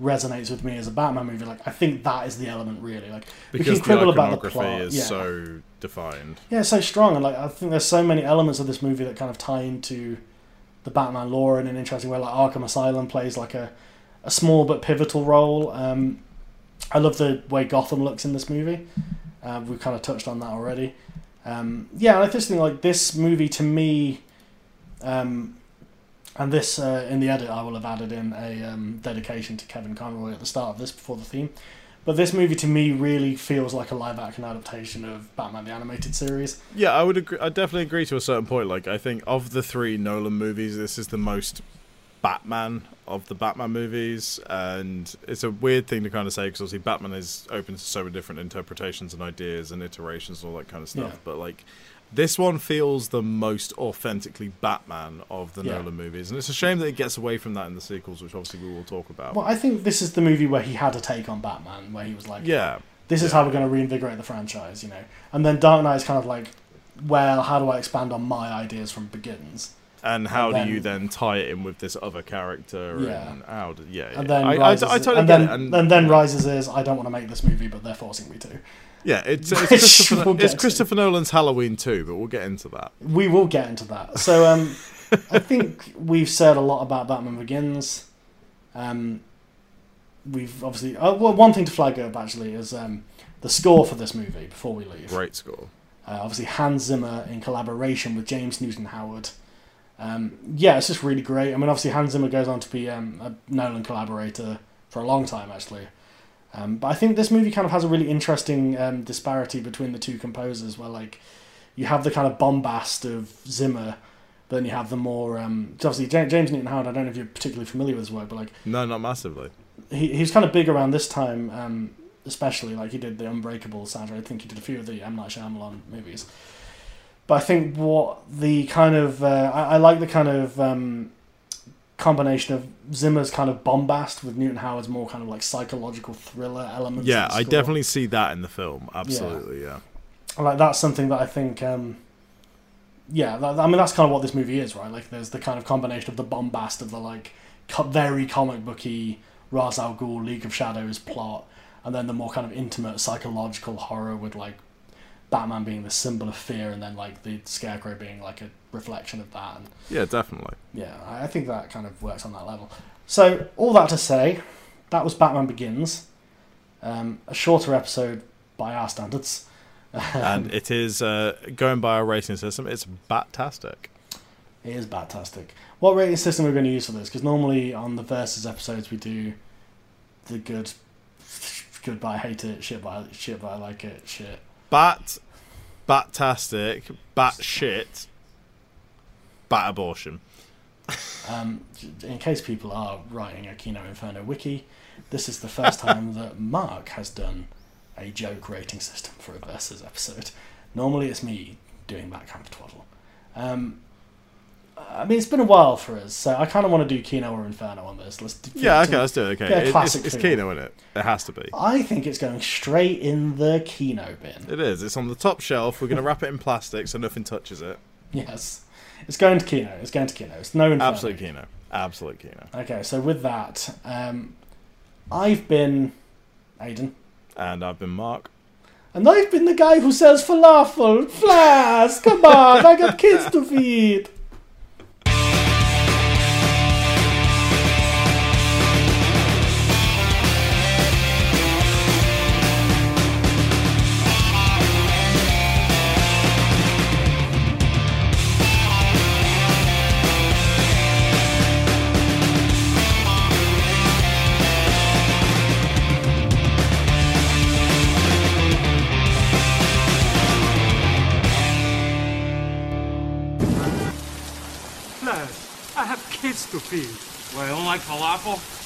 resonates with me as a Batman movie, like I think that is the element really. Like we Because can quibble the about the plot, is yeah. so defined. Yeah, it's so strong, and like I think there's so many elements of this movie that kind of tie into the Batman lore in an interesting way. Like Arkham Asylum plays like a, a small but pivotal role. Um, I love the way Gotham looks in this movie. Uh, we've kind of touched on that already. Um, yeah, I just think like this movie to me, um, and this uh, in the edit I will have added in a um, dedication to Kevin Conroy at the start of this before the theme. But this movie to me really feels like a live action adaptation of Batman the Animated Series. Yeah, I would agree. I definitely agree to a certain point. Like, I think of the three Nolan movies, this is the most Batman of the Batman movies, and it's a weird thing to kind of say because obviously Batman is open to so many different interpretations and ideas and iterations and all that kind of stuff. Yeah. But like, this one feels the most authentically Batman of the Yeah. Nolan movies, and it's a shame that it gets away from that in the sequels, which obviously we will talk about. Well, I think this is the movie where he had a take on Batman, where he was like, yeah, this is yeah. how we're going to reinvigorate the franchise, you know. And then Dark Knight is kind of like, well, how do I expand on my ideas from Begins? and how and do you then- then tie it in with this other character? Yeah. and how? Do, yeah, And then I, I, I totally and then, it. And, and then rises is I don't want to make this movie, but they're forcing me to. Yeah, it's, it's, Christopher, we'll it's. Christopher Nolan's Halloween too, but we'll get into that. We will get into that. So um, I think we've said a lot about Batman Begins. Um, we've obviously uh, well, one thing to flag up actually is um, the score for this movie before we leave. Great score. Uh, obviously, Hans Zimmer in collaboration with James Newton Howard. Um, yeah, it's just really great. I mean, obviously, Hans Zimmer goes on to be um, a Nolan collaborator for a long time, actually. Um, but I think this movie kind of has a really interesting um, disparity between the two composers, where like you have the kind of bombast of Zimmer, but then you have the more um, obviously Ja- James Newton Howard. I don't know if you're particularly familiar with his work, but like No, not massively. he he was kind of big around this time, um, especially like he did the Unbreakable soundtrack. I think he did a few of the M Night Shyamalan movies. But I think what the kind of uh, I, I like the kind of um, combination of Zimmer's kind of bombast with Newton Howard's more kind of like psychological thriller elements. Yeah, I definitely see that in the film. Absolutely, yeah. like that's something that I think. Um, yeah, that, I mean that's kind of what this movie is, right? Like there's the kind of combination of the bombast of the like very comic booky Ra's al Ghul League of Shadows plot, and then the more kind of intimate psychological horror with like Batman being the symbol of fear, and then like the Scarecrow being like a reflection of that. And Yeah, definitely. yeah, I think that kind of works on that level. So all that to say, that was Batman Begins, um, a shorter episode by our standards. and it is uh, going by our rating system. It's batastic. It is fantastic. What rating system are we going to use for this? Because normally on the versus episodes we do the good, good I hate it, shit I, shit I like it, shit. Bat, batastic, bat shit, bat abortion. Um, in case people are writing a Kino Inferno wiki, this is the first time that Marc has done a joke rating system for a versus episode. Normally it's me doing that kind of twaddle. Um, I mean, it's been a while for us, so I kind of want to do Kino or Inferno on this. Let's do, Yeah, okay, let's do it. Okay, It- it's, it's. Kino in it. It has to be. I think it's going straight in the Kino bin. It is. It's on the top shelf. We're gonna wrap it in plastic so nothing touches it. Yes, it's going to Kino. It's going to Kino. It's no Inferno. Absolute Kino. Absolute Kino. Okay, so with that, um, I've been Aidan, And I've been Marc. and I've been the guy who sells falafel. Flash, come on, I got kids to feed. Feed. Well, I don't like falafel.